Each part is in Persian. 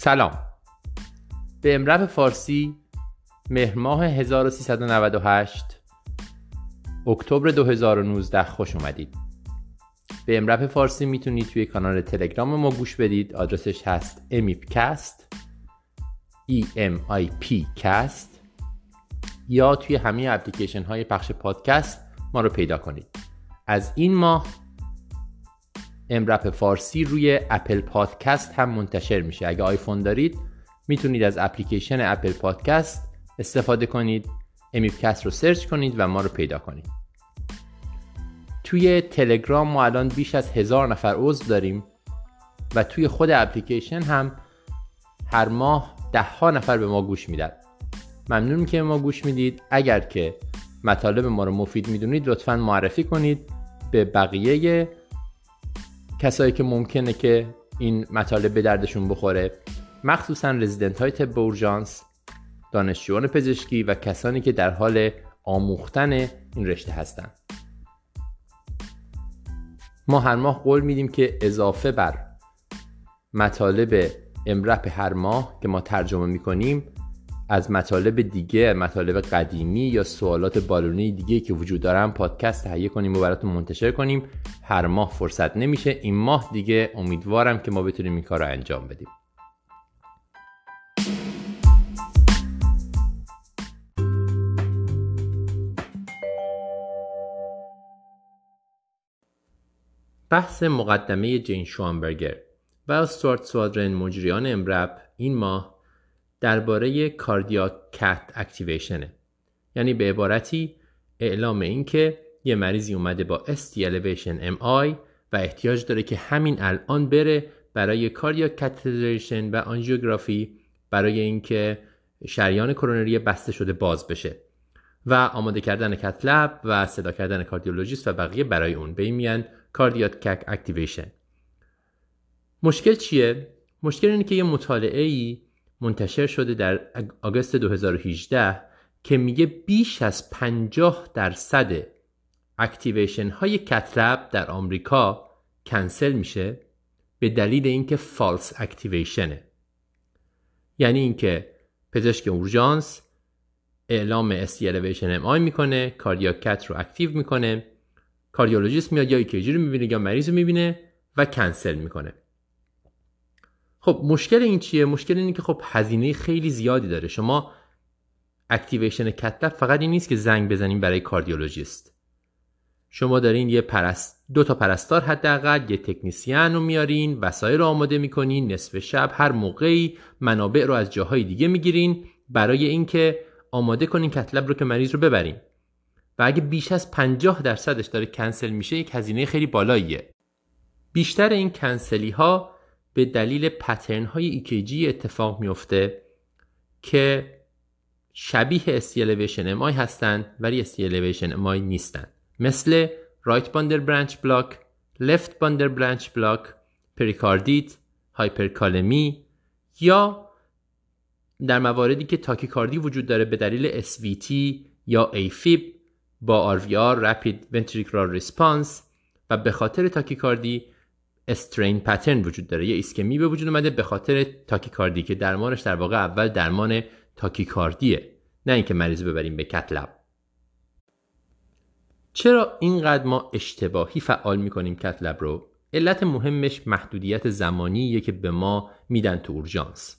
سلام. به امرب فارسی مهر ماه 1398 اکتبر 2019 خوش اومدید. به امرپ فارسی می‌تونید توی کانال تلگرام ما گوش بدید. آدرسش هست امیپکست E M I P cast یا توی همه اپلیکیشن های پخش پادکست ما رو پیدا کنید. از این ماه EMRAP فارسی روی اپل پادکست هم منتشر میشه. اگه آیفون دارید می‌تونید از اپلیکیشن اپل پادکست استفاده کنید EMIPcast رو search کنید و ما رو پیدا کنید. توی تلگرام ما الان بیش از هزار نفر عضو داریم و توی خود اپلیکیشن هم هر ماه ده ها نفر به ما گوش میدن. ممنون که ما گوش می‌دید. اگر که مطالب ما رو مفید می‌دونید لطفا معرفی کنید به بقیه کسایی که ممکنه که این مطالب به دردشون بخوره مخصوصا رزیدنت های طب اورژانس دانشجویان پزشکی و کسانی که در حال آموختن این رشته هستند ما هر ماه قول میدیم که اضافه بر مطالب امرپ هر ماه که ما ترجمه می‌کنیم از مطالب دیگه مطالب قدیمی یا سوالات بالونی دیگه که وجود دارن پادکست تهیه کنیم و براتون منتشر کنیم. هر ماه فرصت نمیشه. این ماه دیگه امیدوارم که ما بتونیم این کار رو انجام بدیم. بحث مقدمه جین شوانبرگر و استوارت سوادرن مجریان امرب این ماه درباره کاردیاک کت اکتیویشنه. یعنی به عبارتی اعلام این که یه مریضی اومده با ST elevation MI و احتیاج داره که همین الان بره برای کاردیاک کتریشن و آنژیوگرافی برای اینکه شریان کرونری بسته شده باز بشه و آماده کردن کتلب و صدا کردن کاردیولوژیست و بقیه برای اون به این میان activation. مشکل چیه؟ مشکل اینه که یه مطالعه ای منتشر شده در آگوست 2018 که میگه بیش از 50 درصد activation های cath lab در آمریکا کنسل میشه به دلیل اینکه false activation ه. یعنی اینکه پزشک اورژانس اعلام elevation MI می‌کنه cardiac cath رو active می‌کنه cardiologist میاد یا EKG رو می‌بینه یا مریض رو می‌بینه و کنسل می‌کنه. خب مشکل این چیه؟ مشکل اینه که خب هزینه خیلی زیادی داره. شما activation cath lab فقط این نیست که زنگ بزنیم برای cardiologist. شما دارین یه پرستار دو تا پرستار حداقل یه تکنیسیان رو میارین وسایل رو آماده می‌کنین نصف شب هر موقعی منابع رو از جاهای دیگه می‌گیرین برای اینکه آماده کنین cath lab رو که مریض رو ببرین. و اگه بیش از 50 درصدش داره کنسل میشه یک هزینه خیلی بالاییه. بیشتر این کنسلی ها به دلیل pattern های EKG اتفاق میفته که شبیه STEMI هستند ولی STEMI نیستند. مثل right bundle branch block left bundle branch block پریکاردیت hyperkalemi یا در مواردی که تاکیکاردی وجود داره به دلیل SVT یا AFib با RVR Rapid Ventricular Response و به خاطر تاکیکاردی استرین پترن وجود داره. یه ایسکمی به وجود اومده به خاطر تاکیکاردی که درمانش در واقع اول درمان تاکیکاردیه نه اینکه مریض ببریم به کتلب چرا اینقدر ما اشتباهی فعال می‌کنیم کتلب رو؟ علت مهمش محدودیت زمانیه که به ما میدن تو اورژانس.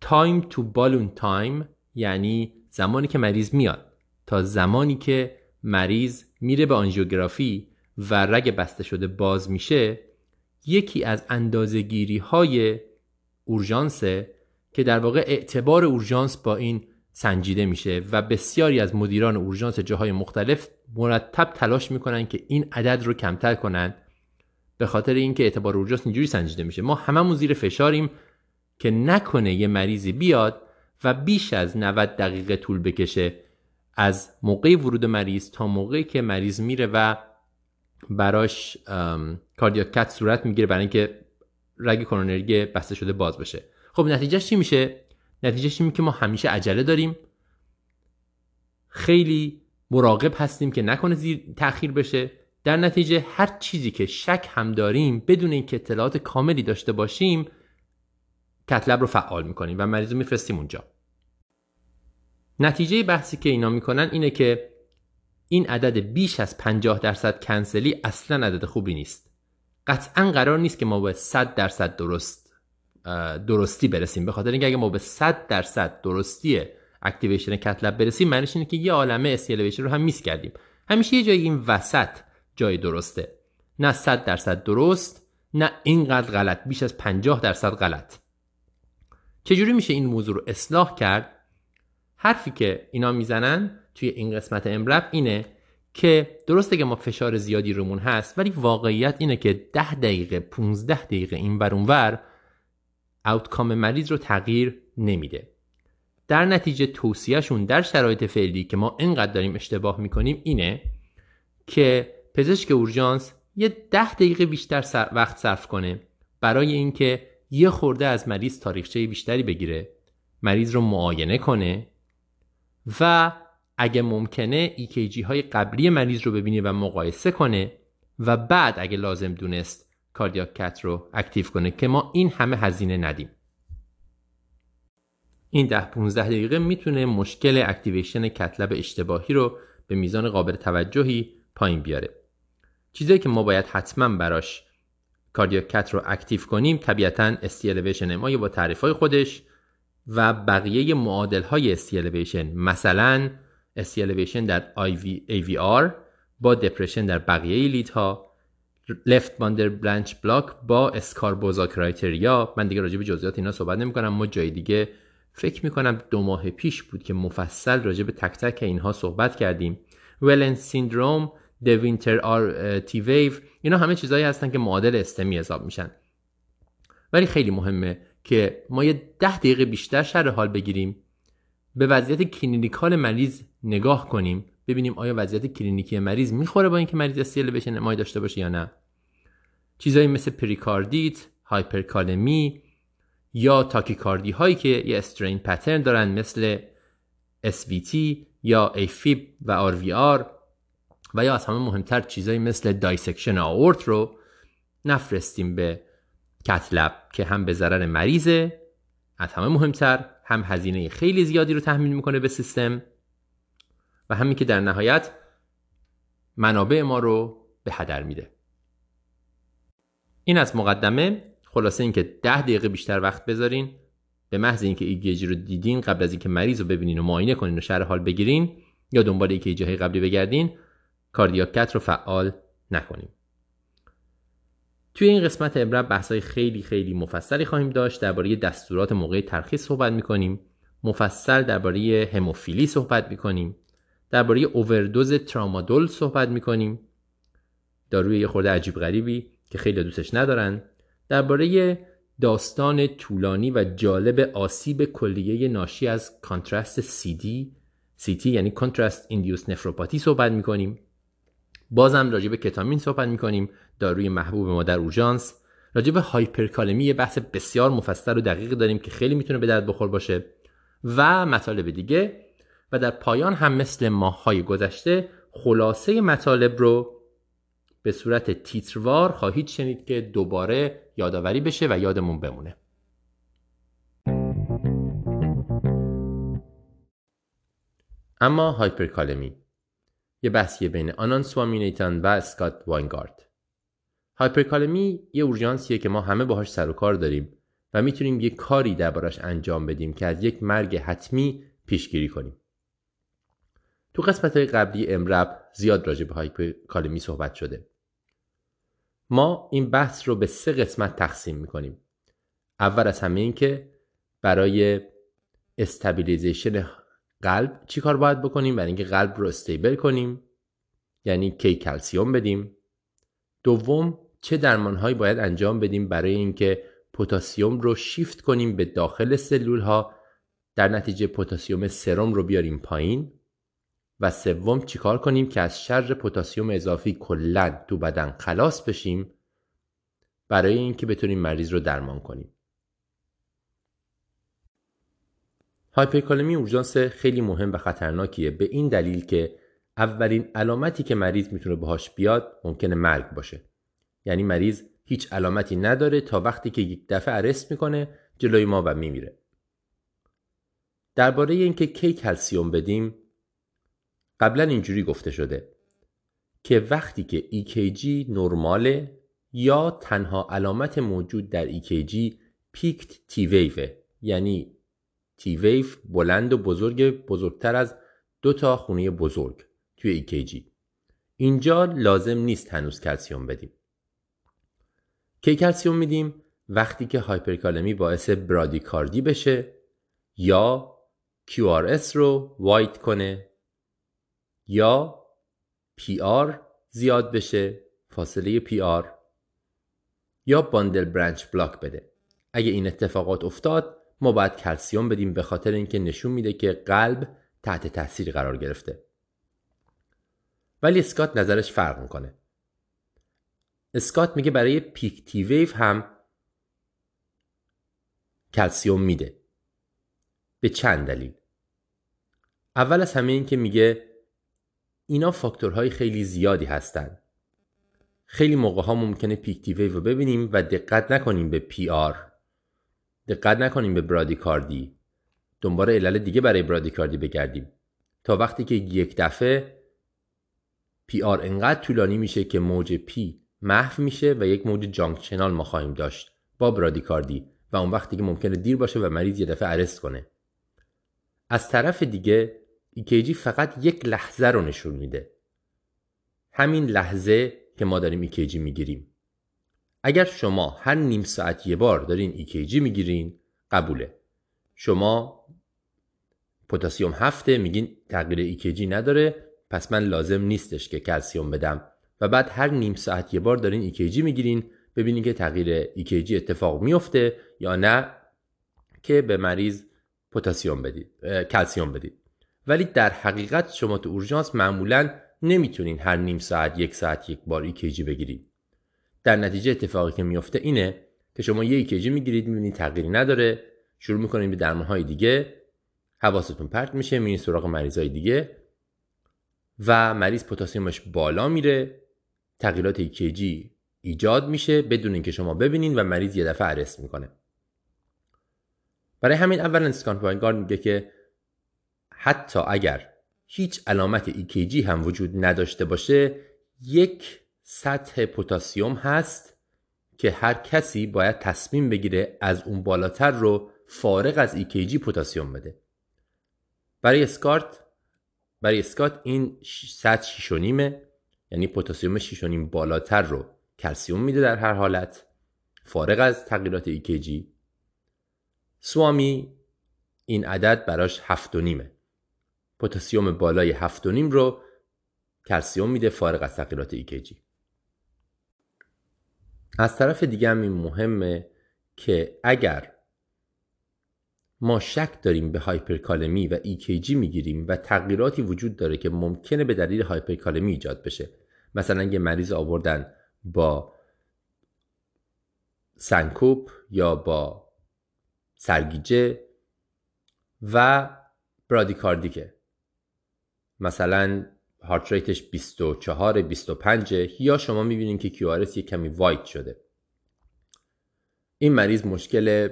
time to balloon time یعنی زمانی که مریض میاد تا زمانی که مریض میره به آنژیوگرافی و رگ بسته شده باز میشه یکی از اندازگیری های اورژانسه که در واقع اعتبار اورژانس با این سنجیده میشه و بسیاری از مدیران اورژانس جاهای مختلف مرتب تلاش می‌کنن که این عدد رو کمتر کنن به خاطر اینکه اعتبار اورژانس اینجوری سنجیده میشه. ما هممون زیر فشاریم که نکنه یه مریضی بیاد و بیش از 90 دقیقه طول بکشه از موقع ورود مریض تا موقعی که مریض میره و براش کاردیاکت صورت می‌گیره برای اینکه رگ کرونری بسته شده باز بشه. خب نتیجهش چی میشه؟ نتیجهش این که ما همیشه عجله داریم. خیلی مراقب هستیم که نکنه زیر تاخیر بشه. در نتیجه هر چیزی که شک هم داریم بدون اینکه اطلاعات کاملی داشته باشیم cath lab رو فعال می‌کنیم و مریض رو میفرستیم اونجا. نتیجه بحثی که اینا می‌کنن اینه که این عدد بیش از 50 درصد کنسلی اصلا عدد خوبی نیست. قطعا قرار نیست که ما به 100 درصد درست درستی برسیم. به خاطر اینکه اگه ما به 100 درصد درستی activation cath lab برسیم معنیش اینه که یه عالمه ST elevation رو هم miss کردیم. همیشه یه جایی این وسط جای درسته. نه 100 درصد درست نه اینقدر غلط. بیش از 50 درصد غلط. چجوری میشه این موضوع رو اصلاح کرد؟ حرفی که اینا می‌زنن توی این قسمت امرب اینه که درسته که ما فشار زیادی رومون هست ولی واقعیت اینه که 10 دقیقه 15 دقیقه این ور اونور اوتکام مریض رو تغییر نمیده. در نتیجه توصیهشون در شرایط فعلی که ما انقدر داریم اشتباه می‌کنیم اینه که پزشک اورژانس یه ده دقیقه بیشتر وقت صرف کنه برای اینکه یه خورده از مریض تاریخچه بیشتری بگیره مریض رو معاینه کنه و اگه ممکنه EKG های قبلی مریض رو ببینه و مقایسه کنه و بعد اگه لازم دونست cardiac cath رو active کنه که ما این همه هزینه ندیم. این ده 15 دقیقه می‌تونه مشکل activation cath lab اشتباهی رو به میزان قابل توجهی پایین بیاره. چیزایی که ما باید حتما براش cardiac cath رو active کنیم طبیعتا ST elevation ما با تعریف های خودش و بقیه معادل های ST elevation مثلا ST elevation در aVR با depression در بقیه lead ها left bundle branch block با Sgarbossa criteria. من دیگه راجع به جزئیات اینا صحبت نمی کنم ما جای دیگه فکر می کنم دو ماه پیش بود که مفصل راجع به تک تک اینها صحبت کردیم. Wellens syndrome Winter T wave اینا همه چیزهایی هستن که معادل STEMI حساب میشن. ولی خیلی مهمه که ما یه ده دقیقه بیشتر شرح حال بگیریم. به وضعیت clinical مریض نگاه کنیم ببینیم آیا وضعیت کلینیکی مریض می‌خوره با اینکه مریض ST elevation MI داشته باشه یا نه. چیزایی مثل پریکاردیت هایپرکالمی یا تاکیکاردی هایی که یه strain pattern دارن مثل SVT یا AFib و RVR و یا از همه مهمتر چیزایی مثل dissection آئورت رو نفرستیم به cath lab که هم به ضرر مریضه از همه مهمتر هم هزینه خیلی زیادی رو تحمیل می‌کنه به سیستم. و همین که در نهایت منابع ما رو به هدر میده. این از مقدمه. خلاصه اینکه ده دقیقه بیشتر وقت بذارین. به محض اینکه EKG رو دیدین قبل از اینکه مریض رو ببینین و معاینه کنین و شرح حال بگیرین یا دنبال EKG های قبلی بگردین cardiac cath رو فعال نکنیم. توی این قسمت EM:RAP بحثای خیلی خیلی مفصلی خواهیم داشت. درباره دستورات موقع ترخیص صحبت می‌کنیم. مفصل درباره هموفیلی صحبت می‌کنیم. درباره اووردوز ترامادول صحبت می‌کنیم. داروی یه خورده عجیب غریبی که خیلی دوستش ندارن. درباره داستان طولانی و جالب آسیب کلیه ناشی از کانترست دی CT یعنی کانترست ایندیوس نفروپاتی صحبت می‌کنیم. بازم راجع به کتامین صحبت می‌کنیم. داروی محبوب ما در اورژانس. راجع به هایپرکالمی یه بحث بسیار مفصل و دقیق داریم که خیلی می‌تونه به درد بخور باشه. و مطالب دیگه و در پایان هم مثل ماههای گذشته خلاصه مطالب رو به صورت تیتروار خواهید شنید که دوباره یادآوری بشه و یادمون بمونه. اما هایپرکالمی یه بحثیه بین آنان سوامینیتان و اسکات واینگارد. هایپرکالمی یه اورژانسیه که ما همه باهاش سر و کار داریم و می‌تونیم یه کاری دربارش انجام بدیم که از یک مرگ حتمی پیشگیری کنیم. تو قسمت قبلی امرب زیاد راجع به هایپرکالمی صحبت شده. ما این بحث رو به سه قسمت تقسیم می‌کنیم. اول از همه این که برای استابیلیزیشن قلب چی کار باید بکنیم؟ برای اینکه قلب رو استیبل کنیم یعنی کی کلسیوم بدیم. دوم چه درمانهایی باید انجام بدیم برای اینکه پتاسیم رو شیفت کنیم به داخل سلول ها در نتیجه پتاسیم سرم رو بیاریم پایین. و سوم چیکار کنیم که از شر پتاسیم اضافی کلا تو بدن خلاص بشیم برای اینکه بتونیم مریض رو درمان کنیم. هایپرکالمی اورژانس خیلی مهم و خطرناکیه به این دلیل که اولین علامتی که مریض می‌تونه باهاش بیاد ممکنه مرگ باشه. یعنی مریض هیچ علامتی نداره تا وقتی که یک دفعه ارست می‌کنه جلوی ما و میمیره. درباره اینکه کی کلسیوم بدیم قبلا اینجوری گفته شده که وقتی که EKG نرماله یا تنها علامت موجود در EKG پیکت تی ویوه یعنی تی ویو بلند و بزرگ بزرگتر از دو تا خونه بزرگ توی EKG اینجا لازم نیست هنوز کلسیوم بدیم. کی کلسیوم میدیم؟ وقتی که هایپرکالمی باعث برادیکاردی بشه یا QRS رو wide کنه یا PR زیاد بشه فاصله PR یا bundle branch block بده. اگه این اتفاقات افتاد ما باید کلسیوم بدیم به خاطر اینکه نشون میده که قلب تحت تاثیر قرار گرفته. ولی اسکات نظرش فرق می‌کنه. اسکات میگه برای peak T wave هم کلسیوم میده. به چند دلیل. اول از همه این که میگه اینا فاکتورهای خیلی زیادی هستن. خیلی موقع ها ممکنه peak T رو ببینیم و دقت نکنیم به PR. دقت نکنیم به برادیکاردی دنبال علل دیگه برای برادیکاردی بگردیم. تا وقتی که یک دفعه PR انقدر طولانی میشه که موج P محو میشه و یک موج junctional ما خواهیم داشت با برادیکاردی و اون وقتی که ممکنه دیر باشه و مریض یه دفعه arrest کنه. از طرف دیگه EKG فقط یک لحظه رو نشون میده. همین لحظه که ما داریم EKG می‌گیریم. اگر شما هر نیم ساعت یه بار دارین EKG می‌گیرین قبوله. شما پتاسیم هفته میگین تغییر EKG نداره پس من لازم نیستش که کلسیوم بدم. و بعد هر نیم ساعت یه بار دارین EKG می‌گیرین ببینین که تغییر EKG اتفاق میفته یا نه که به مریض پتاسیم بدید کلسیوم بدید. ولی در حقیقت شما تو اورژانس معمولا نمی‌تونین هر نیم ساعت یک ساعت یک بار EKG بگیرید. در نتیجه اتفاقی که میفته اینه که شما یه EKG می‌گیرید می‌بینید تغییری نداره شروع می‌کنید به درمانهای دیگه حواستون پرت میشه میرین سراغ مریضای دیگه و مریض پتاسیمش بالا میره تغییرات EKG ایجاد میشه بدون اینکه شما ببینین و مریض یه دفعه ارست می‌کنه. برای همین اول اسکان میگه که حتی اگر هیچ علامت EKG هم وجود نداشته باشه یک سطح پتاسیم هست که هر کسی باید تصمیم بگیره از اون بالاتر رو فارغ از EKG پتاسیم بده. برای اسکارت برای اسکات این سطح شیشونیمه یعنی پتاسیم شیشونیم بالاتر رو کلسیوم میده در هر حالت فارغ از تغییرات EKG سوامی این عدد براش هفت و نیمه. پتاسیم بالای هفت و نیم رو کلسیوم میده فارغ از تغییرات EKG از طرف دیگه هم این مهمه که اگر ما شک داریم به هایپرکالمی و EKG می‌گیریم و تغییراتی وجود داره که ممکنه به دلیل هایپرکالمی ایجاد بشه مثلا یه مریض آوردن با سنکوپ یا با سرگیجه و برادیکاردیکه. مثلا هارت ریتش 24 25 یا شما می‌بینید که QRS یک کمی وایت شده. این مریض مشکل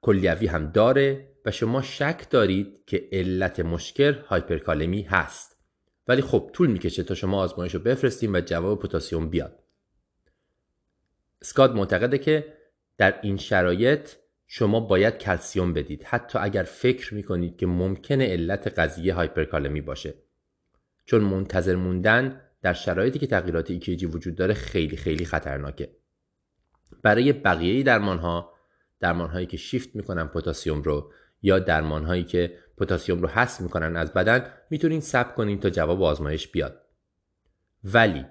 کلیوی هم داره و شما شک دارید که علت مشکل هایپرکالمی هست. ولی خب طول می‌کشه تا شما آزمایش رو بفرستیم و جواب پتاسیم بیاد. اسکات معتقده که در این شرایط شما باید کلسیوم بدید. حتی اگر فکر می‌کنید که ممکنه علت قضیه هایپرکالمی باشه. چون منتظر موندن در شرایطی که تغییرات EKG وجود داره خیلی خیلی خطرناکه. برای بقیه درمان ها درمان هایی که شیفت می‌کنن پتاسیم رو یا درمان هایی که پتاسیم رو حذف می‌کنن از بدن می‌تونین صبر کنین تا جواب آزمایش بیاد. ولی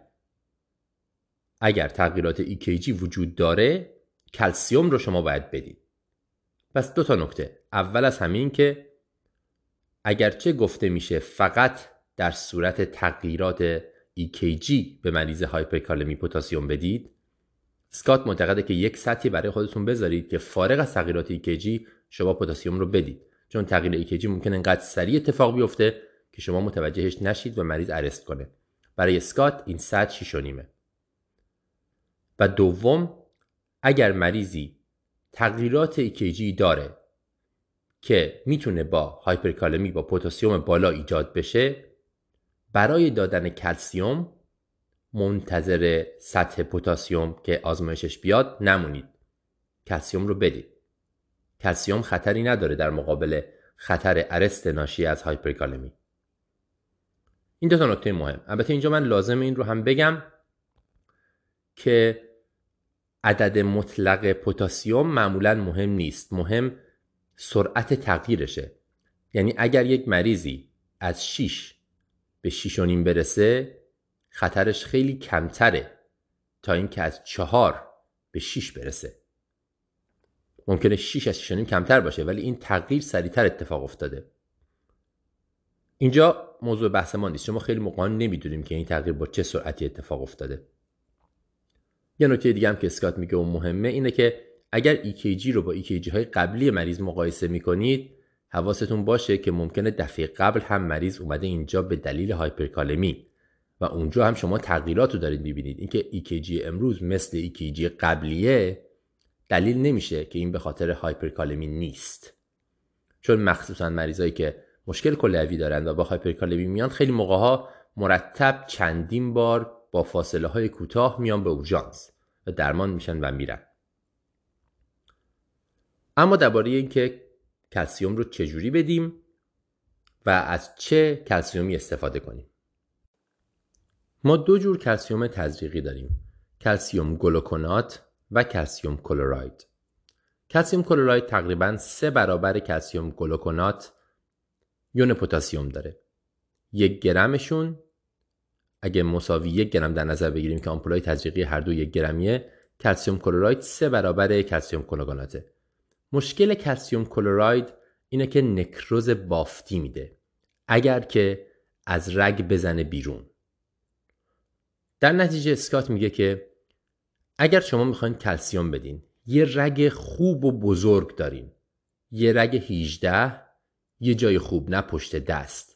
اگر تغییرات EKG وجود داره کلسیوم رو شما باید بدید. پس دو تا نکته. اول از همین که اگرچه گفته میشه فقط در صورت تغییرات EKG به مریض هایپرکالمی پتاسیم بدید سکات معتقده که یک سطحی برای خودتون بذارید که فارغ از تغییرات EKG شما پتاسیم رو بدید. چون تغییر EKG ممکن انقدر سریع اتفاق بیفته که شما متوجهش نشید و مریض ارست کنه. برای سکات این سطح 6 و دوم اگر مریضی تغییرات EKG داره که می‌تونه با هایپرکالمی با پتاسیم بالا ایجاد بشه برای دادن کلسیوم منتظر سطح پتاسیم که آزمایشش بیاد نمونید. کلسیوم رو بدید. کلسیوم خطری نداره در مقابل خطر ارست ناشی از هایپرکالمی. این دو تا نکته مهم. البته اینجا من لازم این رو هم بگم که عدد مطلق پتاسیم معمولا مهم نیست. مهم سرعت تغییرشه. یعنی اگر یک مریضی از 6 به 6 برسه خطرش خیلی کمتره تا اینکه از 4 به 6 برسه. ممکنه 6 از 6 کمتر باشه ولی این تغییر سریعتر اتفاق افتاده. اینجا موضوع بحث ما نیست. شما خیلی موقعا نمی‌دونیم که این تغییر با چه سرعتی اتفاق افتاده. یه نکته دیگه هم که اسکات میگه و مهمه اینه که اگر EKG رو با EKG های قبلی مریض مقایسه می‌کنید حواستون باشه که ممکنه دفعه قبل هم مریض اومده اینجا به دلیل هایپرکالمی. و اونجا هم شما تغییرات رو دارید می‌بینید. اینکه EKG امروز مثل EKG قبلیه دلیل نمیشه که این به خاطر هایپرکالمی نیست. چون مخصوصا مریضایی که مشکل کلیوی دارن و با هایپرکالمی میان خیلی موقع ها مرتب چندین بار با فاصله های کوتاه میان به اورژانس و درمان میشن و میرن. اما درباره اینکه کلسیوم رو چجوری بدیم و از چه کلسیومی استفاده کنیم. ما دو جور کلسیوم تزریقی داریم کلسیوم گلوکونات و کلسیوم chloride. کلسیوم chloride تقریبا سه برابر کلسیوم گلوکونات یون پتاسیم داره. یک گرمشون اگه مساوی یک گرم در نظر بگیریم که آمپولای تزریقی هر دو یک گرمیه کلسیوم chloride سه برابر کلسیوم گلوکوناته مشکل کلسیوم کلوراید اینه که نکروز بافتی میده. اگر که از رگ بزنه بیرون. در نتیجه اسکات میگه که اگر شما می‌خواین کلسیوم بدین یه رگ خوب و بزرگ دارین. یه رگ 18 یه جای خوب نه پشت دست.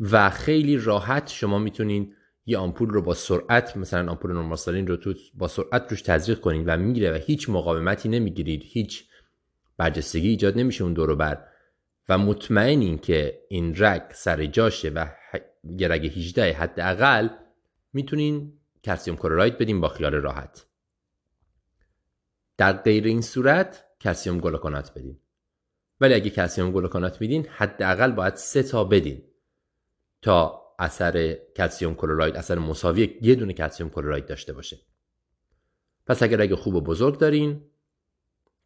و خیلی راحت شما می‌تونین یه آمپول رو با سرعت مثلا آمپول نورمالسالین رو تو با سرعت روش تزریق کنین و می‌گیره و هیچ مقاومتی نمی‌گیرید هیچ برجستگی ایجاد نمیشه اون دور بر. و مطمئنین که این رگ سر جاشه و یه رگ 18 حداقل می‌تونین calcium chloride بدین با خیال راحت. در غیر این صورت calcium gluconate بدین. ولی اگه calcium gluconate میدین حداقل باید سه تا بدین. تا اثر calcium chloride اثر مساوی یه دونه calcium chloride داشته باشه. پس اگر رگ خوب و بزرگ دارین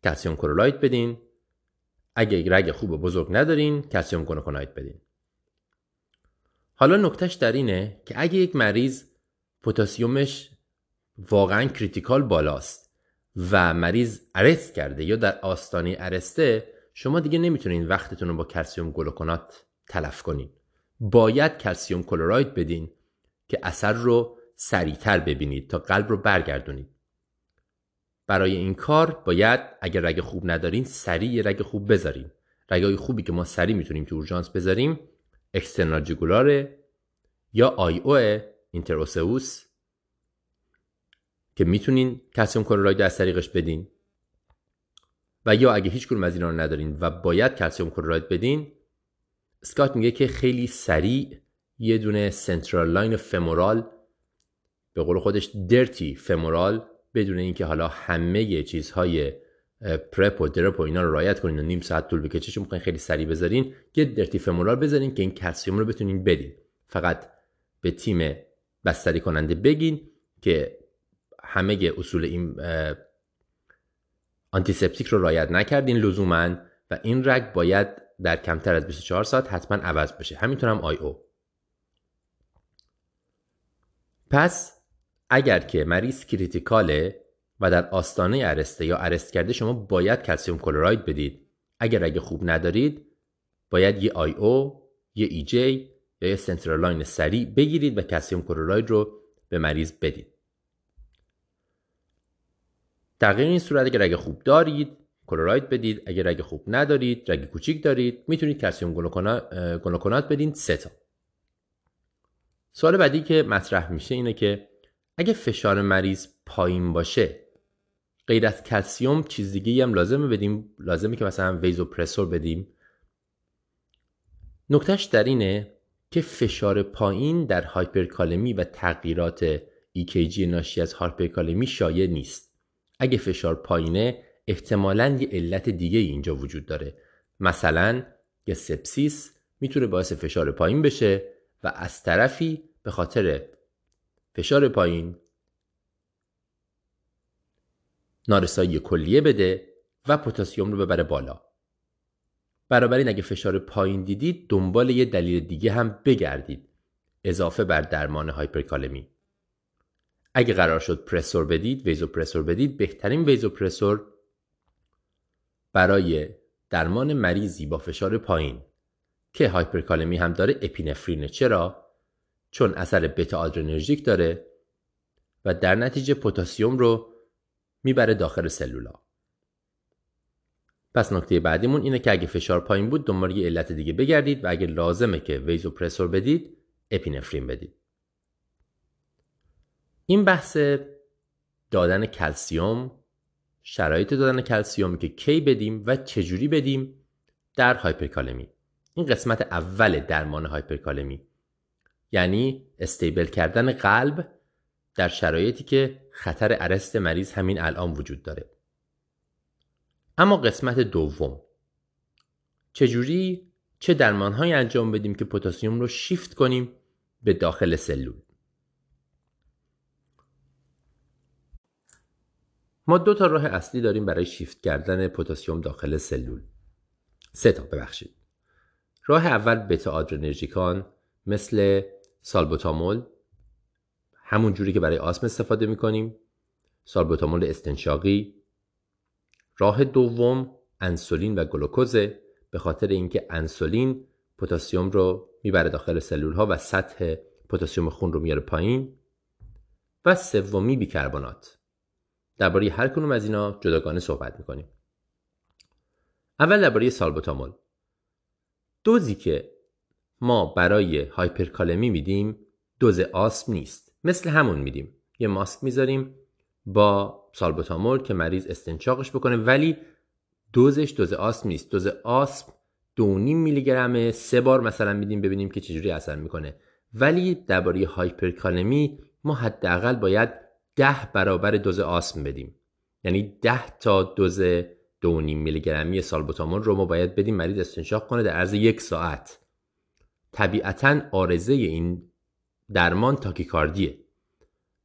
calcium chloride بدین. اگه رگ خوب و بزرگ ندارین calcium gluconate بدین. حالا نکتهش در اینه که اگه یک مریض پتاسیمش واقعا critical بالاست و مریض arrest کرده یا در آستانه arrest ه شما دیگه نمی‌تونین وقتتون رو با calcium gluconate تلف کنین. باید calcium chloride بدین که اثر رو سریعتر ببینید تا قلب رو برگردونید. برای این کار باید اگر رگ خوب ندارین سریع رگ خوب بذارین. رگای خوبی که ما سریع می‌تونیم تو اورژانس بذاریم external یا IO intraosseous که می‌تونین calcium chloride از طریقش بدین. و یا اگه هیچ کدوم از اینا رو ندارین و باید calcium chloride بدین اسکات میگه که خیلی سریع یه دونه central line femoral به قول خودش dirty femoral بدون اینکه حالا همه چیزهای prep و drape و اینا رو رعایت کنین و نیم ساعت طول بکشه چون خیلی سریع بذارین یه dirty femoral بذارین که این کلسیوم رو بتونین بدین. فقط به تیم بستری کننده بگین که همه اصول این antiseptic رو رعایت نکردین لزوما و این رگ باید در کمتر از 24 ساعت حتما عوض بشه. همینطور هم IO. پس اگر که مریض critical ه و در آستانه arrest ه یا arrest کرده شما باید calcium chloride بدید. اگر رگ خوب ندارید باید یه IO یه EJ یا یه central line سریع بگیرید و calcium chloride رو به مریض بدید. تغییر این صورت اگر اگه خوب دارید کلوراید بدید. اگر رگ خوب ندارید رگ کوچیک دارید می‌تونید کلسیوم گلوکونات بدین سه تا. سوال بعدی که مطرح میشه اینه که اگه فشار مریض پایین باشه غیر از کلسیوم چیز دیگه هم لازمه بدیم؟ لازمه که مثلا ویزوپرسور بدیم. نکتهش در که فشار پایین در هایپرکالمی و تغییرات EKG ناشی از هایپرکالمی شایع نیست. اگه فشار پایینه احتمالا یه علت دیگه اینجا وجود داره. مثلا یه سپسیس می‌تونه باعث فشار پایین بشه و از طرفی به خاطر فشار پایین نارسایی کلیه بده و پتاسیم رو ببره بالا. این اگه فشار پایین دیدید دنبال یه دلیل دیگه هم بگردید. اضافه بر درمان هایپرکالمی. اگه قرار شد پرسور بدید ویزو پرسور بدید بهترین ویزو پرسور برای درمان مریضی با فشار پایین که هایپرکالمی هم داره اپینفرینه. چرا؟ چون اثر بتا آدرنرژیک داره و در نتیجه پتاسیم رو می‌بره داخل سلولا. پس نکته بعدیمون اینه که اگه فشار پایین بود دنبال یه علت دیگه بگردید و اگه لازمه که ویزوپرسور بدید اپینفرین بدید. این بحث دادن کلسیوم شرایط دادن کلسیوم که کی بدیم و چجوری بدیم در هایپرکالمی. این قسمت اول درمان هایپرکالمی. یعنی استیبل کردن قلب در شرایطی که خطر ارست مریض همین الان وجود داره. اما قسمت دوم. چجوری چه درمانهایی انجام بدیم که پتاسیم رو شیفت کنیم به داخل سلول؟ ما دو تا راه اصلی داریم برای شیفت کردن پتاسیم داخل سلول. سه تا ببخشید. راه اول بتا آدرنرژیکان مثل سالبوتامول همون جوری که برای آسم استفاده می‌کنیم سالبوتامول استنشاقی. راه دوم انسولین و گلوکوز به خاطر اینکه انسولین پتاسیم رو می‌بره داخل سلول ها و سطح پتاسیم خون رو میاره پایین. و سومی بیکربنات. درباره هر کنوم از اینا جداگانه صحبت می‌کنیم. اول درباره سالبوتامول. دوزی که ما برای هایپرکالمی میدیم دوز آسم نیست. مثل همون میدیم. یه ماسک می‌ذاریم با سالبوتامول که مریض استنشاقش بکنه ولی دوزش دوز آسم نیست. دوز آسم دو میلی گرمه سه بار مثلا میدیم ببینیم که چجوری اثر می‌کنه. ولی درباره هایپرکالمی ما حداقل باید ده برابر دوز آسم بدیم. یعنی ده تا دوز دو نیم میلی گرمی سالبوتامول رو ما باید بدیم مریض استنشاق کنه در عرض یک ساعت. طبیعتا آرزه این درمان تاکیکاردیه.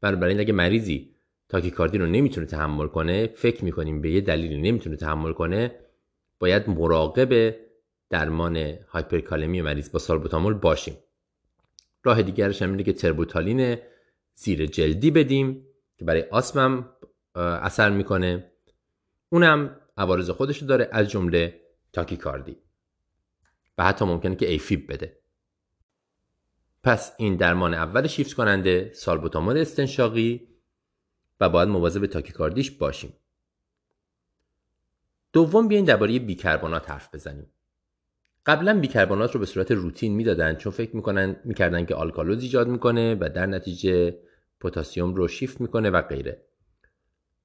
بنابراین اگه مریضی تاکیکاردی رو نمی‌تونه تحمل کنه فکر می‌کنیم به یه دلیلی نمی‌تونه تحمل کنه باید مراقب درمان هایپرکالمی مریض با سالبوتامول باشیم. راه دیگرش هم اینه که تربوتالین زیر جلدی بدیم. که برای آسمم اثر می‌کنه. اونم عوارض خودش داره از جمله تاکیکاردی و حتی ممکنه که ایفیب بده. پس این درمان اول شیفت کننده سالبوتامول استنشاقی و باید مواظب تاکیکاردیش باشیم. دوم بیاین درباره بیکربنات حرف بزنیم. قبلا بیکربنات رو به صورت روتین می‌دادن چون فکر می‌کنن می‌کردن که آلکالوز ایجاد می‌کنه و در نتیجه پتاسیم رو شیفت می‌کنه و غیره.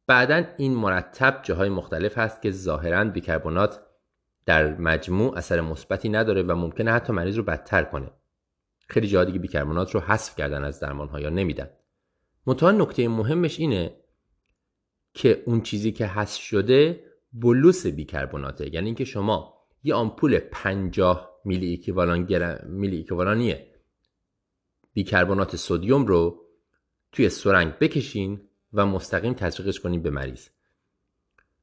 بعدا این مرتب جاهای مختلف هست که ظاهرا بیکربنات در مجموع اثر مثبتی نداره و ممکنه حتی مریض رو بدتر کنه. خیلی جاها دیگه بیکربنات رو حذف کردن از درمان ها یا نمیدن. منتها نکته مهمش اینه که اون چیزی که حذف شده بلوس بیکربناته یعنی اینکه شما یه آمپول 50 میلی ایکوالان میلی ایکوالانی بیکربنات سدیم رو توی سرنگ بکشین و مستقیم تزریقش کنیم به مریض.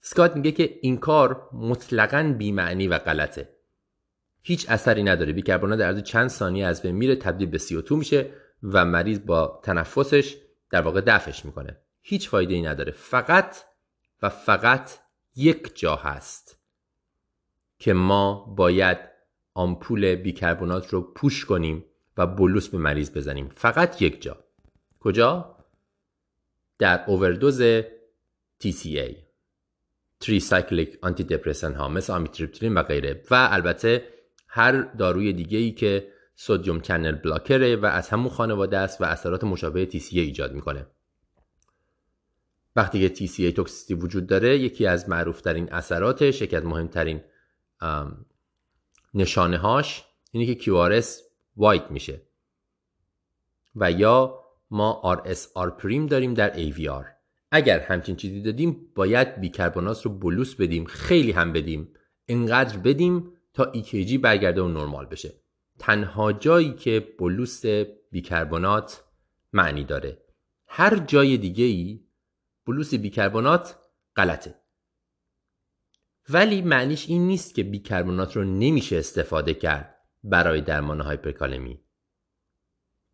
سکات میگه که این کار مطلقا بیمعنی و غلطه. هیچ اثری نداره. بیکربنات در چند ثانیه از بین میره تبدیل به CO2 میشه و مریض با تنفسش در واقع دفعش می‌کنه. هیچ فایده ای نداره. فقط و فقط یک جا هست که ما باید آمپول بیکربنات رو پوش کنیم و بلوس به مریض بزنیم. فقط یک جا. کجا؟ در overdose TCA tricyclic antidepressant ها مثل amitriptyline و غیره. و البته هر داروی دیگه ای که sodium channel blocker ه و از همون خانواده است و اثرات مشابه TCA ایجاد می‌کنه. وقتی که TCA toxicity وجود داره یکی از معروف ترین اثراتش یکی از مهمترین نشانه هاش اینه که QRS وایت میشه. و یا ما RSR پریم داریم در AVR اگر همچین چیزی دادیم باید بیکربنات رو بلوس بدیم خیلی هم بدیم. انقدر بدیم تا EKG برگرده و نرمال بشه. تنها جایی که بلوس بیکربنات معنی داره. هر جای دیگه ای بلوس بیکربنات غلطه. ولی معنیش این نیست که بیکربنات رو نمیشه استفاده کرد برای درمان هایپرکالمی.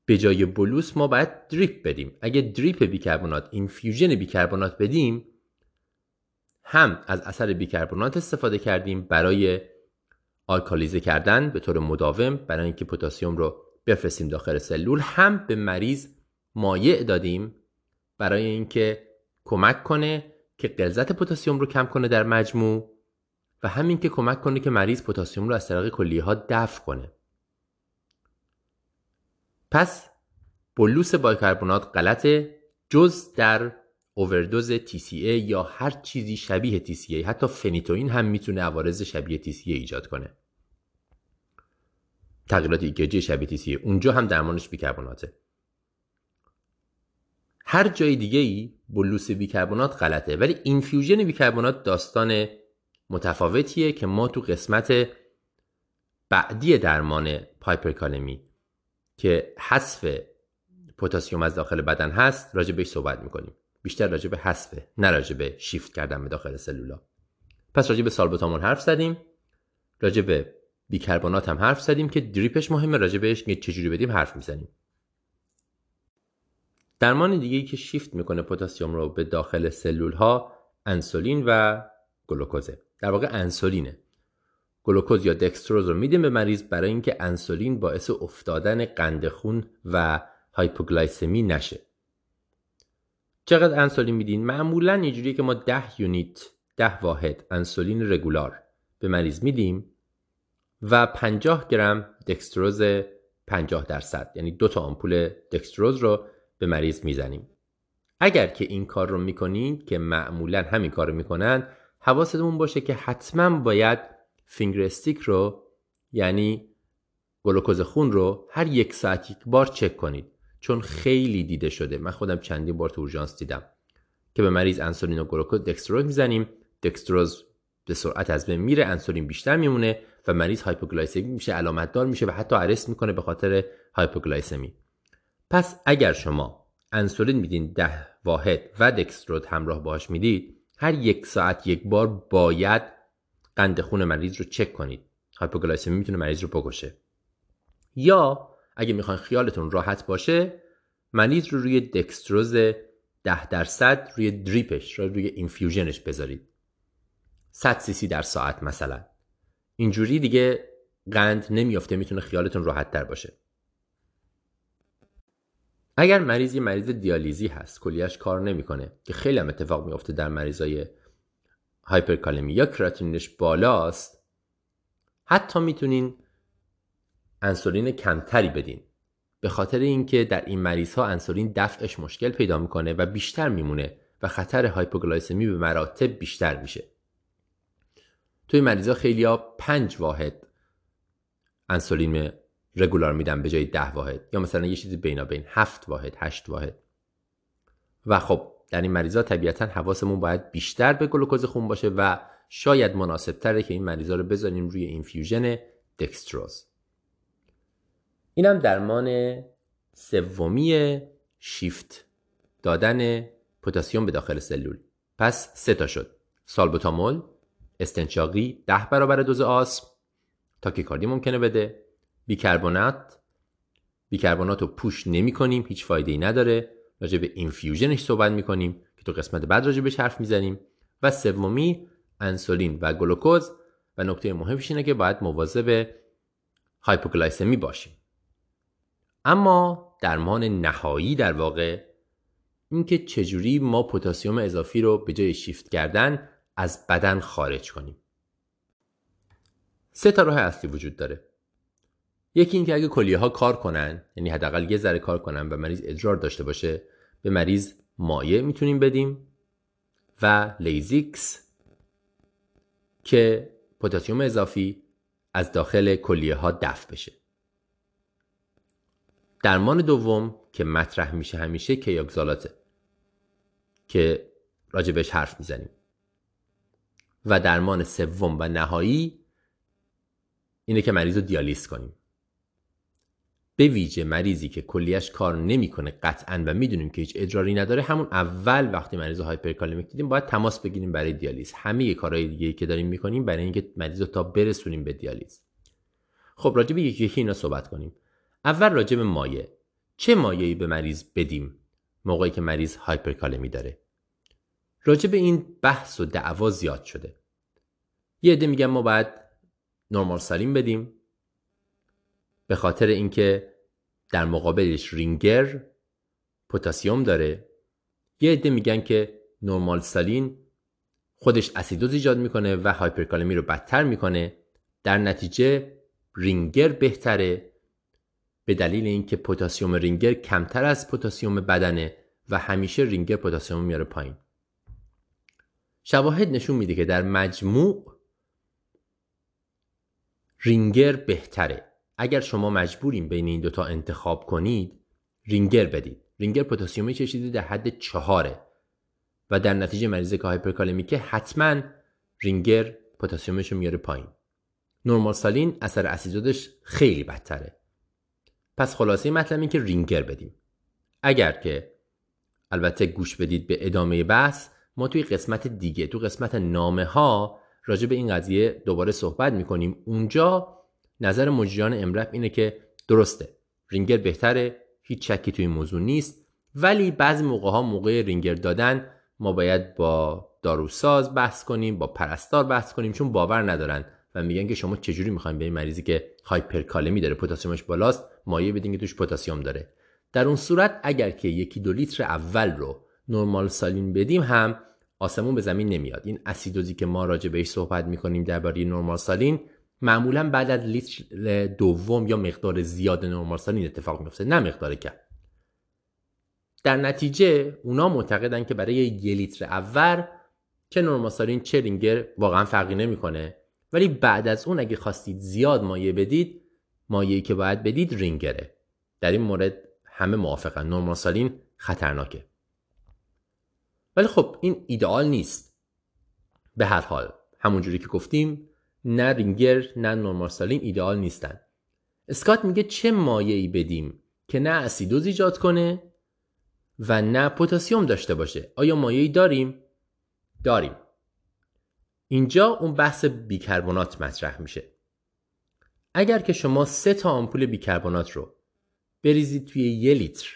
به جای bolus ما باید drip بدیم. اگه drip بیکربنات infusion بیکربنات بدیم هم از اثر بیکربنات استفاده کردیم برای alkalize کردن به طور مداوم برای اینکه پتاسیم رو بفرستیم داخل سلول. هم به مریض مایع دادیم برای اینکه کمک کنه که غلظت پتاسیم رو کم کنه در مجموع و همین که کمک کنه که مریض پتاسیم رو از طریق کلیه ها دفع کنه. پس بلوس بایکربونات غلطه جز در اووردوز TCA یا هر چیزی شبیه TCA حتی فنیتوین هم می‌تونه عوارض شبیه TCA ایجاد کنه. تغییرات ایکجی شبیه TCA اونجا هم درمانش بیکربوناته. هر جای دیگه ای bolus بیکربونات غلطه ولی infusion بیکربونات داستان متفاوتیه که ما تو قسمت بعدی درمان هایپرکالمی که حذف پتاسیم از داخل بدن هست راجع بهش صحبت می‌کنیم. بیشتر راجع به حذفه نه راجع به شیفت کردن به داخل سلولا. پس راجع به سالبوتامول حرف زدیم راجع به بیکربنات هم حرف زدیم که drip ش مهمه راجع بهش چجوری بدیم حرف می‌زنیم. درمان دیگه ای که شیفت می‌کنه پتاسیم رو به داخل سلول ها انسولین و گلوکوزه. در واقع انسولینه. گلوکوز یا دکستروز رو میدیم به مریض برای اینکه انسولین باعث افتادن قند خون و هایپوگلایسمی نشه. چقدر انسولین میدین؟ معمولا اینجوریه که ما 10 unit 10 واحد انسولین regular به مریض میدیم و 50 گرم دکستروز 50 درصد یعنی دو تا آمپول دکستروز رو به مریض می‌زنیم. اگر که این کار رو می‌کنین که معمولا همین کار رو می‌کنن حواستمون باشه که حتما باید finger stick رو یعنی گلوکوز خون رو هر یک ساعت یک بار چک کنید. چون خیلی دیده شده. من خودم چندین بار تو اورژانس دیدم. که به مریض انسولین و گلوکوز دکستروز می‌زنیم. دکستروز به سرعت از بین میره انسولین بیشتر میمونه و مریض هایپوگلایسمی میشه علامت دار میشه و حتی arrest می‌کنه به خاطر هایپوگلایسمی. پس اگر شما انسولین میدین ده واحد و دکستروز همراهش می‌دید هر یک ساعت یک بار باید قند خون مریض رو چک کنید. هایپوگلایسمی می‌تونه مریض رو بکشه. یا اگه می‌خواین خیالتون راحت باشه مریض رو روی دکستروز ده درصد روی drip ش رو روی infusion ش بذارید. 100 سی‌سی در ساعت مثلا. اینجوری دیگه قند نمیافته می‌تونه خیالتون راحت تر باشه. اگر مریض یه مریض دیالیزی هست کلیش کار نمی‌کنه که خیلی هم اتفاق میافته در مریضای هایپرکالمی یا کراتینینش بالاست حتی می‌تونین انسولین کمتری بدین. به خاطر اینکه در این مریض ها انسولین دفعش مشکل پیدا می‌کنه و بیشتر میمونه و خطر هایپوگلایسمی به مراتب بیشتر میشه. توی مریض ها خیلی ها پنج واحد انسولین رگولار میدن به جای ده واحد یا مثلا یه چیزی بینا بین هفت واحد هشت واحد. و خب در این مریضا طبیعتا حواسمون باید بیشتر به گلوکوز خون باشه و شاید مناسب تره که این مریضا رو بذاریم روی اینفیوژن دکستروز. اینم درمان سومی شیفت دادن پتاسیم به داخل سلول. پس سه تا شد. سالبوتامول استنشاقی ده برابر دوز آسم. تاکیکاردی ممکنه بده. بیکربنات بیکربنات رو push نمی کنیم هیچ فایده ای نداره. راجع به infusion ش صحبت می کنیم که تو قسمت بعد راجع بهش حرف می‌زنیم. و سومی انسولین و گلوکوز. و نکته مهمش اینه که باید مواظب هایپوگلایسمی باشیم. اما درمان نهایی در واقع اینکه چجوری ما پتاسیم اضافی رو به جای شیفت کردن از بدن خارج کنیم. سه تا راه اصلی وجود داره. یکی اینکه اگه کلیه ها کار کنن یعنی حداقل یه ذره کار کنن و مریض ادرار داشته باشه به مریض مایع می‌تونیم بدیم و لیزیکس که پتاسیم اضافی از داخل کلیه ها دفع بشه. درمان دوم که مطرح میشه همیشه Kayexalate ه که راجبش حرف می‌زنیم. و درمان سوم و نهایی اینه که مریض رو دیالیز کنیم. به ویژه مریضی که کلیش کار نمی‌کنه قطعا و می‌دونیم که هیچ ادراری نداره همون اول وقتی مریض hyperkalemic دیدیم باید تماس بگیریم برای دیالیز. همه کارهای دیگه که داریم می‌کنیم برای اینکه مریض رو تا برسونیم به دیالیز. خب راجع به یکی یکی اینا صحبت کنیم. اول راجع به مایع. چه مایعی به مریض بدیم؟ موقعی که مریض هایپرکالمی داره. راجع به این بحث و دعوا زیاد شده. یه عده میگن ما باید نرمال سالین بدیم. به خاطر اینکه در مقابلش رینگر پتاسیم داره. یه عده میگن که نرمال سالین خودش اسیدوز ایجاد می‌کنه و هایپرکالمی رو بدتر می‌کنه. در نتیجه رینگر بهتره به دلیل اینکه پتاسیم رینگر کمتر از پتاسیم بدنه و همیشه رینگر پتاسیم میاره پایین. شواهد نشون میده که در مجموع رینگر بهتره. اگر شما مجبورین بین این دوتا انتخاب کنید رینگر بدید. رینگر پتاسیمی چشیده در حد چهاره. و در نتیجه مریض که هایپرکالمیکه حتما رینگر پتاسیمش رو میاره پایین. نورمال سالین اثر اسیدودش خیلی بدتره. پس خلاصه مطلب این که رینگر بدیم. اگر که البته گوش بدید به ادامه بحث ما توی قسمت دیگه تو قسمت نامه ها راجع به این قضیه دوباره صحبت می‌کنیم. اونجا نظر مجریان امرف اینه که درسته رینگر بهتره هیچ شکی توی این موضوع نیست ولی بعضی موقع ها موقع رینگر دادن ما باید با داروساز بحث کنیم با پرستار بحث کنیم چون باور ندارن و میگن که شما چجوری می‌خوایم به این مریضی که هایپرکالمی داره پتاسیمش بالاست مایع بدین که توش پتاسیم داره. در اون صورت اگر که یکی دو لیتر اول رو نرمال سالین بدیم هم آسمون به زمین نمیاد. این اسیدوزی که ما راجع بهش صحبت می‌کنیم درباره نرمال سالین معمولا بعد از لیتر دوم یا مقدار زیاد نرمال سالین اتفاق میفته نه مقدار کم. در نتیجه اونا معتقدن که برای یه لیتر اول چه نرمال سالین چه رینگر واقعا فرقی نمی‌کنه. ولی بعد از اون اگه خواستید زیاد مایع بدید مایعی که باید بدید رینگره. در این مورد همه موافقن. نرمال سالین خطرناکه. ولی خب این ایدئال نیست. به هر حال همونجوری که گفتیم نه رینگر نه نورمارسالین ایدئال نیستن. اسکات میگه چه مایعی بدیم که نه اسیدوز ایجاد کنه و نه پتاسیم داشته باشه. آیا مایعی داریم؟ داریم. اینجا اون بحث بیکربنات مطرح میشه. اگر که شما سه تا آمپول بیکربنات رو بریزید توی یه لیتر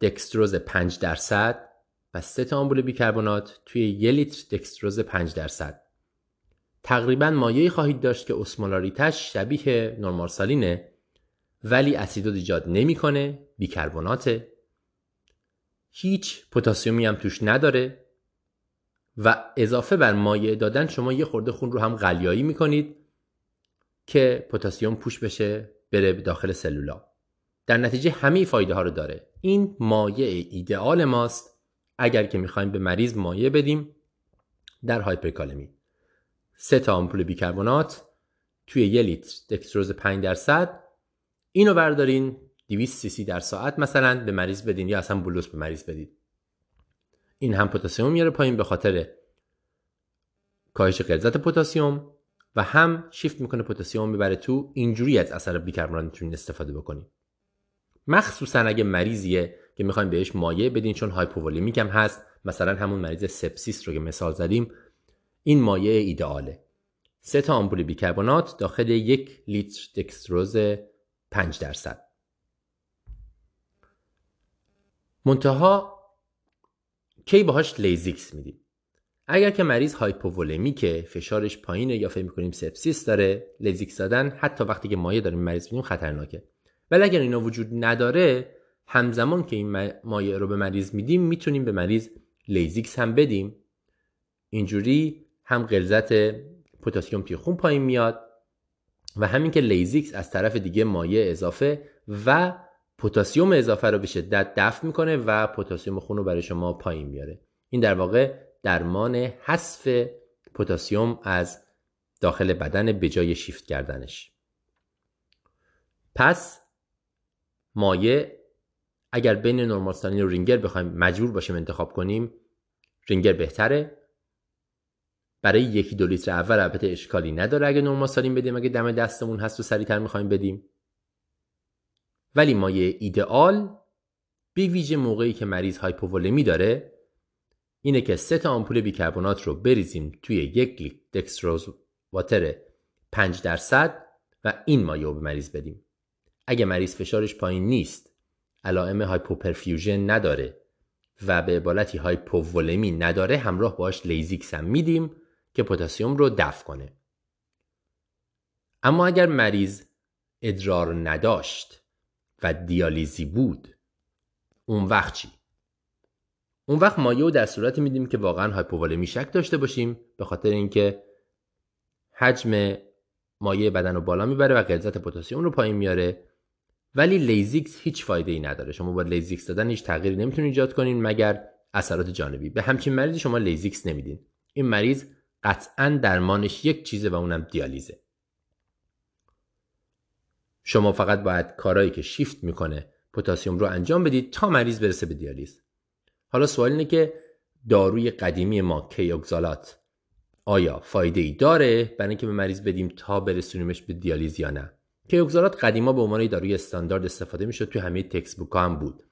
دکستروز 5 درصد و سه تا آمپول بیکربنات توی یه لیتر دکستروز 5 درصد. تقریبا مایعی خواهید داشت که اسمولاریتش شبیه نورمارسالینه ولی اسیدوز ایجاد نمی‌کنه بیکربناته هیچ پتاسیمی هم توش نداره. و اضافه بر مایع دادن شما یه خورده خون رو هم غلیایی می‌کنید که پتاسیم پوش بشه بره داخل سلولا. در نتیجه همه فایده ها رو داره. این مایع ایدئال ماست. اگر که می‌خوایم به مریض مایع بدیم در هایپرکالمی. سه تا آمپول بیکربنات توی یه لیتر دکستروز 5 درصد. اینو بردارین 200 سی سی در ساعت مثلا به مریض بدین یا اصلا بلوس به مریض بدید. این هم پتاسیم میاره پایین به خاطر کاهش غلظت پتاسیم و هم شیفت می‌کنه پتاسیم می‌بره تو اینجوری از اثر بیکربنات می‌تونین استفاده بکنید مخصوصا اگه مریضیه که می‌خوایم بهش مایع بدین چون hypovolemic هم هست. مثلا همون مریض sepsis رو که مثال زدیم این مایع ایدئاله. سه تا آمپول بیکربنات داخل یک لیتر دکستروز 5 درصد. منتها کی باهاش Lasix میدیم؟ اگر که مریض هایپوولمی فشارش پایینه یا فکر می‌کنیم sepsis داره Lasix دادن حتی وقتی که مایع داریم مریض میدیم خطرناکه. ولی اگر اینا وجود نداره همزمان که این مایع رو به مریض میدیم می‌تونیم به مریض Lasix هم بدیم. اینجوری هم غلظت پتاسیم توی خون پایین میاد و همین که Lasix از طرف دیگه مایع اضافه و پتاسیم اضافه رو به شدت دفع می‌کنه و پتاسیم خون رو برای شما پایین میاره. این در واقع درمان حذف پتاسیم از داخل بدن به جای شیفت کردنش. پس مایع اگر بین نورمالستالین و رینگر بخوایم مجبور باشیم انتخاب کنیم رینگر بهتره. برای یکی دو لیتر اول البته اشکالی نداره اگه نورمالستالین بدیم اگه دم دستمون هست و سریعتر می‌خوایم بدیم. ولی مایع ایدئال بی ویژه موقعی که مریض هایپوولمی داره اینه که سه تا آمپول بیکربنات رو بریزیم توی یک لیتر dextrose water 5 درصد و این مایع رو به مریض بدیم. اگه مریض فشارش پایین نیست علائم hypoperfusion نداره و به عبارتی هایپوولمی نداره همراه باش Lasix هم میدیم. که پتاسیم رو دفع کنه. اما اگر مریض ادرار نداشت و دیالیزی بود اون وقت چی؟ اون وقت مایع رو در صورتی میدیم که واقعا هایپوولمی شک داشته باشیم به خاطر اینکه حجم مایع بدن رو بالا می‌بره و غلظت پتاسیم رو پایین میاره ولی Lasix هیچ فایده ای نداره. شما با Lasix دادن هیچ تغییری نمی‌تونید ایجاد کنین مگر اثرات جانبی. به همچین مریضی شما Lasix نمیدین. این مریض قطعا درمانش یک چیزه و اونم دیالیزه. شما فقط باید کارهایی که شیفت می‌کنه پتاسیم رو انجام بدید تا مریض برسه به دیالیز. حالا سوال اینه که داروی قدیمی ما Kayexalate آیا فایده ای داره برای اینکه به مریض بدیم تا برسونیمش به دیالیز یا نه؟ Kayexalate قدیما به عنوان داروی استاندارد استفاده می‌شد تو همه textbook هم بود.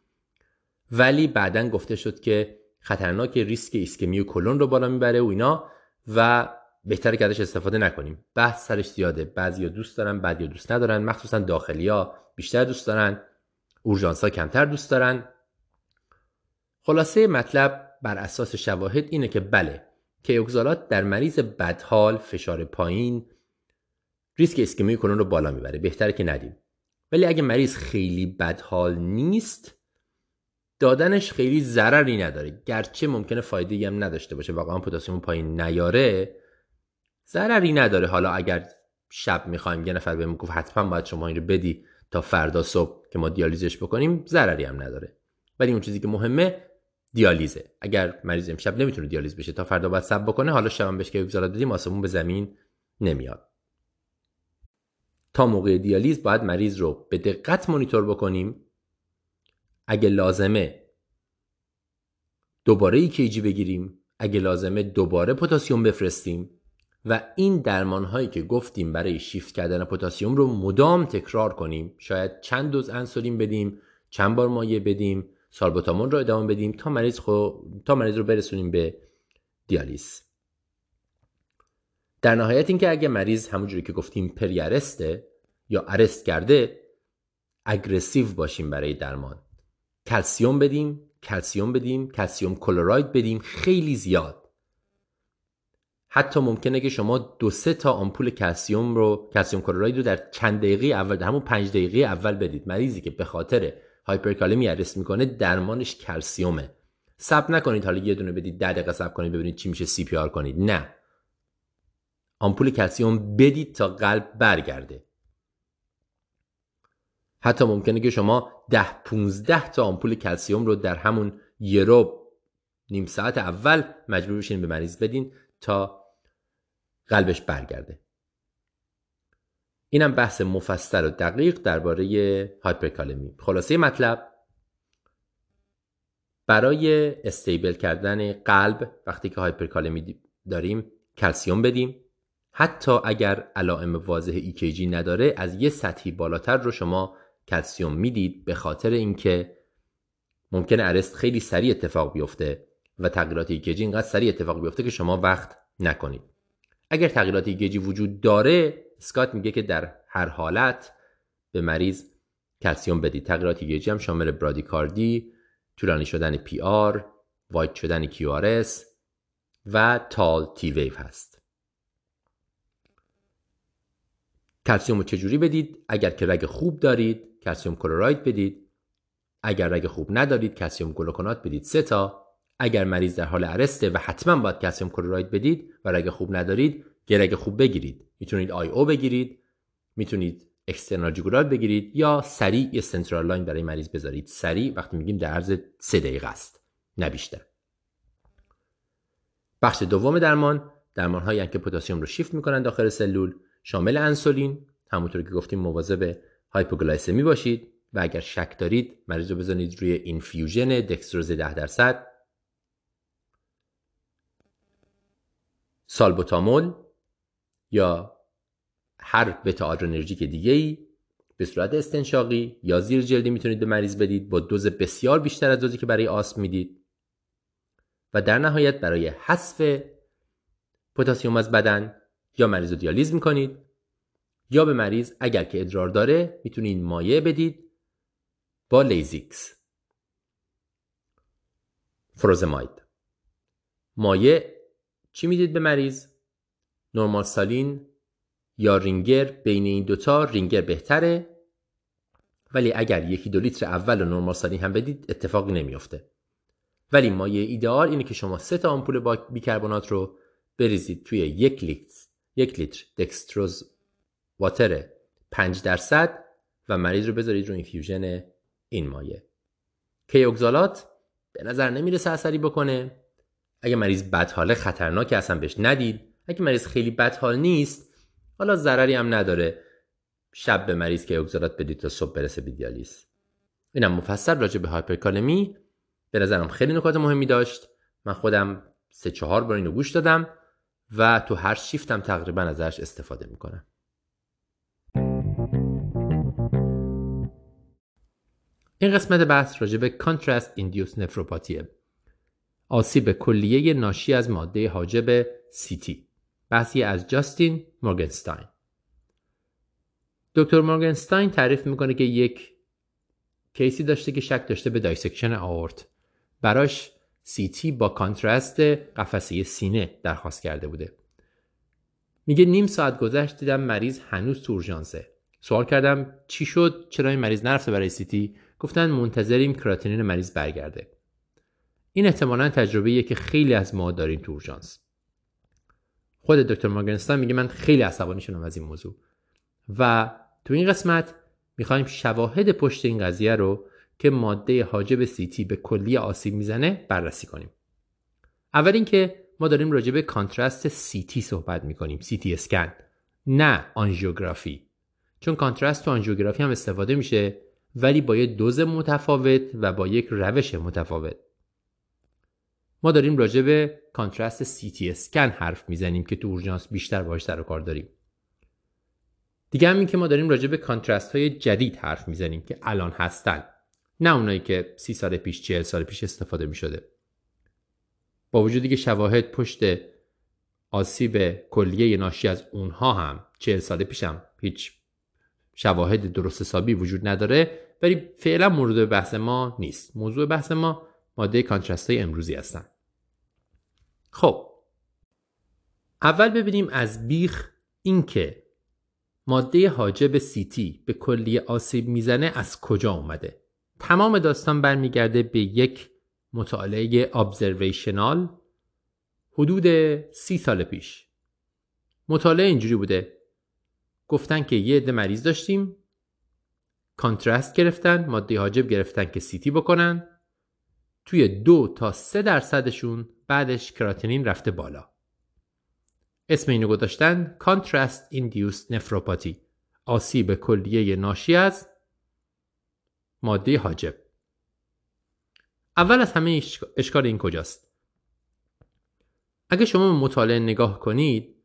ولی بعدا گفته شد که خطرناک ریسک ایسکمی کلون رو بالا می‌بره و اینا. و بهتره که ازش استفاده نکنیم. بحث سرش زیاده. بعضی دوست دارن بعضی دوست ندارن. مخصوصا داخلی ها بیشتر دوست دارن. اورژانس ها کمتر دوست دارن. خلاصه مطلب بر اساس شواهد اینه که بله کیوکزالات در مریض بدحال فشار پایین ریسک اسکمی کنون رو بالا می‌بره. بهتره که ندیم. ولی اگه مریض خیلی بدحال نیست دادنش خیلی ضرری نداره. گرچه ممکنه فایده هم نداشته باشه واقعا پتاسیم پایین نیاره. ضرری نداره. حالا اگر شب می‌خوایم یه نفر بهمون گفت حتما باید شما این رو بدی تا فردا صبح که ما دیالیزش بکنیم ضرری هم نداره. ولی اون چیزی که مهمه دیالیزه. اگر مریض امشب نمی‌تونه دیالیز بشه تا فردا باید صبر بکنه حالا شب بهش که گزارات بدیم آسمون به زمین نمیاد. تا موقع دیالیز باید مریض رو به دقت مونیتور بکنیم. اگه لازمه. دوباره ECG بگیریم. اگه لازمه دوباره پتاسیم بفرستیم. و این درمان هایی که گفتیم برای شیفت کردن پتاسیم رو مدام تکرار کنیم. شاید چند دوز انسولین بدیم چند بار مایع بدیم سالبوتامول رو ادامه بدیم تا مریض خو... تا مریض رو برسونیم به دیالیز. در نهایت اینکه اگه مریض همونجوری که گفتیم pre-arrest ه یا arrest کرده aggressive باشیم برای درمان. کلسیوم بدیم کلسیوم بدیم calcium chloride بدیم خیلی زیاد. حتی ممکنه که شما دو سه تا آمپول کلسیوم رو calcium chloride رو در چند دقیقه اول در همون پنج دقیقه اول بدید. مریضی که به خاطر هایپرکالمی arrest می‌کنه درمانش کلسیومه. صبر نکنید حالا یه دونه بدید ده دقیقه صبر کنید ببینید چی میشه CPR کنید. نه. آمپول کلسیوم بدید تا قلب برگرده. حتی ممکنه که شما ده 15 تا آمپول کلسیوم رو در همون یه رو نیم ساعت اول مجبور بشین به مریض بدین تا قلبش برگرده. اینم بحث مفصل و دقیق درباره هایپرکالمی. خلاصه مطلب برای استیبل کردن قلب وقتی که هایپرکالمی داریم کلسیوم بدیم. حتی اگر علائم واضح ECG نداره از یه سطحی بالاتر رو شما کلسیوم می‌دید به خاطر اینکه ممکنه arrest خیلی سریع اتفاق بیفته و تغییرات ECG اینقدر سریع اتفاق بیفته که شما وقت نکنید. اگر تغییرات ECG وجود داره Scott میگه که در هر حالت به مریض کلسیوم بدید. تغییرات ECG هم شامل برادیکاردی طولانی شدن PR wide شدن QR و tall T wave هست. کلسیوم رو چجوری بدید؟ اگر که رگ خوب دارید calcium chloride بدید. اگر رگ خوب ندارید calcium gluconate بدید. سه تا. اگر مریض در حال arrest ه و حتما باید calcium chloride بدید و رگ خوب ندارید یه رگ خوب بگیرید. می‌تونید IO بگیرید. می‌تونید external بگیرید یا سریع یه central line برای مریض بذارید. سریع. وقتی میگیم در عرض سه دقیقه است. نه بیشتر. بخش دوم درمان. درمان هایی که پتاسیم رو شیفت می‌کنن داخل سلول. شامل انسولین. همونطور که گفتیم مواظب هایپوگلایسمی باشید و اگر شک دارید مریض رو بزنید روی infusion دکستروز 10 درصد. سالبوتامول یا هر بتا آدرنرژیک دیگه ای به صورت استنشاقی یا زیر جلدی می‌تونید به مریض بدید. با دوز بسیار بیشتر از دوزی که برای آسم می‌دید. و در نهایت برای حذف پتاسیم از بدن یا مریض رو دیالیز می‌کنید. یا به مریض اگر که ادرار داره می‌تونید مایع بدید با Lasix. furosemide مایع چی می‌دید به مریض؟ normal saline یا Ringer بین این دوتا Ringer بهتره ولی اگر یکی دو لیتر اول و normal saline هم بدید اتفاقی نمیافته. ولی مایع ایدئال اینه که شما سه تا آمپول بیکربنات رو بریزید توی یک لیتر یک لیتر dextrose water 5 درصد و مریض رو بذارید رو infusion این مایع. Kayexalate به نظر نمی‌رسه اثری بکنه. اگه مریض بدحاله خطرناک اصلا بهش ندید. اگه مریض خیلی بدحال نیست حالا ضرری هم نداره. شب به مریض Kayexalate بدید تا صبح برسه به دیالیز اینم مفصل راجع به هایپرکالمی. به نظرم خیلی نکات مهمی داشت. من خودم سه چهار بار اینو گوش دادم و تو هر شیفتم تقریبا ازش استفاده می‌کنم. این قسمت بحث راجع به کانترست ایندیوس نفروپاتیه آسیب کلیه ناشی از ماده حاجب سیتی بحثی از جاستین مورگنستاین. دکتر مورگنستاین تعریف می‌کنه که یک case ی داشته که شک داشته به dissection آئورت. براش CT با contrast قفسه سینه درخواست کرده بوده. میگه نیم ساعت گذشت دیدم مریض هنوز تو اورژانسه. سوال کردم چی شد؟ چرا این مریض نرفته برای CT گفتن منتظریم کراتینین مریض برگرده. این احتمالا تجربه که خیلی از ما داریم تو اورژانس. خود دکتر مارگنستان میگه من خیلی عصبانی شدم از این موضوع. و تو این قسمت می‌خوایم شواهد پشت این قضیه رو که ماده حاجب CT به کلیه آسیب می‌زنه بررسی کنیم. اول اینکه ما داریم راجع به contrast CT صحبت می‌کنیم CT scan نه آنژیوگرافی. چون contrast تو آنژیوگرافی هم استفاده میشه ولی با یک دوز متفاوت و با یک روش متفاوت ما داریم راجع به کانترست سی تی اسکن حرف می‌زنیم که تو اورژانس بیشتر باهاش سر و کار داریم دیگه همین که ما داریم راجع به کانترست های جدید حرف می‌زنیم که الان هستن نه اونایی که سی سال پیش چهل سال پیش استفاده می شده. با وجودی که شواهد پشت آسیب کلیه ناشی از اونها هم چهل سال پیش هم هیچ شواهد درست حسابی وجود نداره ولی فعلا مورد بحث ما نیست. موضوع بحث ما ماده کانترست های امروزی هستن. خب. اول ببینیم از بیخ اینکه ماده حاجب سیتی به کلی آسیب می‌زنه از کجا اومده؟ تمام داستان برمیگرده به یک مطالعه ابزرویشنال حدود سی سال پیش. مطالعه اینجوری بوده. گفتن که یه عده مریض داشتیم کانترست گرفتن ماده حاجب گرفتن که سیتی بکنن. توی دو تا سه درصدشون بعدش کراتینین رفته بالا. اسم اینو گذاشتن Contrast Induced Nephropathy آسیب کلیه ناشی از ماده حاجب. اول از همه اشکال این کجاست؟ اگه شما مطالعه نگاه کنید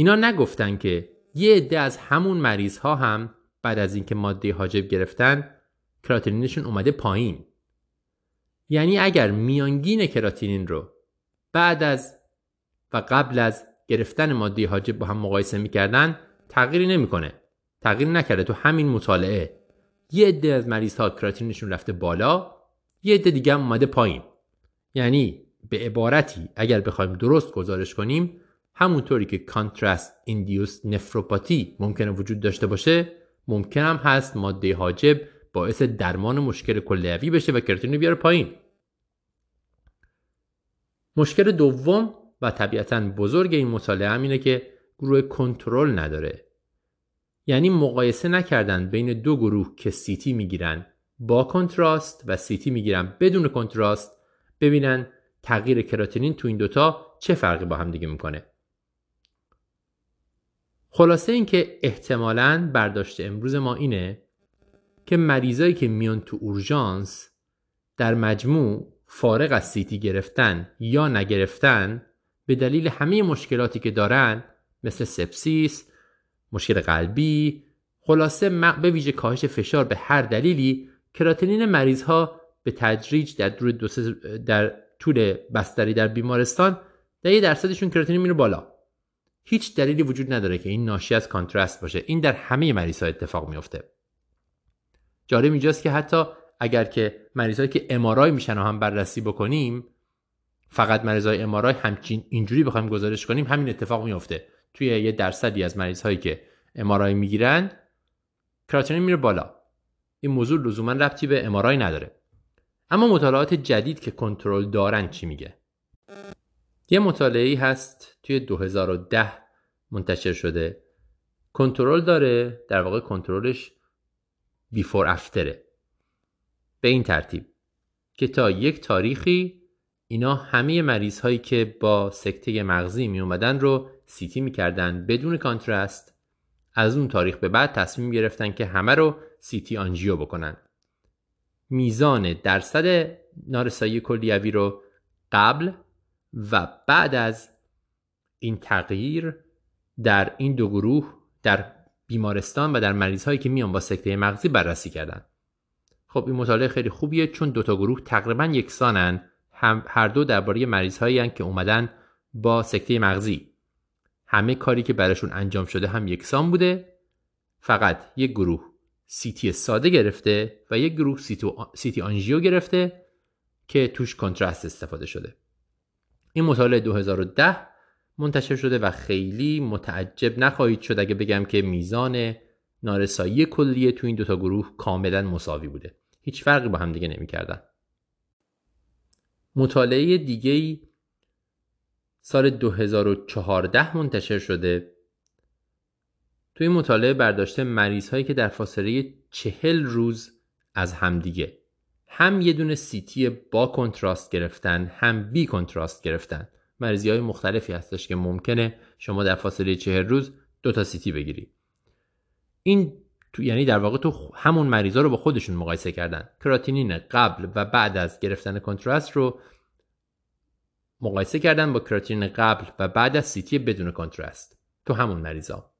اینا نگفتن که یه عده از همون مریض ها هم بعد از اینکه ماده حاجب گرفتن کراتینینشون اومده پایین. یعنی اگر میانگین کراتینین رو بعد از و قبل از گرفتن ماده حاجب با هم مقایسه می‌کردن تغییری نمی‌کنه. تغییر نکرده. تو همین مطالعه یه عده از مریض ها کراتینشون رفته بالا یه عده دیگه هم اومده پایین. یعنی به عبارتی اگر بخوایم درست گزارش کنیم همونطوری که کانترست ایندیوس نفروپاتی ممکنه وجود داشته باشه ممکن هم هست ماده حاجب باعث درمان مشکل کلیوی بشه و کراتین رو بیاره پایین. مشکل دوم و طبیعتا بزرگ این مطالعه هم اینه که گروه کنترل نداره. یعنی مقایسه نکردن بین دو گروه که سیتی می‌گیرن با contrast و CT می‌گیرن بدون contrast ببینن تغییر کراتینین تو این دوتا چه فرقی با هم دیگه می‌کنه. خلاصه اینکه احتمالا برداشت امروز ما اینه که مریضایی که میان تو اورژانس در مجموع فارغ از CT گرفتن یا نگرفتن به دلیل همه مشکلاتی که دارن مثل sepsis، مشکل قلبی، خلاصه به ویژه کاهش فشار به هر دلیلی کراتینین مریض ها به تدریج در, دو در طول بستری در بیمارستان در یه درصدشون کراتینین میره بالا. هیچ دلیلی وجود نداره که این ناشی از کانترست باشه. این در همه مریض اتفاق میفته جالب اینجاست که حتی اگر که مریضایی که امارای میشن و هم بررسی بکنیم فقط مریضای امارای همچین اینجوری بخوایم گزارش کنیم همین اتفاق میفته توی یه درصدی از مریض هایی که امارای می‌گیرن کراتینین میره بالا. این موضوع لزوما ربطی به امارای نداره. اما مطالعات جدید که کنترل دارن چی میگه؟ یه مطالعه هست توی 2010 منتشر شده. کنترل داره در واقع کنترلش بیفور افتره. به این ترتیب که تا یک تاریخی اینا همه مریض هایی که با سکته مغزی می اومدن رو CT می‌کردن بدون contrast از اون تاریخ به بعد تصمیم گرفتن که همه رو CT angio بکنن. میزان درصد نارسایی کلیوی رو قبل و بعد از این تغییر در این دو گروه در بیمارستان و در مریض هایی که میان با سکته مغزی بررسی کردن. خب این مطالعه خیلی خوبیه چون دوتا گروه تقریبا یکسانن. هم هر دو درباره مریض هایی که اومدن با سکته مغزی. همه کاری که براشون انجام شده هم یکسان بوده. فقط یک گروه سیتی ساده گرفته و یک گروه سیتی آنژیو گرفته که توش کنترست استفاده شده. این مطالعه 2010 منتشر شده و خیلی متعجب نخواهید شد اگه بگم که میزان نارسایی کلیه تو این دوتا گروه کاملا مساوی بوده. هیچ فرقی با هم دیگه نمی‌کردن. مطالعه دیگه سال 2014 منتشر شده. توی این مطالعه برداشته مریض هایی که در فاصله چهل روز از همدیگه هم یه دونه سیتی با کنتراست گرفتن هم بی کنتراست گرفتن. مریضی های مختلفی هستش که ممکنه شما در فاصله چهل روز دو تا سیتی بگیری. این تو یعنی در واقع تو همون مریضا رو با خودشون مقایسه کردن. کراتینین قبل و بعد از گرفتن کنتراست رو مقایسه کردن با کراتینین قبل و بعد از سیتی بدون کنتراست. تو همون مریضا.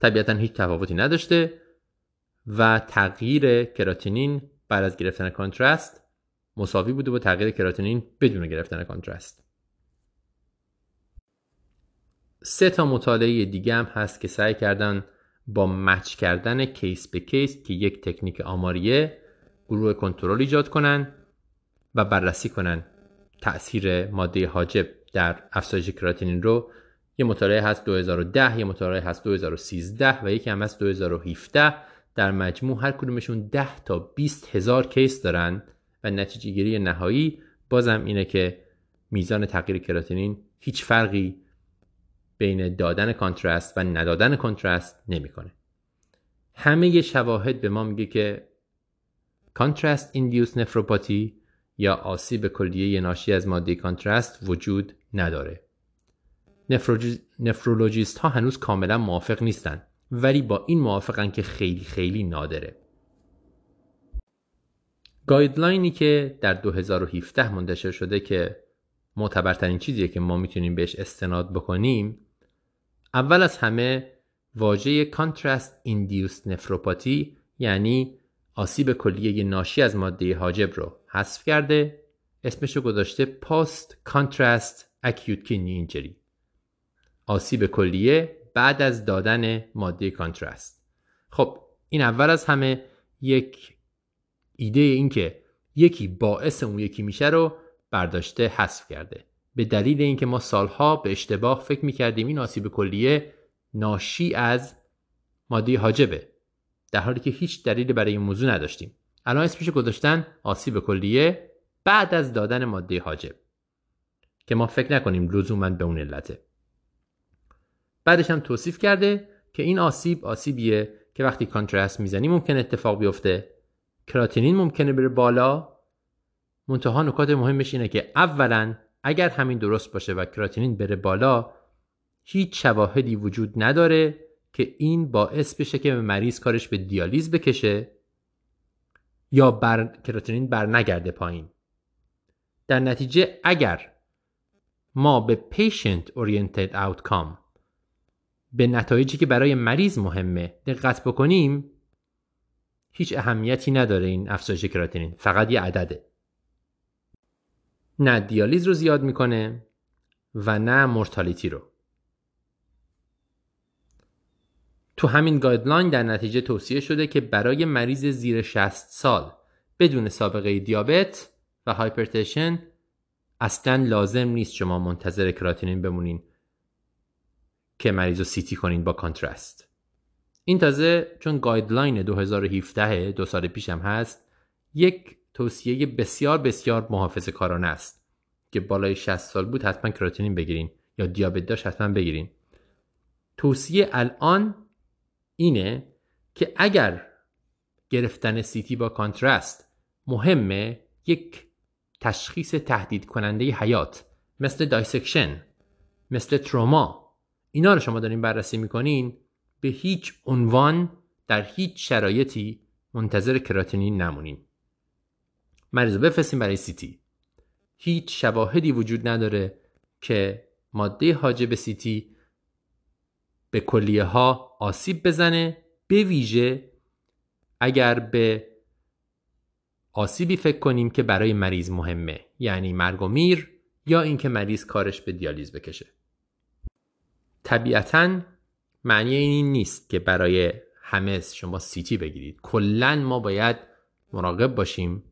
طبیعتا هیچ تفاوتی نداشته و تغییر کراتینین بعد از گرفتن کنترست مساوی بوده با تغییر کراتینین بدون گرفتن کنترست سه تا مطالعه دیگه هم هست که سعی کردن با match کردن case به case که یک تکنیک آماریه گروه کنترل ایجاد کنن و بررسی کنن تاثیر ماده حاجب در افزایش کراتینین رو. یه مطالعه هست 2010 یه مطالعه هست 2013 و یکی هم هست 2017 در مجموع هر کدومشون 10 تا 20 هزار case دارن و نتیجه گیری نهایی بازم اینه که میزان تغییر کراتینین هیچ فرقی بین دادن کانترست و ندادن کانترست نمی‌کنه. همه شواهد به ما میگه که کانترست ایندیوس نفروپاتی یا آسیب کلیه ناشی از ماده کانترست وجود نداره. نفرولوژیست ها هنوز کاملا موافق نیستن ولی با این موافقن که خیلی خیلی نادره. guideline ی که در 2017 منتشر شده که معتبرترین چیزیه که ما می‌تونیم بهش استناد بکنیم اول از همه واژه contrast induced nephropathy یعنی آسیب کلیه ناشی از ماده حاجب رو حذف کرده اسمش رو گذاشته post contrast acute kidney injury آسیب کلیه بعد از دادن ماده contrast خب این اول از همه یک ایده این که یکی باعث اون یکی میشه رو برداشته حذف کرده. به دلیل اینکه ما سالها به اشتباه فکر می‌کردیم این آسیب کلیه ناشی از ماده حاجبه. در حالی که هیچ دلیلی برای این موضوع نداشتیم. الان اسمش گذاشتن آسیب کلیه بعد از دادن ماده حاجب. که ما فکر نکنیم لزوما به اون علته. بعدش هم توصیف کرده که این آسیب آسیبیه که وقتی کانترست می‌زنی ممکن اتفاق بیفته. کراتینین ممکنه بره بالا. منتها نکات مهمش اینه که اولا اگر همین درست باشه و کراتینین بره بالا هیچ شواهدی وجود نداره که این باعث بشه که مریض کارش به دیالیز بکشه یا بر کراتینین بر نگرده پایین. در نتیجه اگر ما به patient oriented outcome به نتایجی که برای مریض مهمه دقت بکنیم هیچ اهمیتی نداره این افزایش کراتینین فقط یه عدده. نه دیالیز رو زیاد می‌کنه و نه mortality رو. تو همین guideline در نتیجه توصیه شده که برای مریض زیر 60 سال بدون سابقه دیابت و hypertension اصلا لازم نیست شما منتظر کراتینین بمونین. که مریض رو CT کنین با contrast. این تازه چون guideline 2017 دو سال پیشم هست یک توصیه بسیار بسیار محافظ کارانه است که بالای 60 سال بود حتما کراتینین بگیرین یا دیابت داشت حتما بگیرین. توصیه الان اینه که اگر گرفتن CT با contrast مهمه یک تشخیص تهدید کننده حیات مثل dissection مثل تروما اینا رو شما دارین بررسی می‌کنین به هیچ عنوان در هیچ شرایطی منتظر کراتینین نمونین. مریض رو بفرستیم برای CT هیچ شواهدی وجود نداره که ماده حاجب CT به کلیه ها آسیب بزنه به ویژه اگر به آسیبی فکر کنیم که برای مریض مهمه یعنی مرگ و میر یا اینکه مریض کارش به دیالیز بکشه. طبیعتا معنی این نیست که برای همه شما سیتی بگیرید. کلا ما باید مراقب باشیم.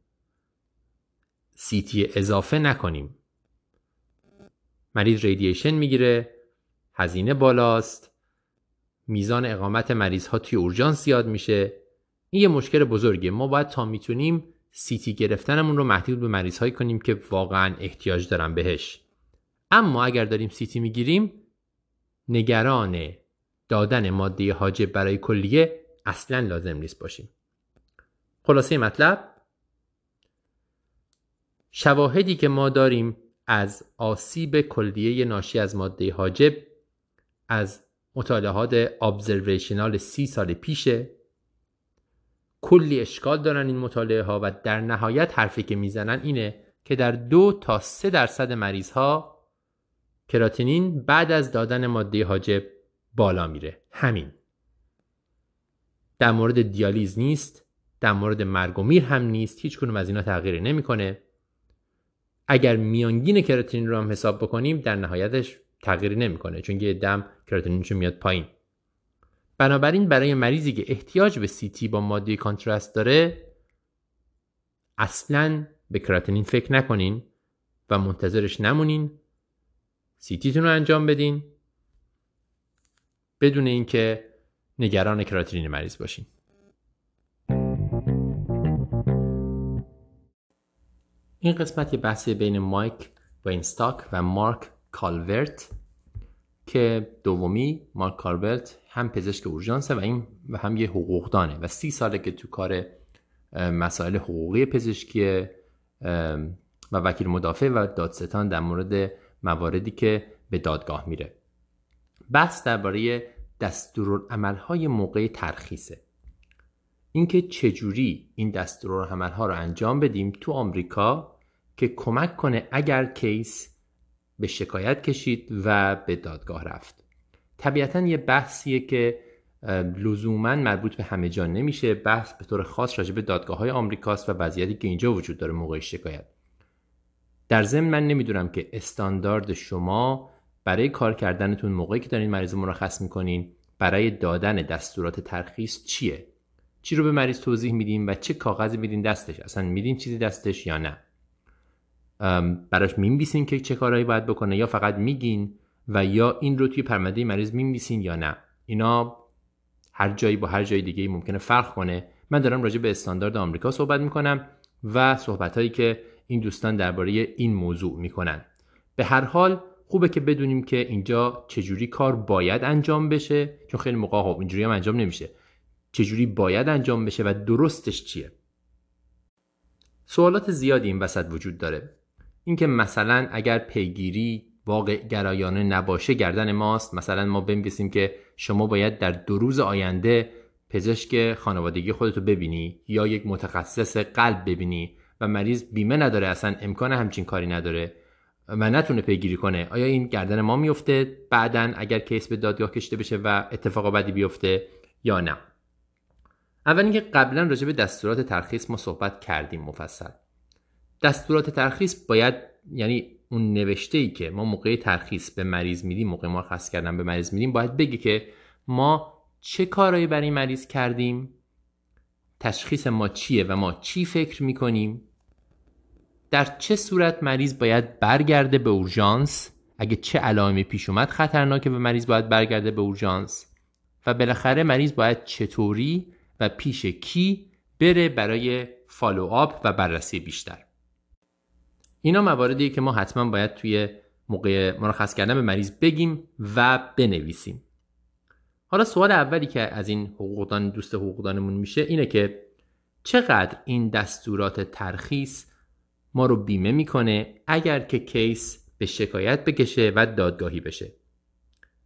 سیتی اضافه نکنیم. مریض radiation می‌گیره. هزینه بالاست. میزان اقامت مریض ها توی اورژانس زیاد میشه. این یه مشکل بزرگه ما باید تا می‌تونیم CT گرفتنمون رو محدود به مریض هایی کنیم که واقعا احتیاج دارن بهش. اما اگر داریم CT می‌گیریم نگران دادن ماده حاجب برای کلیه اصلا لازم نیست باشیم. خلاصه مطلب شواهدی که ما داریم از آسیب کلیه ناشی از ماده حاجب از مطالعات ابزرویشنال سی سال پیشه. کلی اشکال دارن این مطالعه ها و در نهایت حرفی که می‌زنن اینه که در دو تا سه درصد مریض ها کراتینین بعد از دادن ماده حاجب بالا میره. همین. در مورد دیالیز نیست در مورد مرگ و میر هم نیست هیچ کدوم از اینا تغییری نمی‌کنه. اگر میانگین کراتینین رو هم حساب بکنیم در نهایتش تغییری نمی‌کنه چون یه دم کراتینینشون میاد پایین. بنابراین برای مریضی که احتیاج به CT با ماده contrast داره اصلا به کراتینین فکر نکنین و منتظرش نمونین. CT تون رو انجام بدین. بدون اینکه نگران کراتینین مریض باشین. این قسمت یه بحثی بین مایک واینستاک و مارک کالورت که دومی مارک کالورت هم پزشک اورژانسه و این و هم یه حقوقدانه و سی ساله که تو کار مسائل حقوقی پزشکی و وکیل مدافع و دادستان در مورد مواردی که به دادگاه میره. بحث درباره دستورالعملهای موقع ترخیصه. اینکه چجوری این دستورالعملها رو انجام بدیم تو آمریکا که کمک کنه اگر کیس به شکایت کشید و به دادگاه رفت. طبیعتا یه بحثیه که لزوما مربوط به همه جا نمیشه. بحث به طور خاص راجع به دادگاه های آمریکاست و وضعیتی که اینجا وجود داره موقع شکایت. در ضمن من نمی‌دونم که استاندارد شما برای کار کردنتون موقعی که دارین مریض مرخص می‌کنین برای دادن دستورات ترخیص چیه؟ چی رو به مریض توضیح میدیم و چه کاغذی میدین دستش؟ اصلا میدین چیزی دستش یا نه؟ براش می‌نویسین که چه کارهایی باید بکنه یا فقط میگین و یا این رو توی پرونده مریض می‌نویسین یا نه؟ اینا هر جایی با هر جای دیگه ممکنه فرق کنه. من دارم راجع به استاندارد آمریکا صحبت می‌کنم و صحبت هایی که این دوستان درباره این موضوع می‌کنن. به هر حال خوبه که بدونیم که اینجا چجوری کار باید انجام بشه چون خیلی موقع خب اینجوری هم انجام نمیشه. چجوری باید انجام بشه و درستش چیه؟ سوالات زیادی این وسط وجود داره. اینکه مثلا اگر پیگیری واقع گرایانه نباشه گردن ماست. مثلا ما بنویسیم که شما باید در دو روز آینده پزشک خانوادگی خودتو ببینی یا یک متخصص قلب ببینی. و مریض بیمه نداره اصلا امکان همچین کاری نداره و نتونه پیگیری کنه. آیا این گردن ما میفته بعدا اگر کیس به دادگاه کشته بشه و اتفاق بدی بیفته یا نه؟ اول اینکه قبلا راجع به دستورات ترخیص ما صحبت کردیم مفصل. دستورات ترخیص باید یعنی اون نوشته ای که ما موقع ترخیص به مریض میدیم موقع ما خاص کردن به مریض میدیم باید بگه که ما چه کارایی برای مریض کردیم؟ تشخیص ما چیه و ما چی فکر می‌کنیم؟ در چه صورت مریض باید برگرده به اورژانس؟ اگه چه علائمی پیش اومد خطرناکه به مریض باید برگرده به اورژانس؟ و بالاخره مریض باید چطوری و پیش کی بره برای فالو آپ و بررسی بیشتر؟ اینا مواردی که ما حتما باید توی موقع مرخص کردن به مریض بگیم و بنویسیم. حالا سوال اولی که از این حقوقدان دوست حقوقدانمون میشه اینه که چقدر این دستورات ترخیص ما رو بیمه می‌کنه اگر که کیس به شکایت بکشه و دادگاهی بشه؟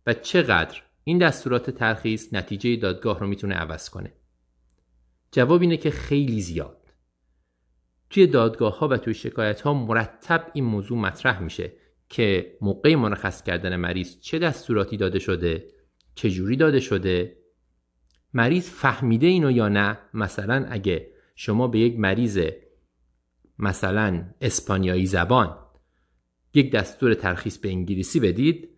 و چقدر این دستورات ترخیص نتیجه دادگاه رو می‌تونه عوض کنه؟ جواب اینه که خیلی زیاد. توی دادگاه ها و توی شکایت ها مرتب این موضوع مطرح میشه که موقع مرخص کردن مریض چه دستوراتی داده شده چه جوری داده شده؟ مریض فهمیده اینو یا نه؟ مثلا اگه شما به یک مریض مثلا اسپانیایی زبان یک دستور ترخیص به انگلیسی بدید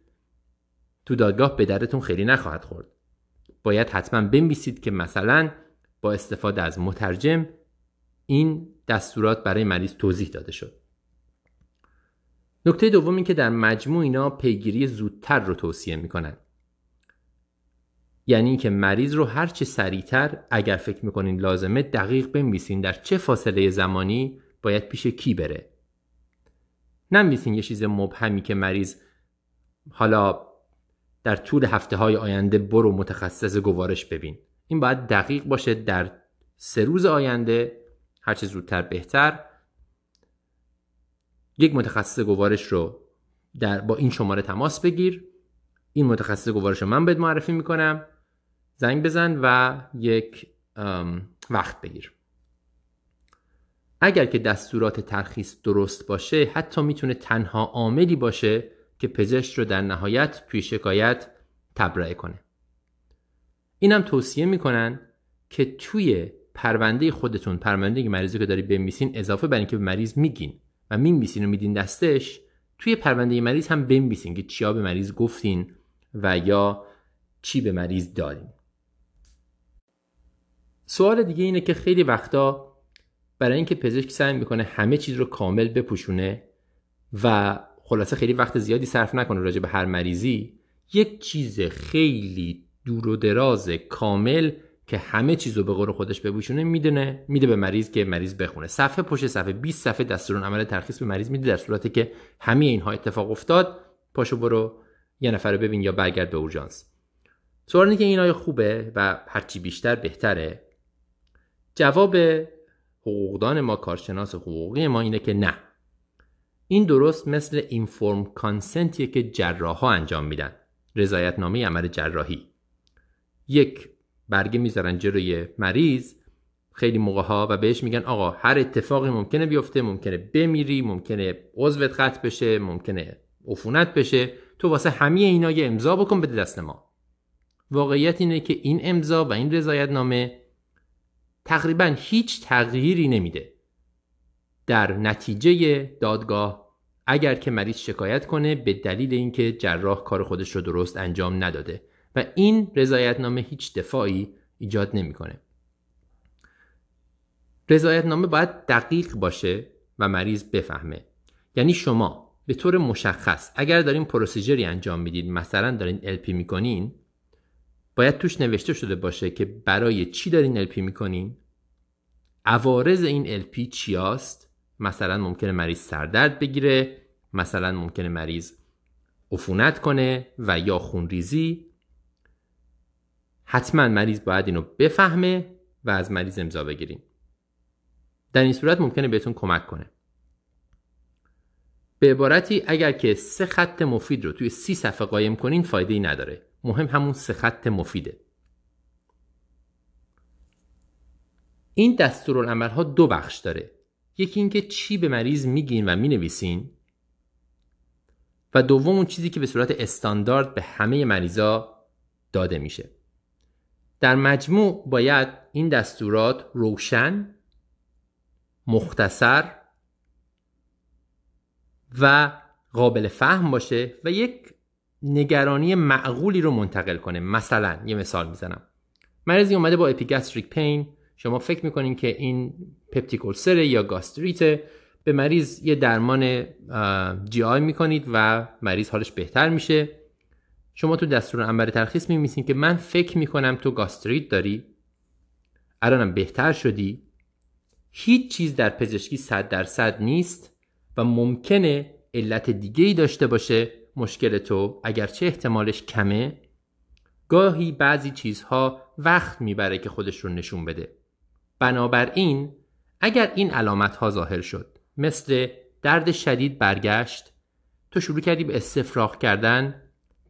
تو دادگاه به درتون خیلی نخواهد خورد. باید حتما بنویسید که مثلا با استفاده از مترجم این دستورات برای مریض توضیح داده شد. نکته دوم این که در مجموع اینا پیگیری زودتر رو توصیه می‌کنن. یعنی که مریض رو هر چه سریعتر اگر فکر می‌کنین لازمه دقیق بنویسین در چه فاصله زمانی باید پیش کی بره. ننویسین یه چیز مبهمی که مریض حالا در طول هفته های آینده برو متخصص گوارش ببین. این باید دقیق باشه در سه روز آینده هرچه زودتر بهتر. یک متخصص گوارش رو در با این شماره تماس بگیر. این متخصص گوارش رو من بهت معرفی می‌کنم. زنگ بزن و یک وقت بگیر. اگر که دستورات ترخیص درست باشه حتی می‌تونه تنها عاملی باشه که پزشک رو در نهایت توی شکایت تبرئه کنه. اینم توصیه می‌کنن که توی پرونده خودتون پرونده مریضی که داری بنویسین اضافه بر اینکه به مریض میگین و می‌نویسین و میدین دستش توی پرونده مریض هم بنویسین که چیا به مریض گفتین و یا چی به مریض دارین سوال دیگه اینه که خیلی وقتا برای اینکه پزشک سعی می‌کنه همه چیز رو کامل بپوشونه و خلاصه خیلی وقت زیادی صرف نکنه راجع به هر مریضی یک چیز خیلی دور و دراز کامل که همه چیز رو به قول خودش بپوشونه می‌دونه میده به مریض که مریض بخونه. صفحه پشت صفحه 20 صفحه دستورون عمل ترخیص به مریض میده در صورتی که همه اینها اتفاق افتاد پاشو برو یه نفر رو ببین یا برگرد به اورژانس. سوال که این خوبه و هرچی بیشتر بهتره. جواب حقوقدان ما کارشناس حقوقی ما اینه که نه. این درست مثل اینفورم کانسنتیه که جراح ها انجام میدن. رضایت نامه عمل جراحی. یک برگه می‌ذارن جلوی مریض. خیلی موقع ها و بهش میگن آقا هر اتفاقی ممکنه بیفته ممکنه بمیری ممکنه عضوت قطع بشه ممکنه عفونت بشه. تو واسه همه اینا یه امضا بکن بده دست ما. واقعیت اینه که این امضا و این رضایت نامه تقریبا هیچ تغییری نمیده در نتیجه دادگاه اگر که مریض شکایت کنه به دلیل اینکه جراح کار خودش رو درست انجام نداده و این رضایت نامه هیچ دفاعی ایجاد نمی‌کنه. رضایت نامه باید دقیق باشه و مریض بفهمه یعنی شما به طور مشخص اگر دارین پروسیجری انجام می‌دید مثلا دارین الپی می‌کنین باید توش نوشته شده باشه که برای چی دارین الپی می‌کنین؟ عوارض این الپی چیاست؟ مثلا ممکنه مریض سردرد بگیره مثلا ممکنه مریض عفونت کنه و یا خونریزی. حتما مریض باید اینو بفهمه و از مریض امضا بگیریم در این صورت ممکنه بهتون کمک کنه. به عبارتی اگر که سه خط مفید رو توی سی صفحه قایم کنین فایده ای نداره. مهم همون سه خط مفیده. این ها دو بخش داره. یکی اینکه چی به مریض میگین و می‌نویسین و دوم اون چیزی که به صورت استاندارد به همه مریضا داده میشه. در مجموع باید این دستورات روشن مختصر و قابل فهم باشه و یک نگرانی معقولی رو منتقل کنه. مثلا یه مثال می‌زنم. مریضی اومده با epigastric pain. شما فکر می‌کنین که این peptic ulcer یا گاستریته به مریض یه درمان GI می‌کنید و مریض حالش بهتر میشه. شما تو دستور انبر ترخیص می‌نویسین که من فکر می‌کنم تو گاستریت داری. الانم بهتر شدی. هیچ چیز در پزشکی صد درصد نیست و ممکنه علت دیگه ای داشته باشه. مشکل تو اگرچه احتمالش کمه گاهی بعضی چیزها وقت می‌بره که خودش رو نشون بده. بنابراین اگر این علامت ها ظاهر شد مثل درد شدید برگشت تو شروع کردی به استفراغ کردن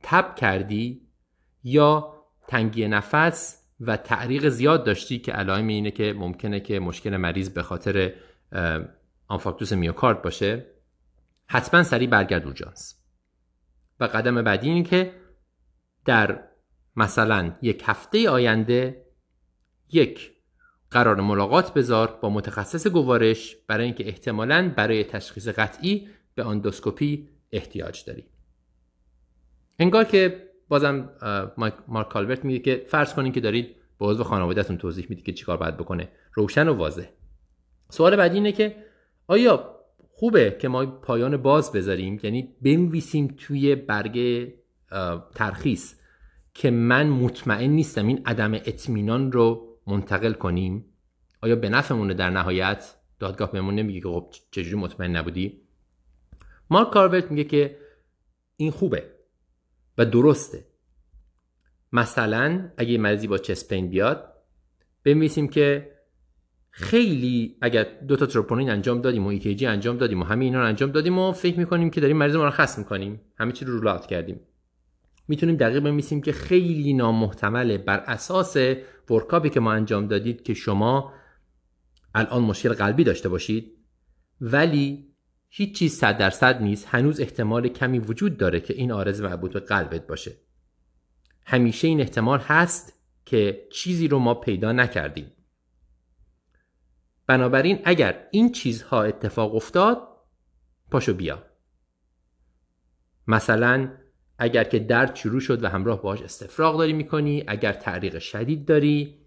تب کردی یا تنگی نفس و تعریق زیاد داشتی که علائم اینه که ممکنه که مشکل مریض به خاطر آنفاکتوس میوکارد باشه حتما سریع برگرد اورژانس و قدم بعدی اینه که در مثلا یک هفته آینده یک قرار ملاقات بذار با متخصص گوارش برای اینکه احتمالا برای تشخیص قطعی به آندوسکوپی احتیاج داری. انگار که بازم مارک کالورت میگه که فرض کنین که دارید به عضو خانوادهتون توضیح می‌دید که چیکار باید بکنه. روشن و واضح. سوال بعدی اینه که آیا خوبه که ما پایان باز بذاریم. یعنی بنویسیم توی برگه ترخیص که من مطمئن نیستم این عدم اطمینان رو منتقل کنیم. آیا به نفعمونه در نهایت دادگاه بهمون نمیگه که خب چجوری مطمئن نبودی؟ مارک کارورت میگه که این خوبه و درسته. مثلا اگه مریضی با چسپین بیاد بنویسیم که خیلی اگر دو تا تروپونین انجام دادیم و EKG انجام دادیم و همه اینا رو انجام دادیم و فکر می‌کنیم که داریم مریض مرخص می‌کنیم. همه چی رو rule out کردیم. می‌تونیم دقیق بنویسیم که خیلی نامحتمله. بر اساس workup ی که ما انجام دادید که شما الان مشکل قلبی داشته باشید ولی هیچ چیز صد درصد نیست. هنوز احتمال کمی وجود داره که این آرز مربوط به قلبت باشه. همیشه این احتمال هست که چیزی رو ما پیدا نکردیم. بنابراین اگر این چیزها اتفاق افتاد پاشو بیا. مثلا اگر که درد شروع شد و همراه باهاش استفراغ داری می‌کنی اگر تعریق شدید داری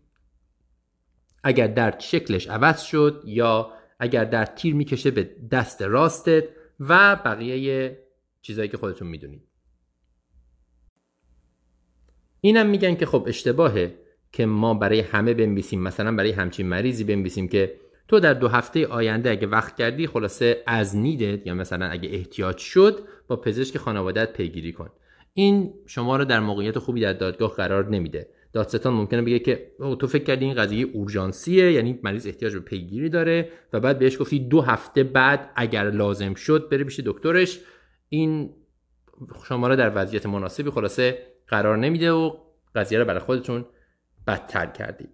اگر درد شکلش عوض شد یا اگر درد تیر می‌کشه به دست راستت و بقیه چیزهایی که خودتون می‌دونید. اینم میگن که خب اشتباهه که ما برای همه بنویسیم. مثلا برای همچین مریضی بنویسیم که تو در دو هفته آینده اگه وقت کردی خلاصه از نیدت یا مثلا اگه احتیاج شد با پزشک خانوادت پیگیری کن. این شما رو در موقعیت خوبی در دادگاه قرار نمیده. دادستان ممکنه بگه که تو فکر کردی این قضیه اورژانسیه یعنی مریض احتیاج به پیگیری داره و بعد بهش گفتی دو هفته بعد اگر لازم شد بره پیش دکترش. این شما رو در وضعیت مناسبی خلاصه قرار نمیده و قضیه رو برای خودتون بدتر کردید.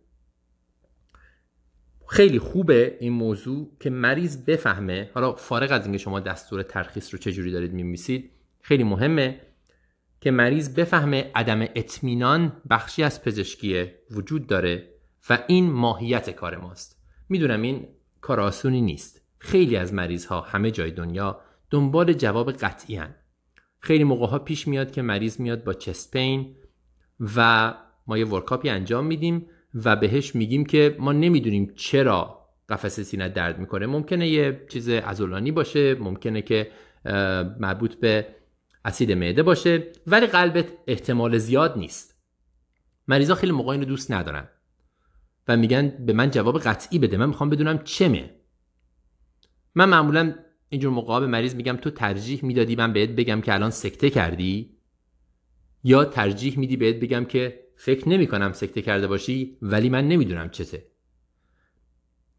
خیلی خوبه این موضوع که مریض بفهمه. حالا فارغ از اینکه شما دستور ترخیص رو چجوری دارید میمیسید خیلی مهمه که مریض بفهمه عدم اطمینان بخشی از پزشکی وجود داره و این ماهیت کار ماست. می‌دونم این کار آسونی نیست. خیلی از مریض ها همه جای دنیا دنبال جواب قطعی هن. خیلی موقع ها پیش میاد که مریض میاد با چست پین و ما یه ورکاپی انجام میدیم و بهش میگیم که ما نمی‌دونیم چرا قفسه سینه درد می‌کنه. ممکنه یه چیز ازولانی باشه ممکنه که مربوط به اسید معده باشه ولی قلبت احتمال زیاد نیست. مریضا خیلی موقع اینو دوست ندارن و میگن به من جواب قطعی بده. من می‌خوام بدونم چمه. من معمولا اینجور موقع به مریض میگم تو ترجیح می‌دادی من بهت بگم که الان سکته کردی؟ یا ترجیح میدی بهت بگم که فکر نمی کنم سکته کرده باشی ولی من نمی‌دونم چته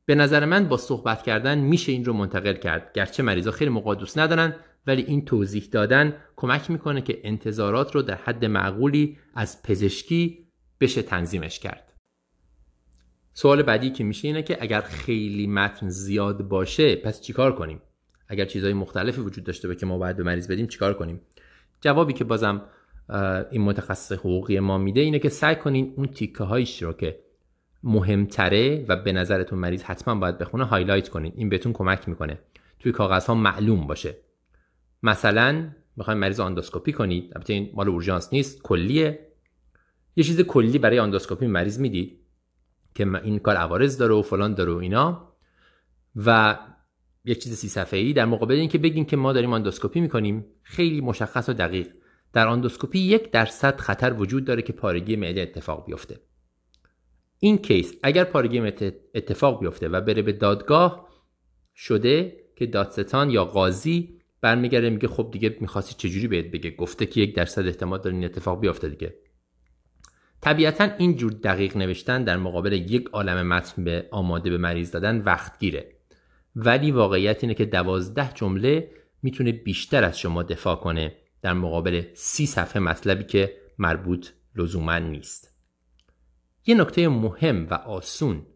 به نظر من با صحبت کردن میشه این رو منتقل کرد. گرچه مریضا خیلی موقع دوست ندارن ولی این توضیح دادن کمک می‌کنه که انتظارات رو در حد معقولی از پزشکی بشه تنظیمش کرد. سوال بعدی که میشه اینه که اگر خیلی متن زیاد باشه پس چیکار کنیم؟ اگر چیزهای مختلفی وجود داشته باشه که ما باید به مریض بدیم چیکار کنیم؟ جوابی که بازم این متخصص حقوقی ما میده اینه که سعی کنین اون تیکه هایش رو که مهمتره و به نظرتون مریض حتما باید بخونه هایلایت کنین. این بهتون کمک می‌کنه. توی کاغذ ها معلوم باشه. مثلا می‌خوایم مریض آندوسکوپی کنید. البته این مال اورژانس نیست کلیه. یه چیز کلی برای آندوسکوپی مریض می‌دید که این کار عوارض داره و فلان داره و اینا. و یه چیز سی صفحه ای در مقابل اینکه بگیم که ما داریم آندوسکوپی می‌کنیم. خیلی مشخص و دقیق. در آندوسکوپی یک درصد خطر وجود داره که پارگی معده اتفاق بیفته. این کیس اگر پارگی معده اتفاق بیفته و بره به دادگاه شده که دادستان یا قاضی برمیگرده میگه خب دیگه می‌خواستی چجوری بهت بگه؟ گفته که یک درصد احتمال داره این اتفاق بیفته دیگه. طبیعتا این جور دقیق نوشتن در مقابل یک عالم متن به آماده به مریض دادن وقت گیره ولی واقعیت اینه که دوازده جمله می‌تونه بیشتر از شما دفاع کنه. در مقابل سی صفحه مطلبی که مربوط لزوما نیست. یه نکته مهم و آسون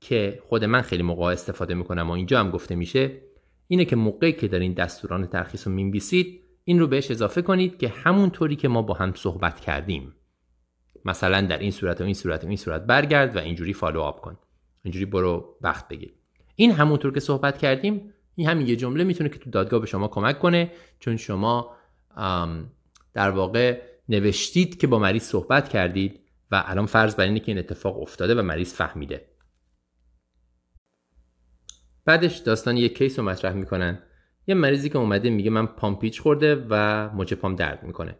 که خود من خیلی موقع استفاده می‌کنم و اینجا هم گفته میشه اینه که موقعی که دارین دستوران ترخیص رو می‌نویسید این رو بهش اضافه کنید که همون طوری که ما با هم صحبت کردیم. مثلا در این صورت و این صورت و این صورت برگرد و اینجوری فالو آپ کن. اینجوری برو وقت بگیر. این همونطور که صحبت کردیم این همین یه جمله می‌تونه که تو دادگاه به شما کمک کنه چون شما در واقع نوشتید که با مریض صحبت کردید و الان فرض بر اینه که این اتفاق افتاده و مریض فهمیده. بعدش داستان یه کیس رو مطرح می‌کنن. یه مریضی که اومده میگه من پام پیچ خورده و مچ پام درد می‌کنه.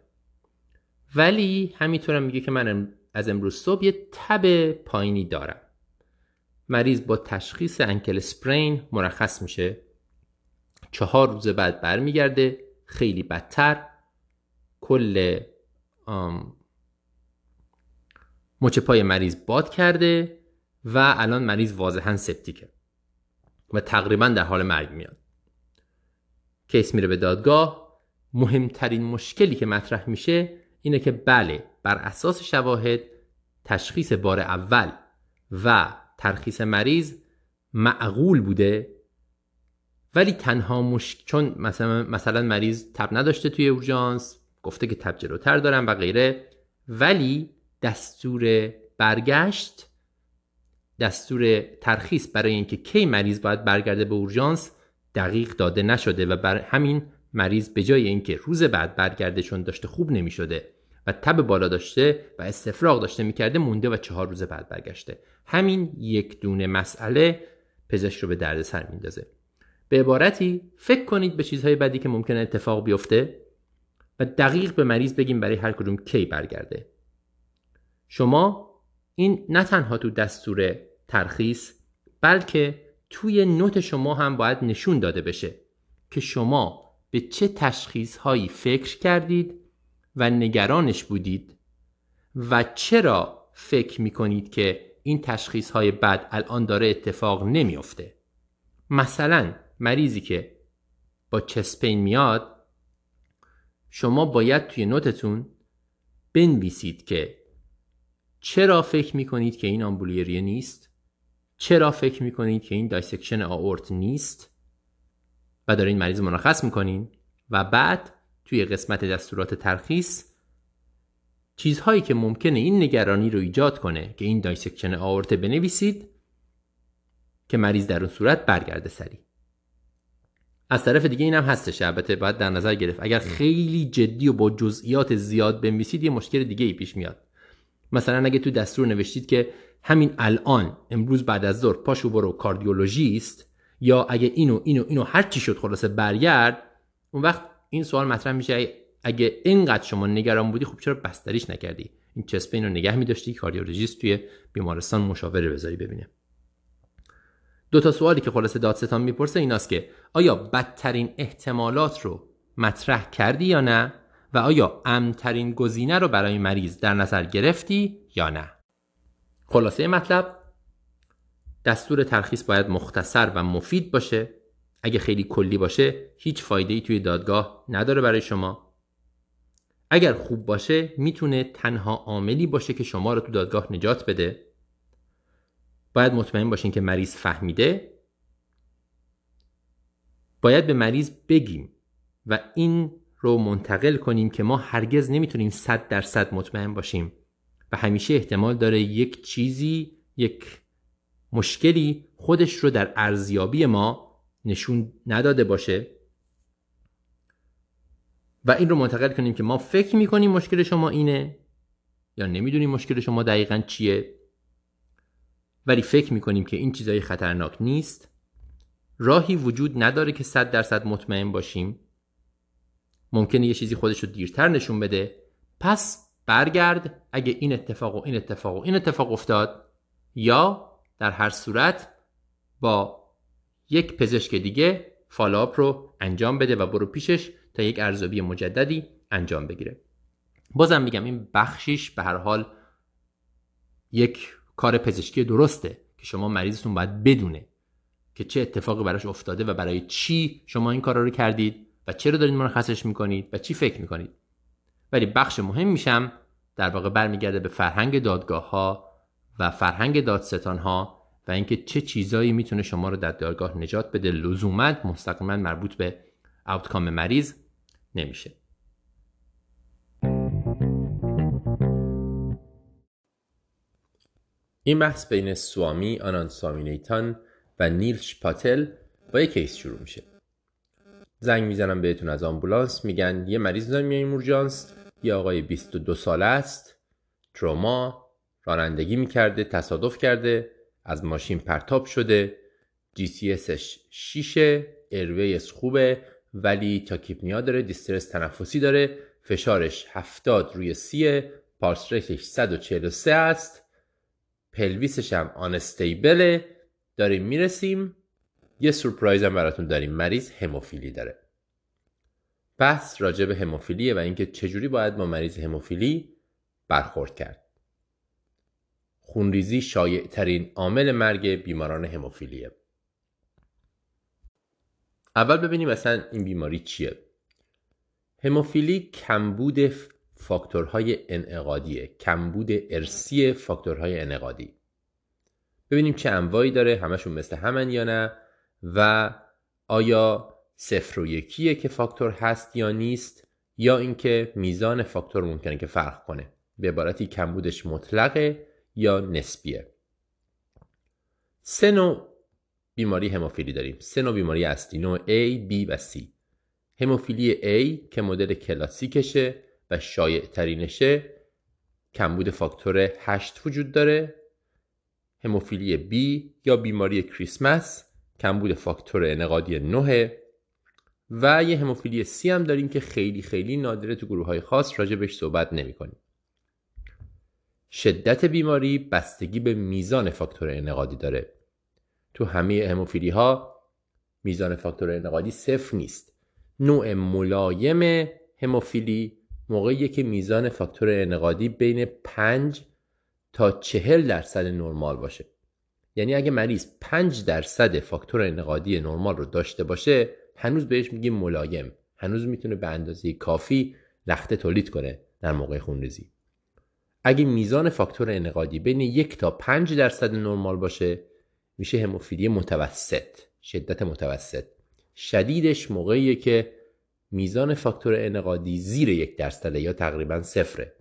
ولی همینطورم میگه که من از امروز صبح یه تب پایینی دارم. مریض با تشخیص انکل سپرین مرخص میشه. چهار روز بعد برمیگرده. خیلی بدتر. کل مچ پای مریض باد کرده و الان مریض واضحا سپتیکه و تقریبا در حال مرگ میاد. کیس میره به دادگاه. مهمترین مشکلی که مطرح میشه اینه که بله بر اساس شواهد تشخیص بار اول و ترخیص مریض معقول بوده ولی تنها مشک چون مثلا, مثلا مریض تب نداشته توی اورژانس گفته که تب جلوتر دارم و غیره. ولی دستور برگشت دستور ترخیص برای اینکه کی مریض باید برگرده به اورژانس دقیق داده نشده و بر همین مریض به جای اینکه روز بعد برگرده چون داشته خوب نمی‌شده و تب بالا داشته و استفراغ داشته می‌کرده مونده و چهار روز بعد برگشته. همین یک دونه مسئله پزشک رو به درد سر میندازه. به عبارتی فکر کنید به چیزهای بدی که ممکنه اتفاق بیفته. و دقیق به مریض بگیم برای هر کدوم کی برگرده. شما این نه تنها تو دستور ترخیص بلکه توی نوت شما هم باید نشون داده بشه که شما به چه تشخیص هایی فکر کردید و نگرانش بودید و چرا فکر می کنید که این تشخیص های بد الان داره اتفاق نمی‌افته. مثلا مریضی که با chest pain میاد شما باید توی نوتتون بنویسید که چرا فکر می کنید که این آمبولی ریه نیست؟ چرا فکر می کنید که این dissection آورت نیست؟ و دارین مریض مرخص می‌کنین و بعد توی قسمت دستورات ترخیص چیزهایی که ممکنه این نگرانی رو ایجاد کنه که این dissection آورته بنویسید که مریض در اون صورت برگرده سریع از طرف دیگه اینم هستش. البته باید در نظر گرفت. اگر خیلی جدی و با جزئیات زیاد بنویسید یه مشکل دیگه ای پیش میاد. مثلا اگه تو دستور نوشتید که همین الان امروز بعد از ظهر پاشو برو کاردیولوژیست یا اگه اینو اینو اینو هر چی شد خلاصه برگرد اون وقت این سوال مطرح میشه. اگه اینقدر شما نگران بودی خب چرا بستریش نکردی؟ این چسپین رو نگه میداشتی؟ کاردیولوژیست توی بیمارستان مشاوره بذاری ببینه. دو تا سوالی که خلاصه دادستان می‌پرسه ایناست که آیا بدترین احتمالات رو مطرح کردی یا نه؟ و آیا امترین گزینه رو برای مریض در نظر گرفتی یا نه؟ خلاصه مطلب دستور ترخیص باید مختصر و مفید باشه. اگه خیلی کلی باشه هیچ فایده ای توی دادگاه نداره برای شما. اگر خوب باشه می‌تونه تنها عاملی باشه که شما رو تو دادگاه نجات بده. باید مطمئن باشین که مریض فهمیده باید به مریض بگیم و این رو منتقل کنیم که ما هرگز نمی‌تونیم صد درصد مطمئن باشیم و همیشه احتمال داره یک چیزی یک مشکلی خودش رو در ارزیابی ما نشون نداده باشه و این رو منتقل کنیم که ما فکر می‌کنیم مشکل شما اینه یا نمی‌دونیم مشکل شما دقیقا چیه ولی فکر می‌کنیم که این چیزای خطرناک نیست. راهی وجود نداره که صد درصد مطمئن باشیم. ممکنه یه چیزی خودش رو دیرتر نشون بده. پس برگرد اگه این اتفاق و این اتفاق و این اتفاق افتاد یا در هر صورت با یک پزشک دیگه فالوآپ رو انجام بده و برو پیشش تا یک ارزیابی مجددی انجام بگیره. بازم میگم این بخشیش به هر حال یک کار پزشکی درسته که شما مریضتون باید بدونه. که چه اتفاقی براش افتاده و برای چی شما این کارا رو کردید و چرا دارید مرخصش می‌کنید و چی فکر می‌کنید. ولی بخش مهم میشم در واقع برمیگرده به فرهنگ دادگاه ها و فرهنگ دادستان ها و اینکه چه چیزایی می‌تونه شما رو در دادگاه نجات بده. لزوما مستقیما مربوط به آوتکام مریض نمیشه. این بحث بین سوامی آنان سامینیتان و نیلش پاتل با یک کیس شروع میشه. زنگ می‌زنم بهتون از آمبولانس. میگن یه مریض داریم میاییم اورژانس یه آقای 22 ساله است. تروما رانندگی می‌کرده تصادف کرده از ماشین پرتاب شده. جی سی اسش شیشه ارویس خوبه ولی tachypnea داره دیسترس تنفسی داره. فشارش 70 روی سیه پارس ریتش 143 است. پلویسش هم آنستیبله. داریم می‌رسیم. یه سورپرایز هم براتون داریم. مریض هموفیلی داره. بحث راجع به هموفیلیه و اینکه چجوری باید با مریض هموفیلی برخورد کرد. خونریزی شایع ترین عامل مرگ بیماران هموفیلیه. اول ببینیم اصلا این بیماری چیه. هموفیلی کمبود فاکتورهای انعقادیه. کمبود ارسی فاکتورهای انعقادی. ببینیم چه انواعی داره همشون مثل همن یا نه و آیا صفر و یکیه که فاکتور هست یا نیست یا اینکه میزان فاکتور ممکنه که فرق کنه. به عبارتی کمبودش مطلقه یا نسبیه. سه نوع بیماری هموفیلی داریم. سه نوع بیماری اصلی نوع A, B و C. هموفیلی A که مدل کلاسیکشه و شایع ترینشه کمبود فاکتور 8 وجود داره. هموفیلی B یا بیماری کریسمس کمبود فاکتور انقادی 9 و یه هموفیلی C هم داریم که خیلی خیلی نادره تو گروه های خاص راجع بهش صحبت نمی کنیم. شدت بیماری بستگی به میزان فاکتور انقادی داره. تو همه هموفیلی ها میزان فاکتور انقادی صفر نیست. نوع ملایم هموفیلی موقعی که میزان فاکتور انقادی بین 5 تا 40 درصد نرمال باشه. یعنی اگه مریض 5 درصد فاکتور انقادی نرمال رو داشته باشه هنوز بهش میگیم ملایم. هنوز می‌تونه به اندازه کافی لخته تولید کنه در موقع خونریزی. اگه میزان فاکتور انقادی بین یک تا 5 درصد نرمال باشه میشه هموفیلی متوسط شدت متوسط. شدیدش موقعیه که میزان فاکتور انقادی زیر یک درصده یا تقریبا صفره.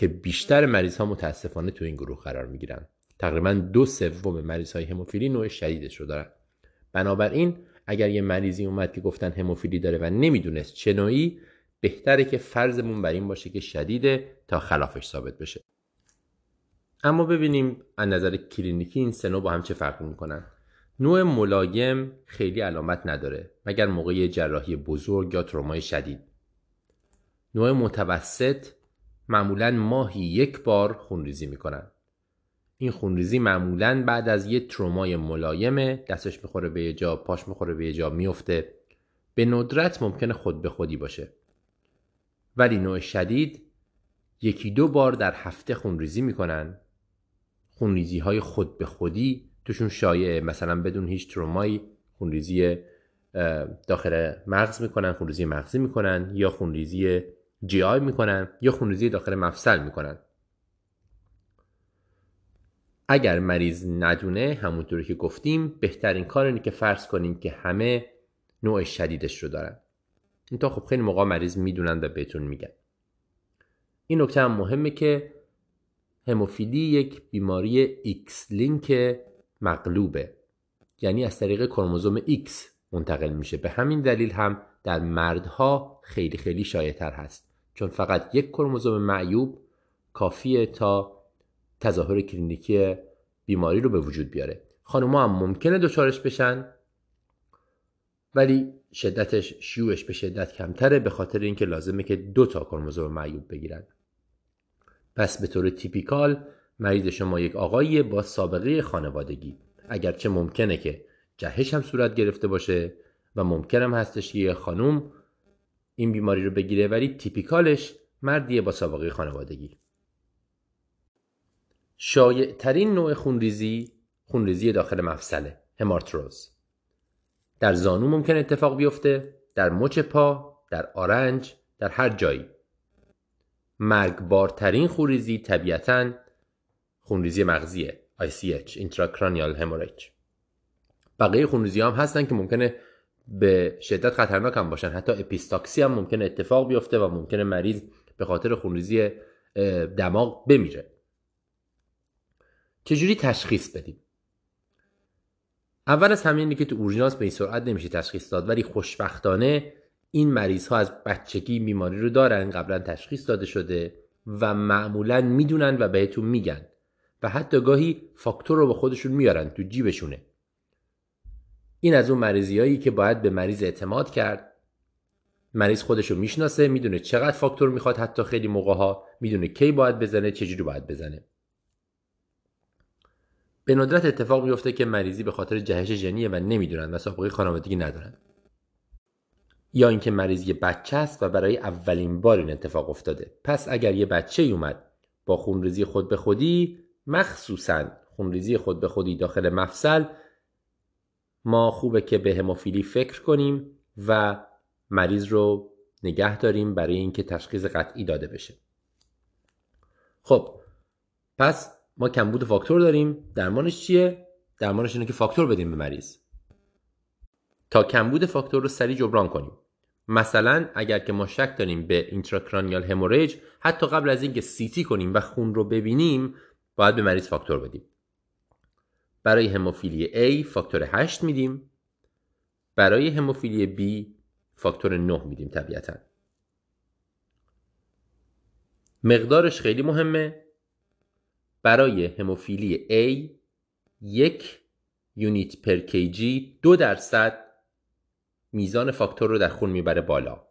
که بیشتر مریض ها متاسفانه تو این گروه قرار می گیرن تقریبا دو سوم مریض های هموفیلی نوع شدیدش رو دارن. بنابراین اگر یه مریضی اومد که گفتن هموفیلی داره و نمی‌دونست چه نوعی بهتره که فرضمون بر این باشه که شدیده تا خلافش ثابت بشه. اما ببینیم از نظر کلینیکی این سه با هم چه فرقی می‌کنن. نوع ملایم خیلی علامت نداره مگر موقع جراحی بزرگ یا ترومای شدید. نوع متوسط معمولا ماهی یک بار خونریزی می‌کنن. این خونریزی معمولا بعد از یه ترومای ملایمه دستش می‌خوره به یه جا پاش می‌خوره به یه جا میفته به ندرت ممکنه خود به خودی باشه. ولی نوع شدید یکی دو بار در هفته خونریزی می‌کنن. خونریزی های خود به خودی توشون شایعه مثلا بدون هیچ ترومایی خونریزی داخل مغز می‌کنن خونریزی مغزی می‌کنن یا خونریزی جی آی می‌کنن یا خونریزی داخل مفصل می‌کنن. اگر مریض ندونه همونطوری که گفتیم بهترین کار اینه که فرض کنیم که همه نوع شدیدش رو دارن. این تا خب خیلی موقع مریض می‌دونن و بهتون میگن. این نکته هم مهمه که هموفیلی یک بیماری X-linked مغلوبه. یعنی از طریق کرموزوم X منتقل میشه. به همین دلیل هم در مردها خیلی خیلی شایع هست. چون فقط یک کرموزوم معیوب کافیه تا تظاهر کلینیکی بیماری رو به وجود بیاره. خانوما هم ممکنه دچارش بشن ولی شدتش شیوعش به شدت کمتره به خاطر اینکه لازمه که دو تا کرموزوم معیوب بگیرن. پس به طور تیپیکال مریض شما یک آقایی با سابقه خانوادگی. اگرچه ممکنه که جهش هم صورت گرفته باشه و ممکنم هستش یه خانوم این بیماری رو بگیره ولی تیپیکالش مردیه با سابقه خانوادگی. شایع ترین نوع خونریزی خونریزی داخل مفصله همارتروز. در زانو ممکن اتفاق بیفته در مچ پا در آرنج در هر جایی. مرگبارترین خونریزی طبیعتا خونریزی مغزیه ICH Intracranial Hemorrhage. بقیه خونریزی هم هستن که ممکنه به شدت خطرناک هم باشن. حتی اپیستاکسی هم ممکنه اتفاق بیفته و ممکنه مریض به خاطر خونریزی دماغ بمیره. چجوری تشخیص بدیم؟ اول از همه اینه که تو اورژانس به این سرعت نمیشه تشخیص داد ولی خوشبختانه این مریض ها از بچگی بیماری رو دارن قبلا تشخیص داده شده و معمولا می‌دونن و بهتون میگن. و حتی گاهی فاکتور رو به خودشون میارن تو جیبشونه. این از اون مریضیایی که باید به مریض اعتماد کرد. مریض خودش رو می‌شناسه می‌دونه چقدر فاکتور می‌خواد حتی خیلی موقع ها می‌دونه کی باید بزنه چجوری باید بزنه. به ندرت اتفاق میفته که مریضی به خاطر جهش ژنیه و نمی‌دونن و سابقه خانوادگی ندارن. یا اینکه مریض یه بچه است و برای اولین بار این اتفاق افتاده. پس اگر یه بچه اومد با خونریزی خود به خودی مخصوصا خونریزی خود به خودی داخل مفصل ما خوبه که به هموفیلی فکر کنیم و مریض رو نگه داریم برای اینکه تشخیص قطعی داده بشه. خب پس ما کمبود فاکتور داریم. درمانش چیه؟ درمانش اینه که فاکتور بدیم به مریض. تا کمبود فاکتور رو سریع جبران کنیم. مثلا اگر که ما شک داریم به intracranial hemorrhage حتی قبل از اینکه CT کنیم و خون رو ببینیم باید به مریض فاکتور بدیم. برای هموفیلی A فاکتور 8 میدیم. برای هموفیلی B فاکتور 9 میدیم طبیعتا. مقدارش خیلی مهمه. برای هموفیلی A یک یونیت پر کیجی دو درصد میزان فاکتور رو در خون می‌بره بالا.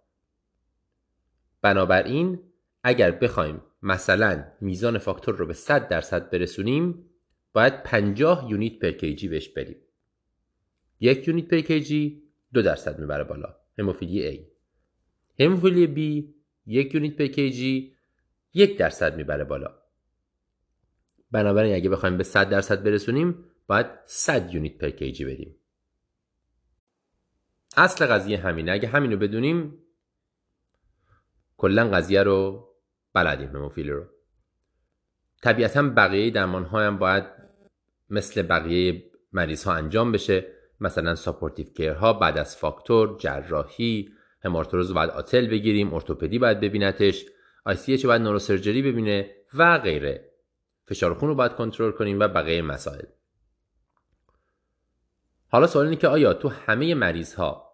بنابراین اگر بخوایم مثلا میزان فاکتور رو به 100 درصد برسونیم باید 50 unit per kg بهش بدیم یک unit per kg دو درصد می‌بره بالا. هموفیلی A. هموفیلی B یک unit per kg یک درصد می‌بره بالا. بنابراین اگه بخوایم به 100 درصد برسونیم باید 100 unit per kg بدیم اصل قضیه همینه. اگه همینو بدونیم کلا قضیه رو بلدیم هموفیلی رو. طبیعتا بقیه درمان هم باید مثل بقیه مریض ها انجام بشه. مثلا supportive care ها بعد از فاکتور جراحی همارتروز باید آتل بگیریم ارتوپدی باید ببینتش ICH باید neurosurgery ببینه و غیره. فشار خون رو باید کنترل کنیم و بقیه مسائل. حالا سوال اینه که آیا تو همه مریض ها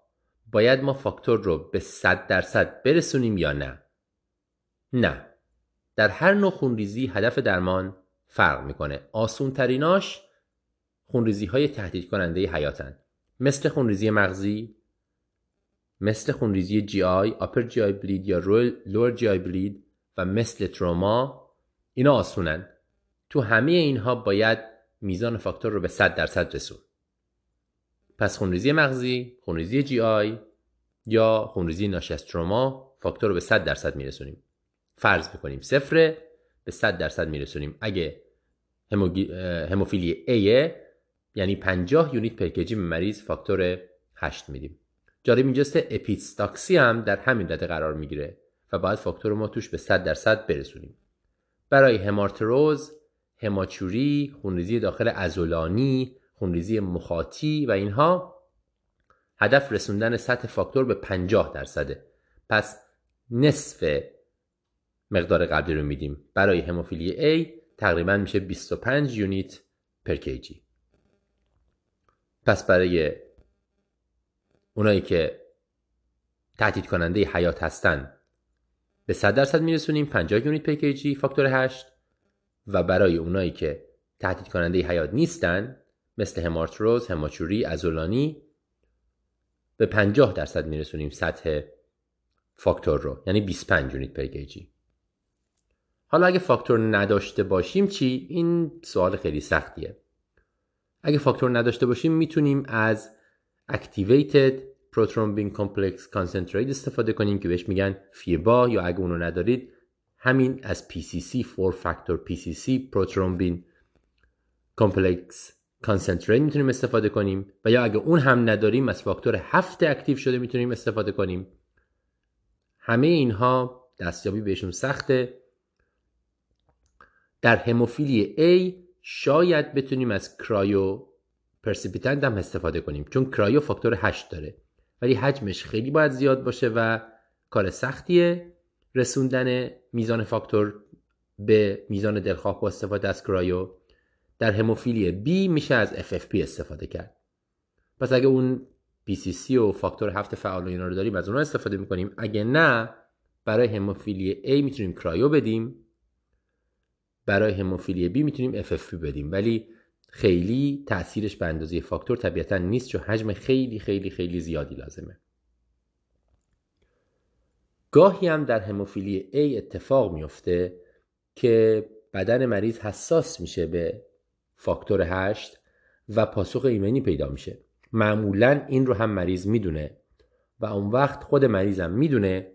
باید ما فاکتور رو به 100 درصد برسونیم یا نه؟ نه. در هر نوع خونریزی هدف درمان فرق می‌کنه. آسون‌تریناش خونریزی های تهدید کننده حیاتن. مثل خونریزی مغزی مثل خونریزی GI upper GI bleed یا lower GI bleed و مثل تروما اینا آسونن. تو همه اینها باید میزان فاکتور رو به 100 درصد رسون. پس خونریزی مغزی خونریزی GI یا خونریزی ناشی از تروما فاکتور رو به 100 درصد میرسونیم. فرض می‌کنیم صفر به 100 درصد میرسونیم. اگه هموفیلی A یعنی 50 unit per به مریض فاکتور 8 میدیم. جالب اینجاست اپیستاکسی هم در همین رده قرار می‌گیره و باید فاکتور ما توش به 100 درصد برسونیم. برای همارتروز هماچوری خونریزی داخل ازولانی خونریزی مخاطی و اینها هدف رسوندن سطح فاکتور به 50 درصده. پس نصف مقدار قبلی رو میدیم. برای هموفیلی A تقریبا میشه 25 یونیت پر کیجی. پس برای اونایی که تهدید کننده حیات هستن به 100 درصد میرسونیم 50 یونیت پر کیجی فاکتور 8 و برای اونایی که تهدید کننده حیات نیستن مثل همارتروز، هماچوری، ازولانی به 50 درصد میرسونیم سطح فاکتور رو. یعنی 25 یونیت پر کیجی. حالا اگه فاکتور نداشته باشیم چی؟ این سوال خیلی سختیه. اگه فاکتور نداشته باشیم می‌تونیم از Activated Prothrombin Complex Concentrate استفاده کنیم که بهش میگن فیبا یا اگه اونو ندارید همین از PCC 4 Factor PCC Prothrombin Complex Concentrate می‌تونیم استفاده کنیم و یا اگه اون هم نداریم از فاکتور هفت اکتیو شده می‌تونیم استفاده کنیم همه اینها دستیابی بهشون سخته در هموفیلی A شاید بتونیم از cryoprecipitate هم استفاده کنیم چون cryo فاکتور 8 داره. ولی حجمش خیلی باید زیاد باشه و کار سختیه. رسوندن میزان فاکتور به میزان دلخواه با استفاده از cryo در هموفیلی B میشه از FFP استفاده کرد. پس اگه اون PCC و فاکتور هفت فعال و اینا رو داریم از اونها استفاده می‌کنیم. اگه نه برای هموفیلی A می‌تونیم کرایو بدیم. برای هموفیلی بی می‌تونیم FFP بدیم. ولی خیلی تاثیرش به اندازه فاکتور طبیعتا نیست چون حجم خیلی خیلی خیلی زیادی لازمه. گاهی هم در هموفیلی A اتفاق میفته که بدن مریض حساس میشه به فاکتور 8 و پاسخ ایمنی پیدا میشه. معمولا این رو هم مریض می‌دونه و اون وقت خود مریضم می‌دونه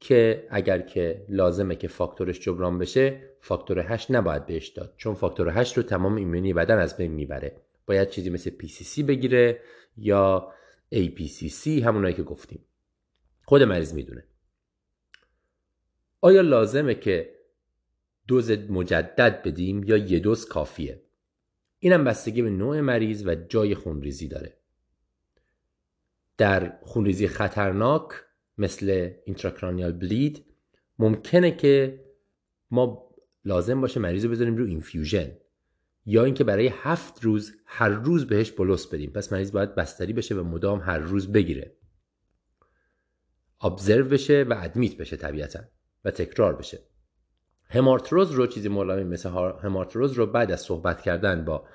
که اگر که لازمه که فاکتورش جبران بشه فاکتور 8 نباید بهش داد چون فاکتور 8 رو تمام ایمنی بدن از بین می‌بره. باید چیزی مثل PCC بگیره یا APCC همونایی که گفتیم. خود مریض می‌دونه. آیا لازمه که دوز مجدد بدیم یا یه دوز کافیه؟ اینم بستگی به نوع مریض و جای خونریزی داره. در خونریزی خطرناک مثل intracranial bleed ممکنه که ما لازم باشه مریض رو بذاریم رو infusion یا اینکه برای هفت روز هر روز بهش bolus بدیم. پس مریض باید بستری بشه و مدام هر روز بگیره. observe بشه و admit بشه طبیعتا و تکرار بشه. همارتروز رو چیزی ملایم مثل همارتروز رو بعد از صحبت کردن با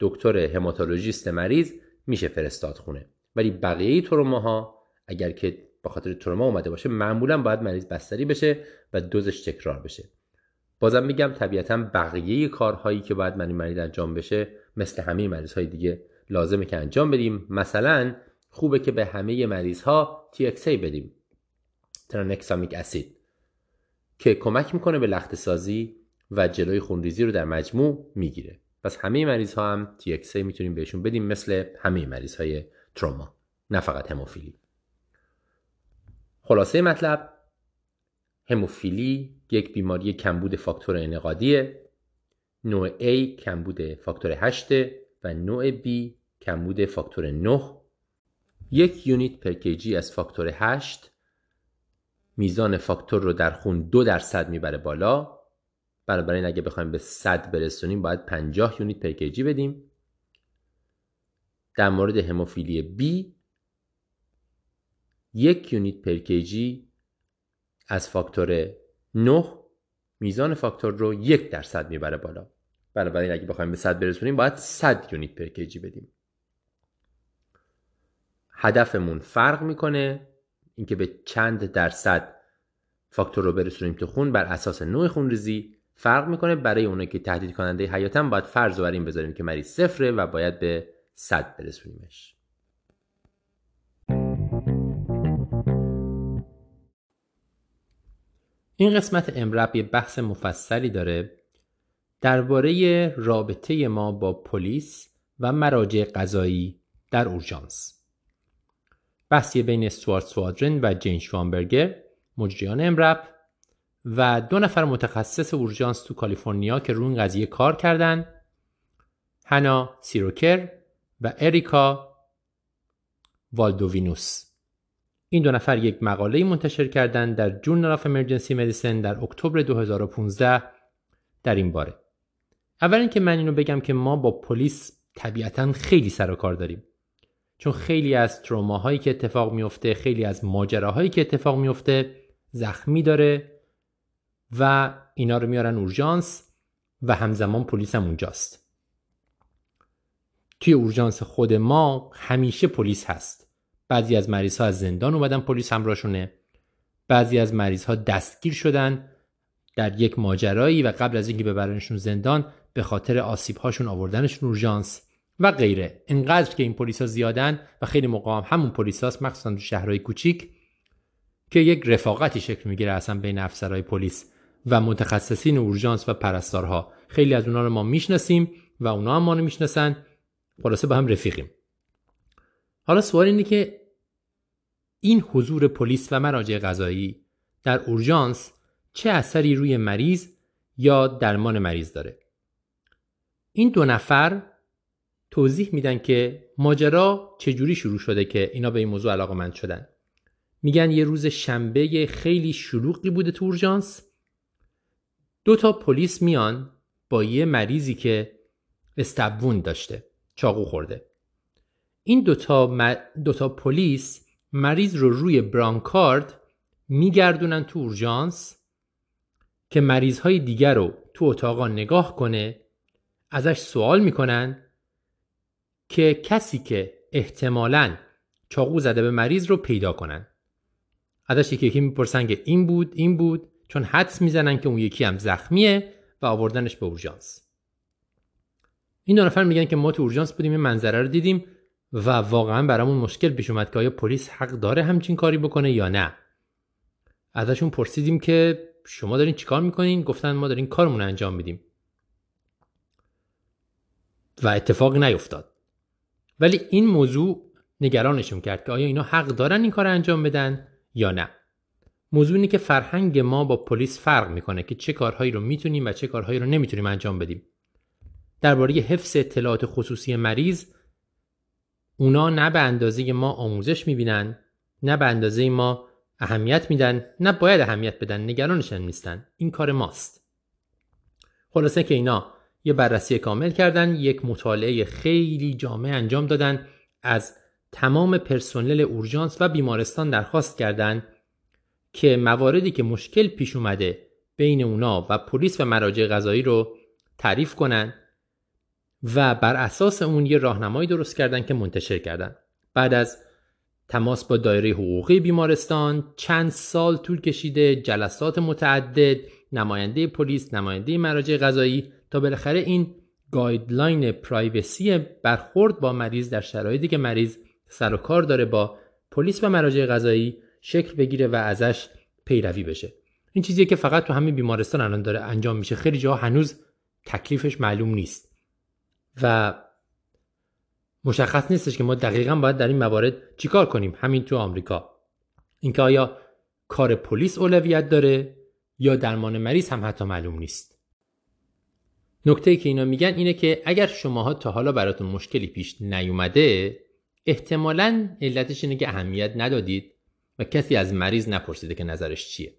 دکتر هماتولوژیست مریض میشه فرستاد خونه. ولی بقیه تروماها اگر که با خاطر تروما اومده باشه معمولا باید مریض بستری بشه و دوزش تکرار بشه. بازم میگم طبیعتا بقیه کارهایی که باید من مریض انجام بشه مثل همه مریض های دیگه لازمه که انجام بدیم. مثلا خوبه که به همه مریض ها TXA بدیم. ترانکسامیک اسید که کمک می‌کنه به لخت سازی و جلوی خونریزی رو در مجموع می‌گیره. پس همه مریض ها هم TXA می‌تونیم بهشون بدیم مثل همه مریض های تروما نه فقط هموفیلی. خلاصه مطلب هموفیلی یک بیماری کمبود فاکتور انقادیه نوع A کمبود فاکتور 8 و نوع B کمبود فاکتور 9 یک یونیت پر کیجی از فاکتور 8 میزان فاکتور رو در خون دو درصد می‌بره بالا. بنابراین اگه بخوایم به 100 برسونیم باید 50 یونیت پر کیجی بدیم. در مورد هموفیلی B یک یونیت پر کیجی از فاکتور 9 میزان فاکتور رو یک درصد می‌بره بالا. بنابراین اگه بخوایم به 100 برسونیم باید 100 یونیت پر کیجی بدیم. هدفمون فرق می‌کنه. اینکه به چند درصد فاکتور رو برسونیم تو خون بر اساس نوع خونریزی فرق می‌کنه. برای اونایی که تهدید کننده حیاتن باید فرض رو بر این بذاریم که مریض صفره و باید به 100 برسونیمش. این قسمت امرب یه بحث مفصلی داره درباره رابطه ما با پلیس و مراجع قضایی در اورژانس. بحثی بین Stuart Swadron و Jan Shoenberger مجریان EM:RAP و دو نفر متخصص اورژانس تو کالیفرنیا که روی این قضیه کار کردن هنا سیروکر و اریکا والدووینوس. این دو نفر یک مقاله منتشر کردند در Journal of Emergency Medicine در اکتبر 2015 در این باره. اول اینکه من اینو بگم که ما با پلیس طبیعتا خیلی سر و کار داریم. چون خیلی از تروماهایی که اتفاق میفته خیلی از ماجراهایی که اتفاق میفته زخمی داره و اینا رو میارن اورژانس و همزمان پلیس هم اونجاست. توی اورژانس خود ما همیشه پلیس هست. بعضی از مریض ها از زندان اومدن پلیس همراهشونه. بعضی از مریض ها دستگیر شدن در یک ماجرایی و قبل از اینکه ببرنشون زندان به خاطر آسیب هاشون آوردنشون اورژانس و غیره. انقدر که این پلیسا زیادن و خیلی موقع هم همون پلیساست مخصوصا تو شهرهای کوچیک که یک رفاقتی شکل می‌گیره اصلا بین افسرهای پلیس و متخصصین اورژانس و پرستارها. خیلی از اونا رو ما می‌شناسیم و اونا هم ما رو می‌شناسن. خلاصه با هم رفیقیم. حالا سوال اینه که این حضور پلیس و مراجع قضایی در اورژانس چه اثری روی مریض یا درمان مریض داره. این دو نفر توضیح میدن که ماجرا چجوری شروع شده که اینا به این موضوع علاقه مند شدن. میگن یه روز شنبه خیلی شلوغی بوده تو اورژانس. دو تا پلیس میان با یه مریضی که استبون داشته چاقو خورده. این دوتا, م... دوتا پلیس مریض رو روی برانکارد میگردونن تو اورژانس که مریض های دیگر رو تو اتاقا نگاه کنه ازش سوال می‌کنن که کسی که احتمالا چاقو زده به مریض رو پیدا کنن. ازش یکی یکی می‌پرسن که این بود این بود چون حدس می‌زنن که اون یکی هم زخمیه و آوردنش به اورژانس. این دو نفر میگن که ما تو اورژانس بودیم این منظره رو دیدیم. و واقعا برامون مشکل پیش اومد که آیا پلیس حق داره همچین کاری بکنه یا نه. ازشون پرسیدیم که شما دارین چیکار می‌کنین؟ گفتن ما دارین کارمون انجام میدیم. و اتفاقی نیفتاد ولی این موضوع نگرانشون کرد که آیا اینا حق دارن این کار انجام بدن یا نه. موضوع اینه که فرهنگ ما با پلیس فرق می‌کنه که چه کارهایی رو می‌تونیم و چه کارهایی رو نمی‌تونیم انجام بدیم. درباره حفظ اطلاعات خصوصی مریض اونا نه به اندازه ما آموزش می‌بینن نه به اندازه ما اهمیت میدن نه باید اهمیت بدن نگرانشن نیستن. این کار ماست. خلاصه که اینا یه بررسی کامل کردن یک مطالعه خیلی جامع انجام دادن از تمام پرسنل اورژانس و بیمارستان درخواست کردند که مواردی که مشکل پیش اومده بین اونا و پلیس و مراجع قضایی رو تعریف کنن. و بر اساس اون یه راهنمایی درست کردن که منتشر کردن. بعد از تماس با دایره حقوقی بیمارستان چند سال طول کشیده جلسات متعدد نماینده پلیس نماینده مراجع قضایی تا بالاخره این guideline privacy برخورد با مریض در شرایطی که مریض سر و کار داره با پلیس و مراجع قضایی شکل بگیره و ازش پیروی بشه. این چیزیه که فقط تو همین بیمارستان الان داره انجام میشه. خیلی جاها هنوز تکلیفش معلوم نیست. و مشخص نیستش که ما دقیقا باید در این موارد چیکار کنیم. همین تو آمریکا. اینکه آیا کار پلیس اولویت داره یا درمان مریض هم حتی معلوم نیست. نکته که اینا میگن اینه که اگر شماها تا حالا براتون مشکلی پیش نیومده احتمالا علتش اینه که اهمیت ندادید و کسی از مریض نپرسیده که نظرش چیه.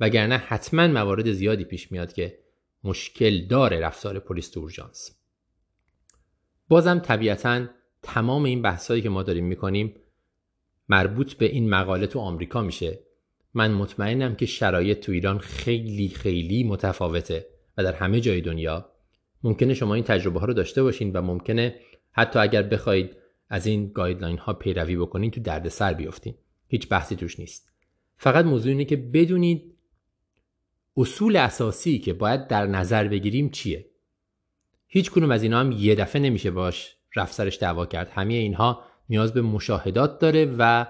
وگرنه حتما موارد زیادی پیش میاد که مشکل داره رفتار پلیس تو بازم طبیعتا تمام این بحثایی که ما داریم می‌کنیم مربوط به این مقاله تو آمریکا میشه. من مطمئنم که شرایط تو ایران خیلی خیلی متفاوته و در همه جای دنیا. ممکنه شما این تجربه ها رو داشته باشین و ممکنه حتی اگر بخواید از این گایدلاین ها پیروی بکنین تو دردسر بیفتین هیچ بحثی توش نیست. فقط موضوع اینه که بدونید اصول اساسی که باید در نظر بگیریم چیه. هیچ کنوم از اینا هم یه دفعه نمیشه باش رفت سرش دعوا کرد. همه اینها نیاز به مشاهدات داره و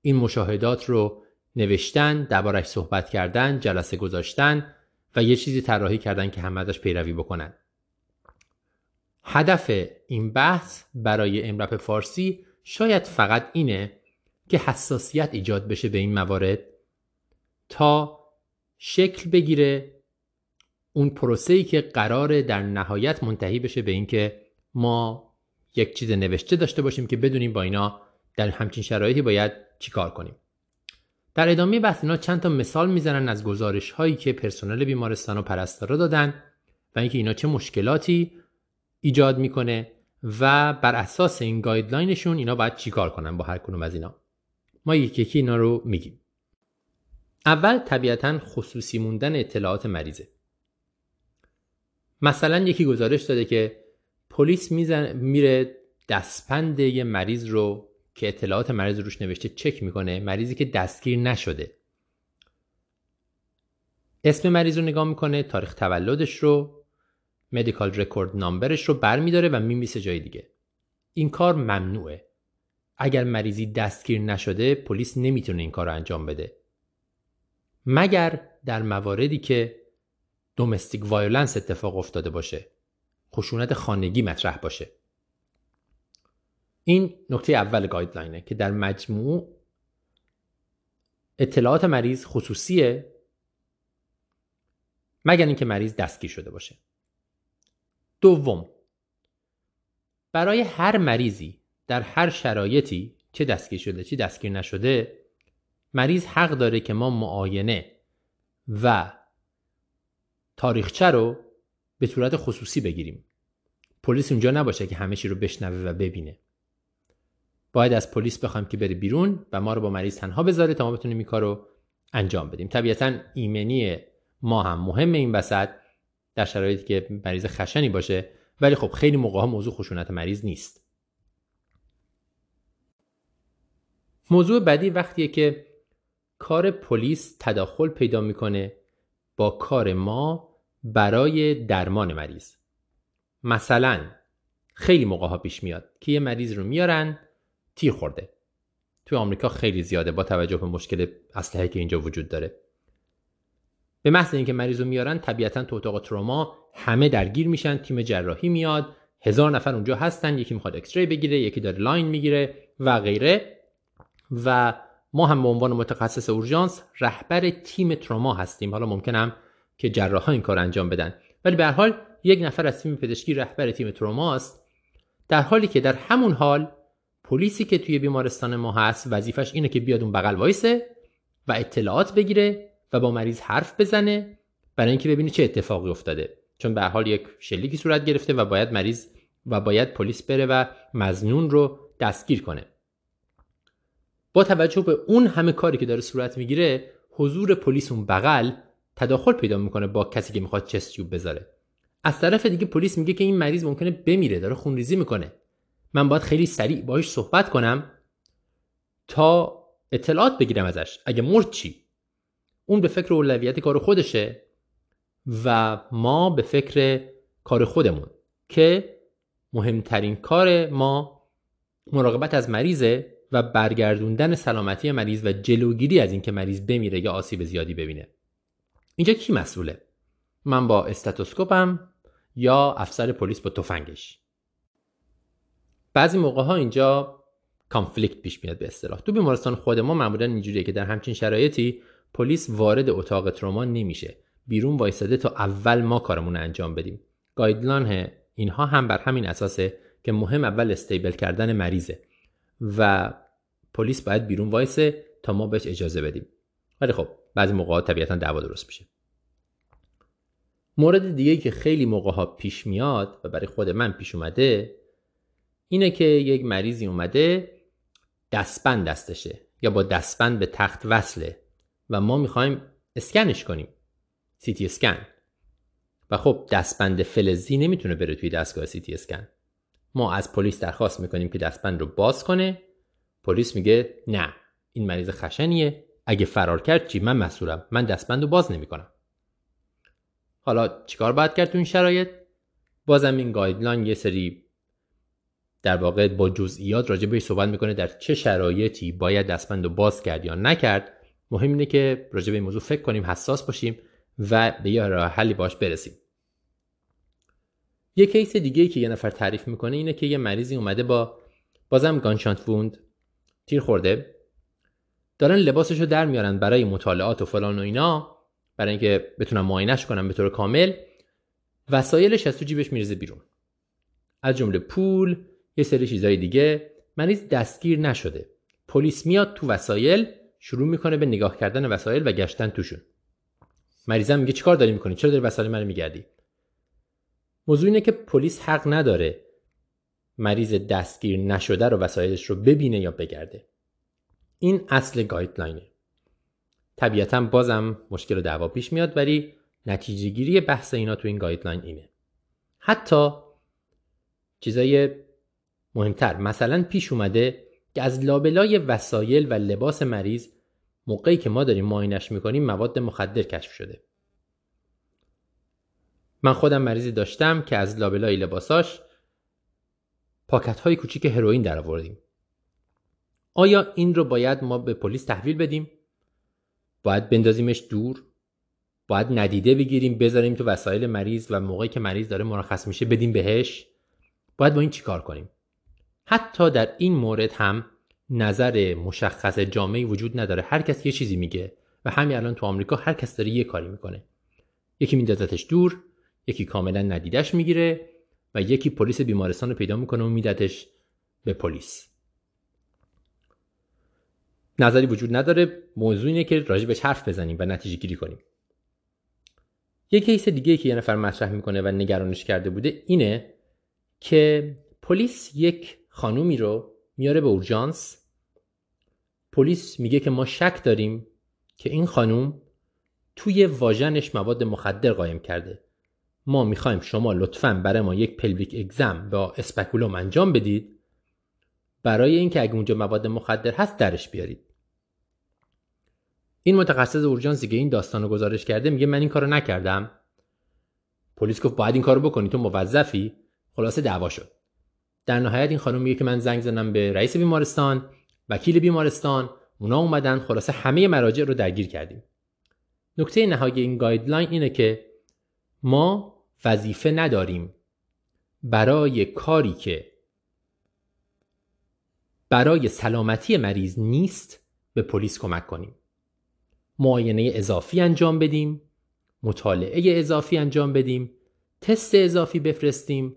این مشاهدات رو نوشتن دربارش صحبت کردن جلسه گذاشتن و یه چیزی طراحی کردن که همه ازش پیروی بکنن. هدف این بحث برای امرپ فارسی شاید فقط اینه که حساسیت ایجاد بشه به این موارد تا شکل بگیره اون پروسه‌ای که قراره در نهایت منتهی بشه به اینکه ما یک چیز نوشته داشته باشیم که بدونیم با اینا در همچین شرایطی باید چیکار کنیم. در ادامه بحث اینا چند تا مثال می‌زنن از گزارش هایی که پرسنل بیمارستان و پرستارا دادن و اینکه اینا چه مشکلاتی ایجاد می‌کنه و بر اساس این گایدلاینشون اینا باید چیکار کنن با هر کنوم از اینا. ما یکی یکی اینا رو میگیم. اول طبیعتا خصوصی موندن اطلاعات مریضه. مثلا یکی گزارش داده که پلیس میره دستپند یه مریض رو که اطلاعات مریض روش نوشته چک می‌کنه مریضی که دستگیر نشده. اسم مریض رو نگاه می‌کنه تاریخ تولدش رو مدیکال رکورد نامبرش رو برمیداره و میمیسه جای دیگه. این کار ممنوعه. اگر مریضی دستگیر نشده پلیس نمی‌تونه این کار رو انجام بده. مگر در مواردی که دومستیک وایولنس اتفاق افتاده باشه. خشونت خانگی مطرح باشه. این نکته اول گایدلاینه که در مجموع اطلاعات مریض خصوصیه مگر اینکه مریض دستگیر شده باشه. دوم برای هر مریضی در هر شرایطی چه دستگیر شده چه دستگیر نشده مریض حق داره که ما معاینه و تاریخچه رو به صورت خصوصی بگیریم. پلیس اونجا نباشه که همه چی رو بشنوه و ببینه. باید از پلیس بخوایم که بره بیرون و ما رو با مریض تنها بذاره تا ما بتونیم این کار رو انجام بدیم. طبیعتا ایمنی ما هم مهم این وسط در شرایطی که مریض خشنی باشه ولی خب خیلی موقع ها موضوع خشونت مریض نیست. موضوع بعدی وقتیه که کار پلیس تداخل پیدا می‌کنه با کار ما برای درمان مریض. مثلا خیلی موقع ها پیش میاد که یه مریض رو میارن تیر خورده. توی آمریکا خیلی زیاده با توجه به مشکل اسلحه که اینجا وجود داره. به محض اینکه مریض رو میارن طبیعتا تو اتاق تروما همه درگیر میشن تیم جراحی میاد هزار نفر اونجا هستن یکی می‌خواد اکسری بگیره یکی داره لاین می‌گیره و غیره. و ما هم به عنوان متخصص اورژانس رهبر تیم تروما هستیم. حالا ممکنم که جراح این کار انجام بدن. ولی به حال یک نفر از تیم پزشکی رهبر تیم تروما است. در حالی که در همون حال پلیسی که توی بیمارستان ما هست وظیفش اینه که بیاد اون بغل وایسه و اطلاعات بگیره و با مریض حرف بزنه برای اینکه ببینه چه اتفاقی افتاده. چون به حال یک شلیکی صورت گرفته و باید مریض و باید پلیس بره و مزنون رو دستگیر کنه. با توجه به اون همه کاری که داره صورت می‌گیره حضور پلیس اون بغل تداخل پیدا می‌کنه با کسی که می‌خواد چست بذاره. از طرف دیگه پلیس میگه که این مریض ممکنه بمیره داره خونریزی می‌کنه. من باید خیلی سریع باهاش صحبت کنم تا اطلاعات بگیرم ازش. اگه مرد چی؟ اون به فکر اولویت کار خودشه و ما به فکر کار خودمون که مهمترین کار ما مراقبت از مریضه و برگردوندن سلامتی مریض و جلوگیری از اینکه مریض بمیره یا آسیب زیادی ببینه. اینجا کی مسئوله؟ من با استاتوسکوپم یا افسر پلیس با تفنگش؟ بعضی موقع ها اینجا کانفلیکت پیش میاد به اصطلاح. تو بیمارستان خود ما معمولا اینجوریه که در همچین شرایطی پلیس وارد اتاق تروما نمیشه. بیرون وایساده تا اول ما کارمون انجام بدیم. guideline اینها هم بر همین اساسه که مهم اول stable کردن مریضه و پلیس باید بیرون وایسه تا ما بهش اجازه بدیم. ولی خب بعضی موقع طبیعتا دعوا درست میشه. مورد دیگه که خیلی موقع ها پیش میاد و برای خود من پیش اومده اینه که یک مریضی اومده دستبند دستشه یا با دستبند به تخت وصله و ما می‌خوایم اسکنش کنیم. سیتی اسکن. و خب دستبند فلزی نمی‌تونه بره توی دستگاه سیتی اسکن. ما از پلیس درخواست می‌کنیم که دستبند رو باز کنه. پلیس میگه نه این مریض خشنیه. اگه فرار کرد چی؟ من مسئولم. من دستبند رو باز نمی‌کنم. حالا چیکار باید کرد تو این شرایط؟ بازم این guideline یه سری در واقع با جزئیات راجع بهش صحبت می‌کنه در چه شرایطی باید دستبند رو باز کرد یا نکرد. مهم اینه که راجع به این موضوع فکر کنیم حساس باشیم و به یه راه حلی باش برسیم. یه کیس دیگه که یه نفر تعریف می‌کنه اینه که یه مریضی اومده با بازم گانشانت ووند تیر خورده. دارن لباسشو در میارن برای مطالعات و فلان و اینا برای اینکه بتونن معاینش کنن به طور کامل. وسایلش از تو جیبش میرزه بیرون. از جمله پول یه سری چیزای دیگه. مریض دستگیر نشده. پلیس میاد تو وسایل شروع می‌کنه به نگاه کردن وسایل و گشتن توشون. مریضم میگه چیکار داری می‌کنی؟ چرا داری وسایل منو میگردی؟ موضوع اینه که پلیس حق نداره مریض دستگیر نشده رو وسایلش رو ببینه یا بگرده. این اصل گایدلاینه طبیعتا بازم مشکل دعوا پیش میاد ولی نتیجه گیری بحث اینا تو این guideline اینه. حتی چیزای مهمتر مثلا پیش اومده که از لابلای وسایل و لباس مریض موقعی که ما داریم معاینش می‌کنیم مواد مخدر کشف شده. من خودم مریضی داشتم که از لابلای لباساش پاکت های کوچیک هروئین در آوردیم آیا این رو باید ما به پلیس تحویل بدیم؟ باید بندازیمش دور؟ باید ندیده بگیریم بذاریم تو وسایل مریض و موقعی که مریض داره مرخص میشه بدیم بهش؟ باید با این چیکار کنیم؟ حتی در این مورد هم نظر مشخص جامعی وجود نداره. هر کس یه چیزی میگه و همین الان تو آمریکا هر کس داره یه کاری می‌کنه. یکی میندازتش دور یکی کاملا ندیدش می‌گیره و یکی پلیس بیمارستان رو پیدا می‌کنه و میدتش به پلیس. نظری وجود نداره. موضوع اینه که راجع حرف بزنیم و نتیجه گیری کنیم. یه کیس دیگه که یه نفر مطرح می‌کنه و نگرانش کرده بوده اینه که پلیس یک خانومی رو میاره به اورژانس. پلیس میگه که ما شک داریم که این خانوم توی واژنش مواد مخدر قایم کرده. ما می‌خوایم شما لطفا برای ما یک pelvic exam با speculum انجام بدید. برای اینکه اگه اونجا مواد مخدر هست درش بیارید. این متخصص اورژانسی که این داستان رو گزارش کرده میگه من این کارو نکردم. پلیس گفت باید این کارو بکنی تو موظفی. خلاصه دعوا شد. در نهایت این خانم میگه که من زنگ زدم به رئیس بیمارستان وکیل بیمارستان. اونا اومدن خلاصه همه مراجع رو درگیر کردیم. نکته نهایی این guideline اینه که ما وظیفه نداریم برای کاری که برای سلامتی مریض نیست به پلیس کمک کنیم. معاینه اضافی انجام بدیم مطالعه اضافی انجام بدیم تست اضافی بفرستیم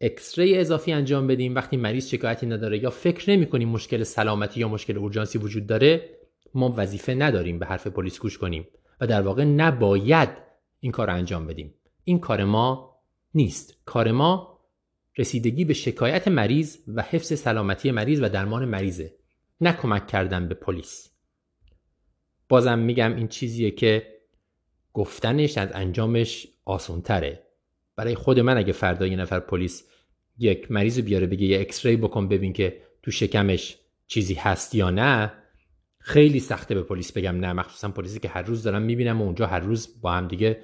X-ray اضافی انجام بدیم. وقتی مریض شکایتی نداره یا فکر نمی کنیم مشکل سلامتی یا مشکل اورژانسی وجود داره ما وظیفه نداریم به حرف پلیس گوش کنیم و در واقع نباید این کار انجام بدیم. این کار ما نیست. کار ما رسیدگی به شکایت مریض و حفظ سلامتی مریض و درمان مریضه نه کمک کردن به پلیس. بازم میگم این چیزیه که گفتنش از انجامش آسونتره برای خود من اگه فردا یه نفر پلیس یک مریض بیاره بگه یه اکس ری بکن ببین که تو شکمش چیزی هست یا نه خیلی سخته به پلیس بگم نه. مخصوصا پلیسی که هر روز دارم می‌بینم و اونجا هر روز با هم دیگه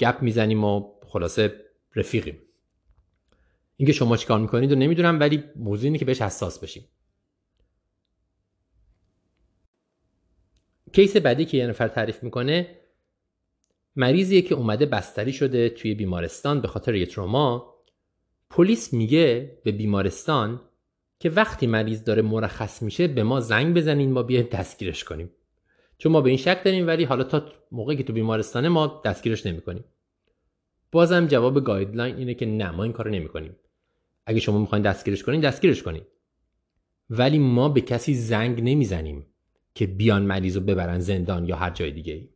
گپ می‌زنیم و خلاصه رفیقیم. اینکه شما چیکار می‌کنید و نمی‌دونم ولی موضوع اینه که بهش حساس بشیم. کیس بعدی که یه نفر تعریف می‌کنه مریضیه که اومده بستری شده توی بیمارستان به خاطر یه تروما. پلیس میگه به بیمارستان که وقتی مریض داره مرخص میشه به ما زنگ بزنین ما بیایم دستگیرش کنیم. چون ما به این شک داریم ولی حالا تا موقعی که تو بیمارستانه ما دستگیرش نمی‌کنیم. بازم جواب گایدلاین اینه که نه ما این کارو نمی‌کنیم. اگه شما می‌خواین دستگیرش کنین دستگیرش کنین. ولی ما به کسی زنگ نمی‌زنیم. که بیان مریض رو ببرن زندان یا هر جای دیگه ای.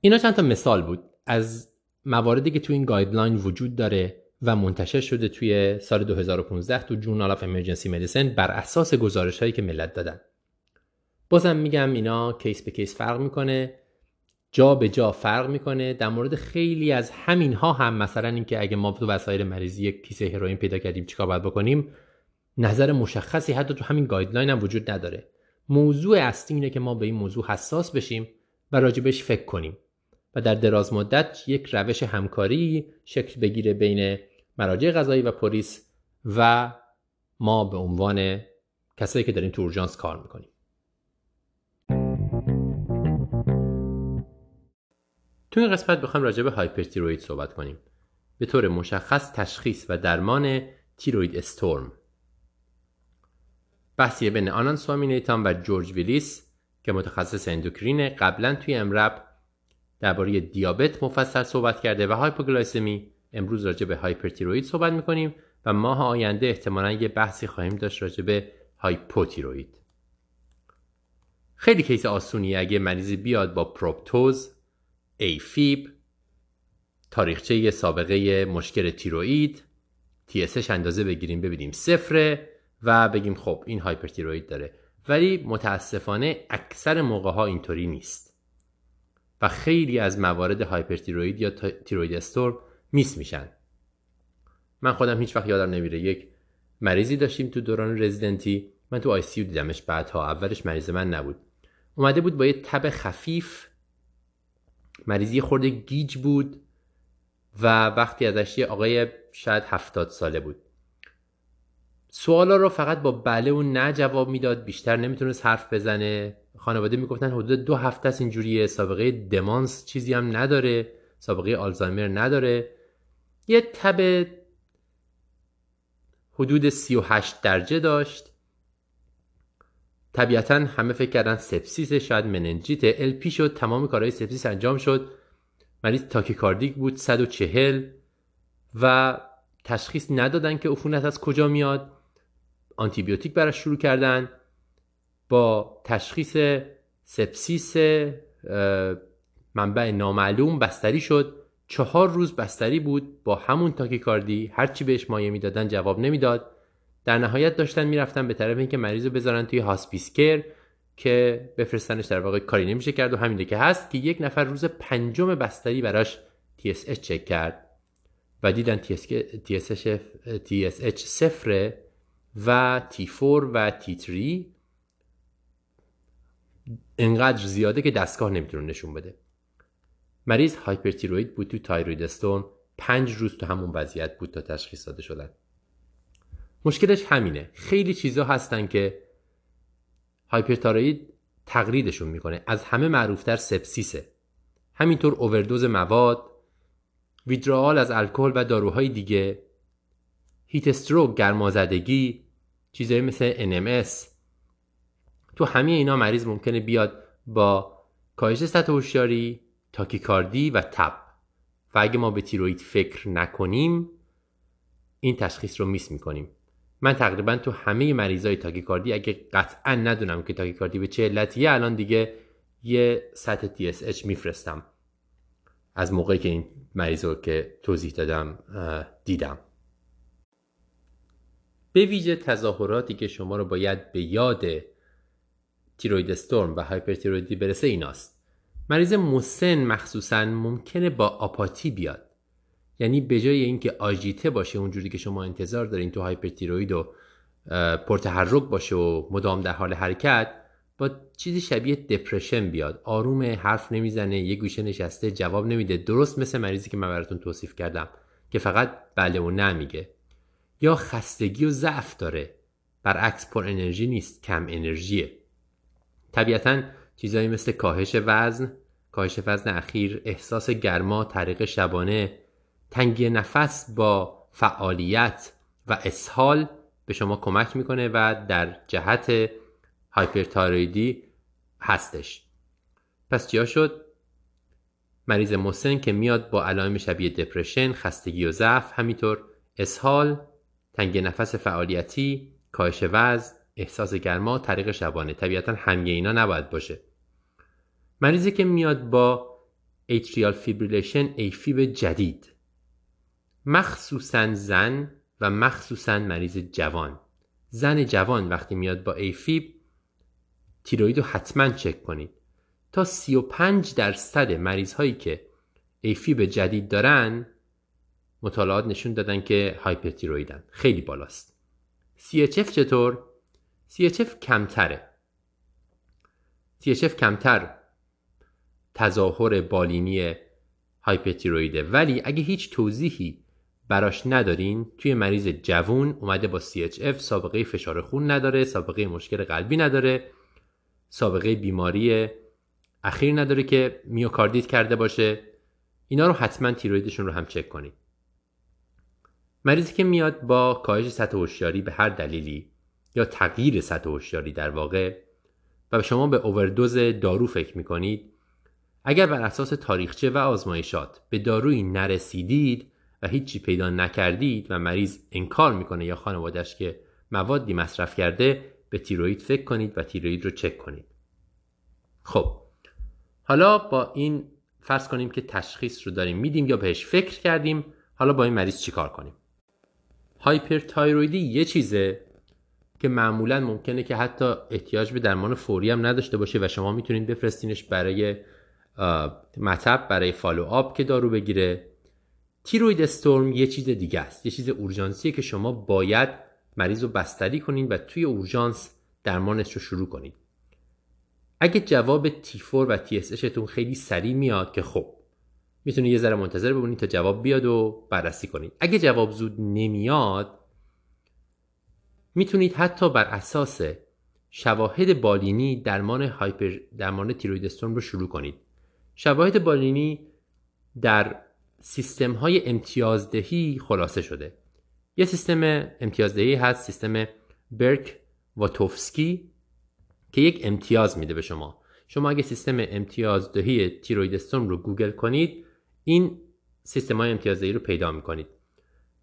اینا چند تا مثال بود از مواردی که توی این guideline وجود داره و منتشر شده توی سال 2015 تو Journal of Emergency Medicine بر اساس گزارش هایی که ملت دادن بازم میگم اینا case به case فرق می‌کنه جا به جا فرق می‌کنه در مورد خیلی از همین ها هم مثلا اینکه اگه ما تو وسایل مریضی یک کیسه هروئین پیدا کردیم چیکار باید بکنیم نظر مشخصی حتی تو همین guideline هم وجود نداره. موضوع اصلی اینه که ما به این موضوع حساس بشیم و راجبش فکر کنیم و در دراز مدت یک روش همکاری شکل بگیره بین مراجع غذایی و پلیس و ما به عنوان کسایی که داریم تو اورژانس کار می‌کنیم. تو این قسمت بخوایم راجع به هایپرتیروید صحبت کنیم. به طور مشخص تشخیص و درمان Thyroid storm. بحثیه بین Anand Swaminathan و George Willis که متخصص endocrine ه قبلا توی EM:RAP درباره دیابت مفصل صحبت کرده و hypoglycemia امروز راجع به hyperthyroid صحبت می‌کنیم و ماه آینده احتمالا یه بحثی خواهیم داشت راجع به hypothyroid خیلی case آسونیه اگه مریضی بیاد با proptosis AFib تاریخچه سابقه مشکل تیروید TSH اندازه بگیریم ببینیم صفره و بگیم خب این هایپرتیروید داره. ولی متاسفانه اکثر موقع ها اینطوری نیست. و خیلی از موارد هایپرتیروید یا تیروید استور میس میشن. من خودم هیچ وقت یادم نمیره یک مریضی داشتیم تو دوران رزیدنتی. من تو آی سی دیدمش بعدها. اولش مریض من نبود. اومده بود با یه تب خفیف. مریضی خورده گیج بود و وقتی ازش یه آقای شاید هفتاد ساله بود. سوالا رو فقط با بله و نه جواب می‌داد بیشتر نمی‌تونست حرف بزنه. خانواده می‌گفتن حدود دو هفته است اینجوریه سابقه دمانس چیزی هم نداره سابقه آلزایمر نداره. یه تب حدود 38 درجه داشت. طبیعتا همه فکر کردن sepsis شاید مننژیت LP شد تمام کارهای sepsis انجام شد. مریض tachycardic بود 140 و تشخیص ندادن که عفونت از کجا میاد. آنتیبیوتیک براش شروع کردن با تشخیص sepsis منبع نامعلوم بستری شد. چهار روز بستری بود. با همون تاکیکاردی هرچی بهش مایه می‌دادن جواب نمی‌داد. در نهایت داشتن می‌رفتن به طرف اینکه مریض رو بذارن توی هاسپیس کر که بفرستنش در واقع کاری نمیشه کرد و همینه که هست که یک نفر روز پنجم بستری براش TSH چک کرد و دیدن TSH صفره. و T4 و T3 انقدر زیاده که دستگاه نمی‌تونه نشون بده. مریض هایپرتیروید بود تو تایروید استون. پنج روز تو همون وضعیت بود تا تشخیص داده شدن. مشکلش همینه. خیلی چیزا هستن که هایپرتاروید تقریدشون می‌کنه. از همه معروفتر سپسیسه. همینطور اووردوز مواد ویدرال از الکل و داروهای دیگه. هیت استروک گرمازدگی چیزایی مثل NMS تو همه اینا مریض ممکنه بیاد با کاهش سطح هوشیاری تاکیکاردی و تب. و اگه ما به تیروید فکر نکنیم این تشخیص رو میس می‌کنیم. من تقریبا تو همه مریضای تاکیکاردی اگه قطعا ندونم که تاکیکاردی به چه علتیه الان دیگه یه سطح TSH میفرستم. از موقعی که این مریض رو که توضیح دادم دیدم. به ویژه تظاهراتی که شما رو باید به یاد تیروید استورم و هایپرتیرویدی برسه ایناست. مریض مسن مخصوصا ممکنه با آپاتی بیاد. یعنی به جای اینکه آژیته باشه اونجوری که شما انتظار دارین تو هایپرتیروید و پرتحرک باشه و مدام در حال حرکت با چیزی شبیه دپرشن بیاد. آروم حرف نمی‌زنه یه گوشه نشسته جواب نمیده. درست مثل مریضی که من براتون توصیف کردم که فقط بله و نه میگه. یا خستگی و ضعف داره. برعکس پر انرژی نیست کم انرژیه. طبیعتا چیزهایی مثل کاهش وزن کاهش وزن اخیر احساس گرما تعریق شبانه تنگی نفس با فعالیت و اسهال به شما کمک می‌کنه و در جهت hyperthyroid ی هستش. پس چیا شد؟ مریض مسن که میاد با علائم شبیه depression خستگی و ضعف همینطور اسهال تنگ نفس فعالیتی کاهش وزن احساس گرما تعریق شبانه. طبیعتا همه اینا نباید باشه. مریضی که میاد با atrial fibrillation AFib جدید. مخصوصا زن و مخصوصا مریض جوان. زن جوان وقتی میاد با AFib تیروید رو حتما چک کنید. تا 35 درصد مریض هایی که ایفیب جدید دارن مطالعات نشون دادن که هایپرتیرویدن خیلی بالاست. CHF چطور؟ CHF کمتره. CHF کمتر تظاهر بالینی هایپرتیرویده ولی اگه هیچ توضیحی براش ندارین توی مریض جوون اومده با CHF سابقه فشار خون نداره سابقه مشکل قلبی نداره سابقه بیماری اخیر نداره که میوکاردیت کرده باشه. اینا رو حتما تیرویدشون رو هم چک کنید مریضی که میاد با کاهش سطح هوشیاری به هر دلیلی یا تغییر سطح هوشیاری در واقع و شما به اووردوز دارو فکر می‌کنید اگر بر اساس تاریخچه و آزمایشات به دارویی نرسیدید و هیچی پیدا نکردید و مریض انکار می‌کنه یا خانوادش که موادی مصرف کرده به تیروید فکر کنید و تیروید رو چک کنید. خب حالا با این فرض کنیم که تشخیص رو داریم میدیم یا بهش فکر کردیم حالا با این مریض چیکار کنیم؟ hyperthyroid ی یه چیزه که معمولا ممکنه که حتی احتیاج به درمان فوری هم نداشته باشه و شما می‌تونید بفرستینش برای مطب برای follow up که دارو بگیره. تیروید استورم یه چیز دیگه است. یه چیز اورژانسیه که شما باید مریض رو بستری کنین و توی اورژانس درمانش رو شروع کنید اگه جواب تیفور و تی تون خیلی سریع میاد که خب می‌تونید یه ذره منتظر بمونید تا جواب بیاد و بررسی کنید اگه جواب زود نمیاد می‌تونید حتی بر اساس شواهد بالینی درمان هایپر درمان تیروید استورم رو شروع کنید. شواهد بالینی در سیستم های امتیازدهی خلاصه شده. یه سیستم امتیازدهی هست سیستم برک توفسکی که یک امتیاز میده به شما. شما اگه سیستم امتیازدهی تیروید استورم رو گوگل کنید این سیستم های امتیازدهی رو پیدا می‌کنید.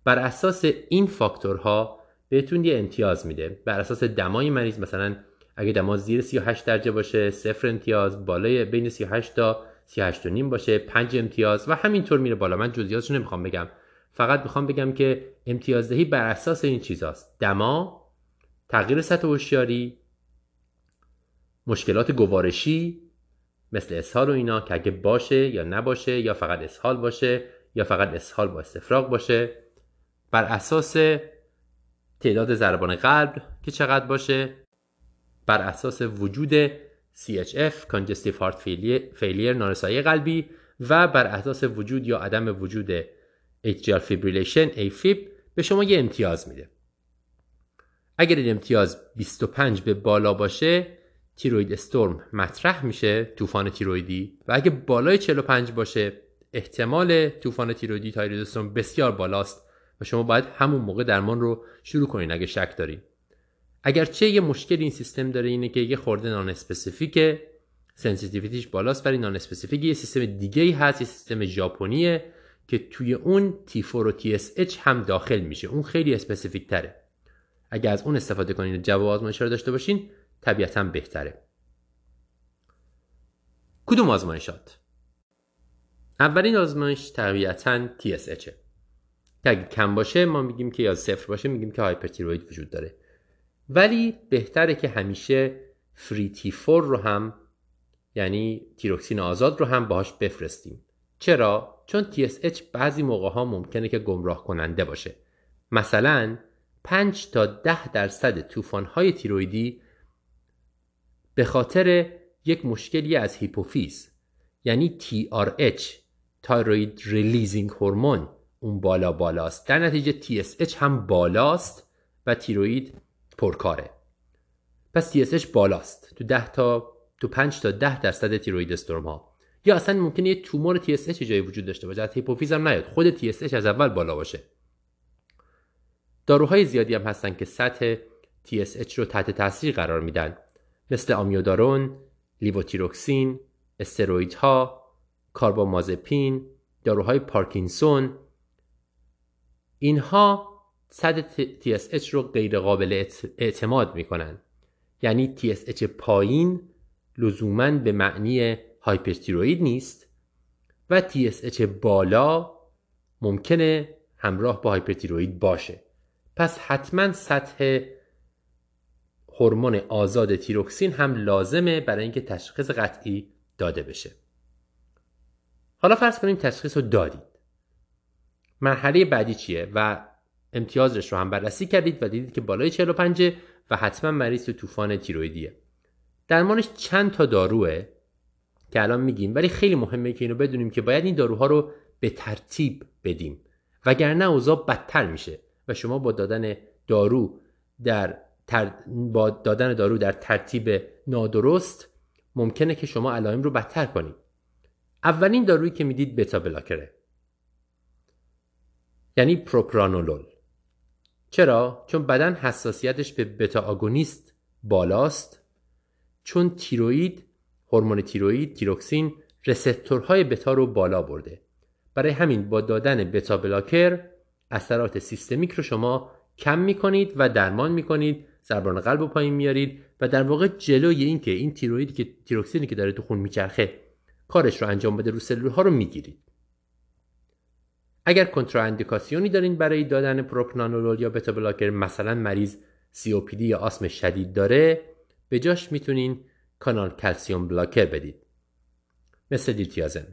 بر اساس این فاکتورها بهتون یه امتیاز میده. بر اساس دمای مریض مثلا اگه دما زیر 38 درجه باشه صفر امتیاز بالای بین 38 تا 38 و نیم باشه 5 امتیاز و همینطور میره بالا. من جزئیاتش نمی‌خوام بگم. فقط می‌خوام بگم که امتیازدهی بر اساس این چیزاست. دما تغییر سطح هوشیاری مشکلات گوارشی مثل اسهال و اینا که اگه باشه یا نباشه یا فقط اسهال باشه یا فقط اسهال با استفراغ باشه. بر اساس تعداد ضربان قلب که چقدر باشه. بر اساس وجود CHF Congestive Heart Failure نارسایی قلبی و بر اساس وجود یا عدم وجود Atrial Fibrillation AFib به شما یه امتیاز میده. اگر این امتیاز 25 به بالا باشه تیروید استورم مطرح میشه طوفان تیرویدی و اگه بالای 45 باشه احتمال طوفان تیرویدی تایروید استورم بسیار بالاست و شما باید همون موقع درمان رو شروع کنین اگه شک دارین. اگرچه یه مشکل این سیستم داره اینه که یه خورده nonspecific ه sensitivity ش بالاست ولی nonspecific یه سیستم دیگه ای هست یه سیستم ژاپنیه که توی اون T4 و TSH هم داخل میشه. اون خیلی specific تره اگه از اون استفاده کنین جواب آزمایش داشته باشین طبیعتا بهتره. کدوم آزمایشات؟ اولین آزمایش طبیعتا TSH که اگه کم باشه ما میگیم که یا صفر باشه میگیم که هایپرتیروید وجود داره. ولی بهتره که همیشه فری تی فور رو هم یعنی تیروکسین آزاد رو هم باهاش بفرستیم. چرا؟ چون TSH بعضی موقع ها ممکنه که گمراه کننده باشه. مثلا 5 تا 10 درصد طوفان های تیرویدی به خاطر یک مشکلی از هیپوفیز یعنی TRH thyroid releasing hormone اون بالا بالاست. در نتیجه TSH هم بالاست و تیروید پرکاره. پس TSH بالاست. تو 10 تا تو 5 تا 10 درصد thyroid storm ها. یا اصلا ممکنه یه تومور TSH جایی وجود داشته باشه. از هیپوفیز هم نیاد. خود TSH از اول بالا باشه. داروهای زیادی هم هستن که سطح TSH رو تحت تاثیر قرار میدن. مثل آمیودارون، لیوتیروکسین، استرویدها، کاربامازپین، داروهای پارکینسون. اینها صد TSH رو غیر قابل اعتماد می‌کنن. یعنی TSH پایین لزوما به معنی هایپرتیروید نیست و TSH بالا ممکنه همراه با هایپرتیروید باشه. پس حتما سطح هورمون آزاد تیروکسین هم لازمه برای اینکه تشخیص قطعی داده بشه. حالا فرض کنیم تشخیص رو دادید. مرحله بعدی چیه و امتیازش رو هم بررسی کردید و دیدید که بالای 45 و حتما مریض تو طوفان تیرویدیه درمانش چند تا داروه که الان میگیم ولی خیلی مهمه که اینو بدونیم که باید این داروها رو به ترتیب بدیم. وگرنه اوضاع بدتر میشه و شما با دادن دارو در با دادن دارو در ترتیب نادرست ممکنه که شما علائم رو بدتر کنید. اولین دارویی که می‌دید بتا بلاکره. یعنی پروپرانولول چرا؟ چون بدن حساسیتش به بتا آگونیست بالاست چون تیروید هورمون تیروید تیروکسین رسپتورهای بتا رو بالا برده. برای همین با دادن بتا بلاکر اثرات سیستمیک رو شما کم می‌کنید و درمان می‌کنید ضربان قلب رو پایین میارید و در واقع جلوی این که این تیروید که تیروکسینی که داره تو خون میچرخه کارش رو انجام بده رو سلول ها رو می‌گیرید. اگر کنتراندیکاسیونی دارین برای دادن پروپنانولول یا بتا بلاکر مثلا مریض سی یا آسم شدید داره به جاش می‌تونین کانال calcium blocker بدید. مثل diltiazem.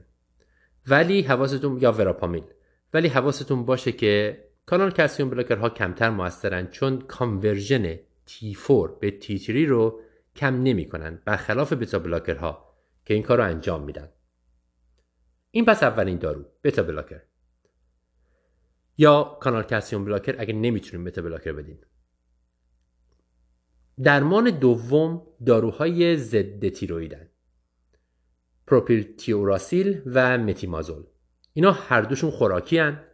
ولی حواستون یا verapamil ولی حواستون باشه که کانال calcium blocker ها کمتر موثرن چون conversion T4 به T3 رو کم نمی کنن برخلاف beta blocker ها که این کار رو انجام میدن. این پس اولین دارو beta blocker. یا کانال calcium blocker اگه نمی‌تونیم beta blocker بدیم. درمان دوم داروهای ضد تیرویدن. propylthiouracil و methimazole. اینا هر دوشون خوراکی هن.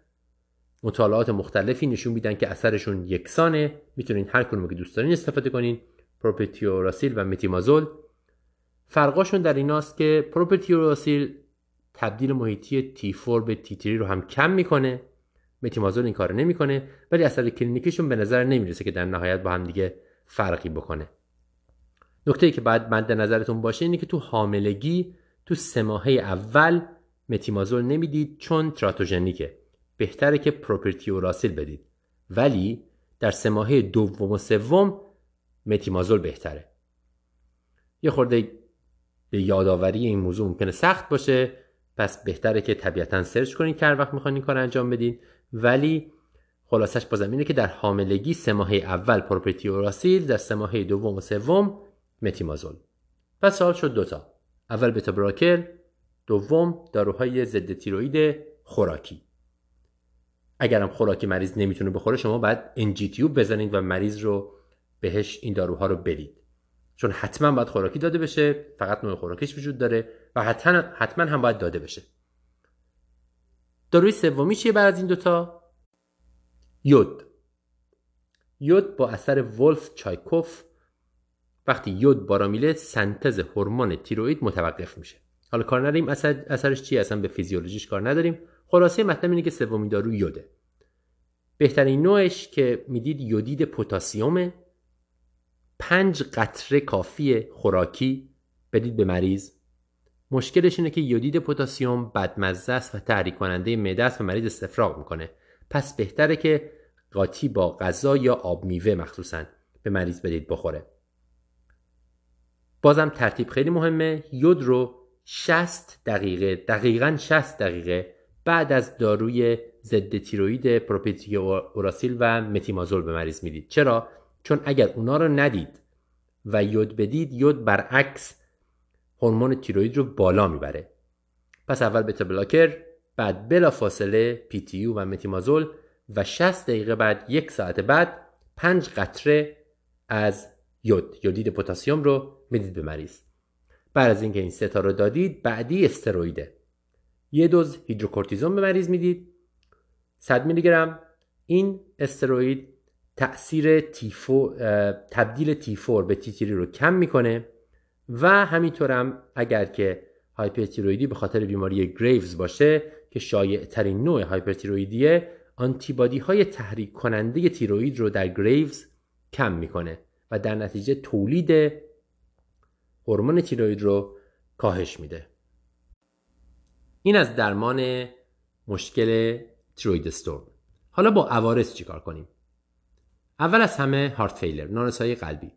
مطالعات مختلفی نشون میدن که اثرشون یکسانه. می‌تونین هر کدوم که دوست دارین استفاده کنین. propylthiouracil و methimazole. فرقاشون در ایناست که propylthiouracil تبدیل محیطی T4 به T3 رو هم کم می‌کنه. متیمازول این کارو نمی‌کنه ولی اثر کلینیکیشون به نظر نمی‌رسه که در نهایت با هم دیگه فرقی بکنه. نکته ای که بعد مد نظرتون باشه اینه که تو حاملگی تو سه ماهه اول متیمازول نمی‌دید چون تراتوژنیکه. بهتره که پروپرتیوراسیل بدید. ولی در سه ماهه دوم و سوم متیمازول بهتره. یه خورده به یادآوری این موضوع ممکنه سخت باشه. پس بهتره که طبیعتا search کنید که هر وقت می‌خواین این کار انجام بدین. ولی خلاصش باز همینه که در حاملگی سه ماهه اول propylthiouracil در سه ماهه دوم و سوم methimazole. پس تا حالا شد دوتا اول beta blocker دوم داروهای ضد تیروید خوراکی. اگرم خوراکی مریض نمی‌تونه بخوره شما باید NG tube بزنید و مریض رو بهش این داروها رو بدید. چون حتما باید خوراکی داده بشه فقط نوع خوراکیش وجود داره و حتما, حتما هم باید داده بشه. داروی سومی چیه بعد از این دوتا؟ یود. یود با اثر ولف چایکوف وقتی یود بارامیله سنتز هورمون تیروئید متوقف میشه. حالا کار نداریم اثر اثرش چیه؟ اصلا به فیزیولوژیش کار نداریم. خلاصه مطلب اینه که سومین دارو یوده. بهترین نوعش که می‌دید یودید پتاسیومه پنج قطره کافی خوراکی بدید به مریض. مشکلش اینه که یودید پتاسیم بدمزه است و تحریک کننده معده است و مریض استفراغ می‌کنه. پس بهتره که قاطی با غذا یا آب میوه مخصوصا به مریض بدید بخوره. بازم ترتیب خیلی مهمه. یود رو 60 دقیقه دقیقا 60 دقیقه بعد از داروی ضد تیروید پروپیتی اوراسیل و متیمازول به مریض می‌دید. چرا؟ چون اگر اونا رو ندید و یود بدید یود برعکس هورمون تیروید رو بالا می‌بره. پس اول بتا بلاکر بعد بلا فاصله پی و متیمازول و 60 دقیقه بعد یک ساعت بعد پنج قطره از یود یودید پتاسیم رو می‌دید به مریض. بعد از اینکه این ستا رو دادید بعدی steroid ه یه دوز هیدروکورتیزون به مریض می‌دید. 100 میلی گرم. این steroid تاثیر تیفو تبدیل تیفور به تیتری رو کم می‌کنه و همینطورم اگر که hyperthyroid ی به خاطر بیماری Graves باشه که شایع ترین نوع hyperthyroid یه antibody های تحریک کننده تیروید رو در Graves کم می‌کنه و در نتیجه تولید هورمون تیروید رو کاهش میده. این از درمان مشکل تیروید استورم. حالا با عوارض چیکار کنیم؟ اول از همه هارت فیلر نارسایی قلبی.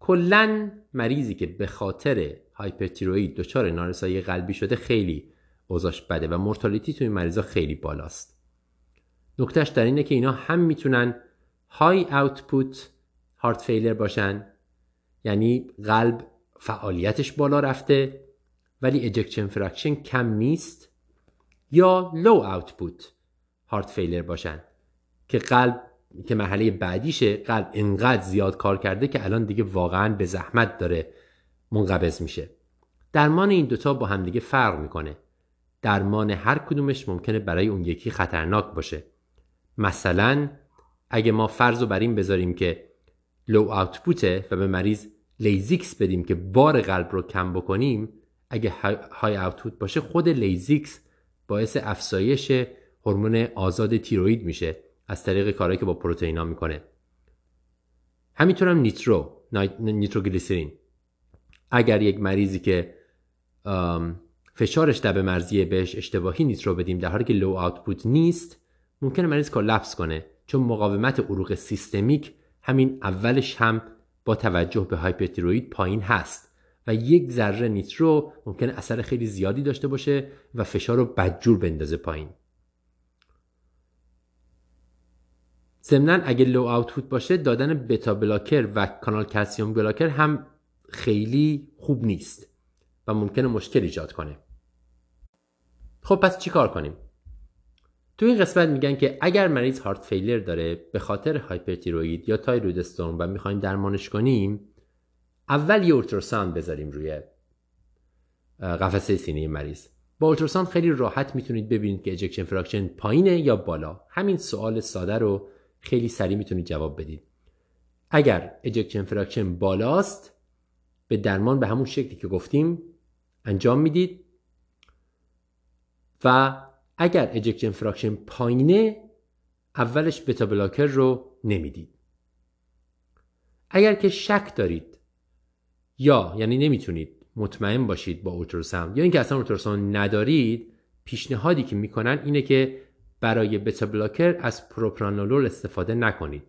کلا مریضی که به خاطر هایپرتیروید دچار نارسایی قلبی شده خیلی اوضاش بده و مورتالیتی توی مریضا خیلی بالاست. نکتهش در اینه که اینا هم می‌تونن high output heart failure باشن یعنی قلب فعالیتش بالا رفته ولی ejection fraction کم نیست یا low output heart failure باشن که قلب که مرحله بعدیشه قلب انقدر زیاد کار کرده که الان دیگه واقعا به زحمت داره منقبض میشه. درمان این دوتا با همدیگه فرق می‌کنه. درمان هر کدومش ممکنه برای اون یکی خطرناک باشه. مثلا اگه ما فرض رو بر این بذاریم که low output ه و به مریض Lasix بدیم که بار قلب رو کم بکنیم اگه high output باشه خود Lasix باعث افزایش هورمون آزاد تیروید میشه. از طریق کارهایی که با پروتئینا می‌کنه. همینطور هم نیترو نیتروگلیسرین. اگر یک مریضی که فشارش به مرزیه بهش اشتباهی nitro بدیم در حالی که low output نیست ممکنه مریض collapse کنه. چون مقاومت عروق سیستمیک همین اولش هم با توجه به hyperthyroid پایین هست. و یک ذره nitro ممکنه اثر خیلی زیادی داشته باشه و فشار رو بدجور بندازه پایین. ضمنا اگه low output باشه دادن beta blocker و کانال calcium blocker هم خیلی خوب نیست و ممکنه مشکل ایجاد کنه. خب پس چی کار کنیم؟ تو این قسمت میگن که اگر مریض heart failure داره به خاطر hyperthyroid یا thyroid storm و می‌خوایم درمانش کنیم اول یه ultrasound بذاریم روی قفسه سینه مریض. با ultrasound خیلی راحت می‌تونید ببینید که ejection fraction پایینه یا بالا. همین سوال ساده رو خیلی سریع می‌تونید جواب بدید. اگر ejection fraction بالاست به درمان به همون شکلی که گفتیم انجام می‌دید. و اگر ejection fraction پایینه اولش beta blocker رو نمی‌دید. اگر که شک دارید یا یعنی نمی‌تونید مطمئن باشید با ultrasound یا اینکه اصلا ultrasound ندارید پیشنهادی که می‌کنن اینه که برای beta blocker از پروپرانولول استفاده نکنید.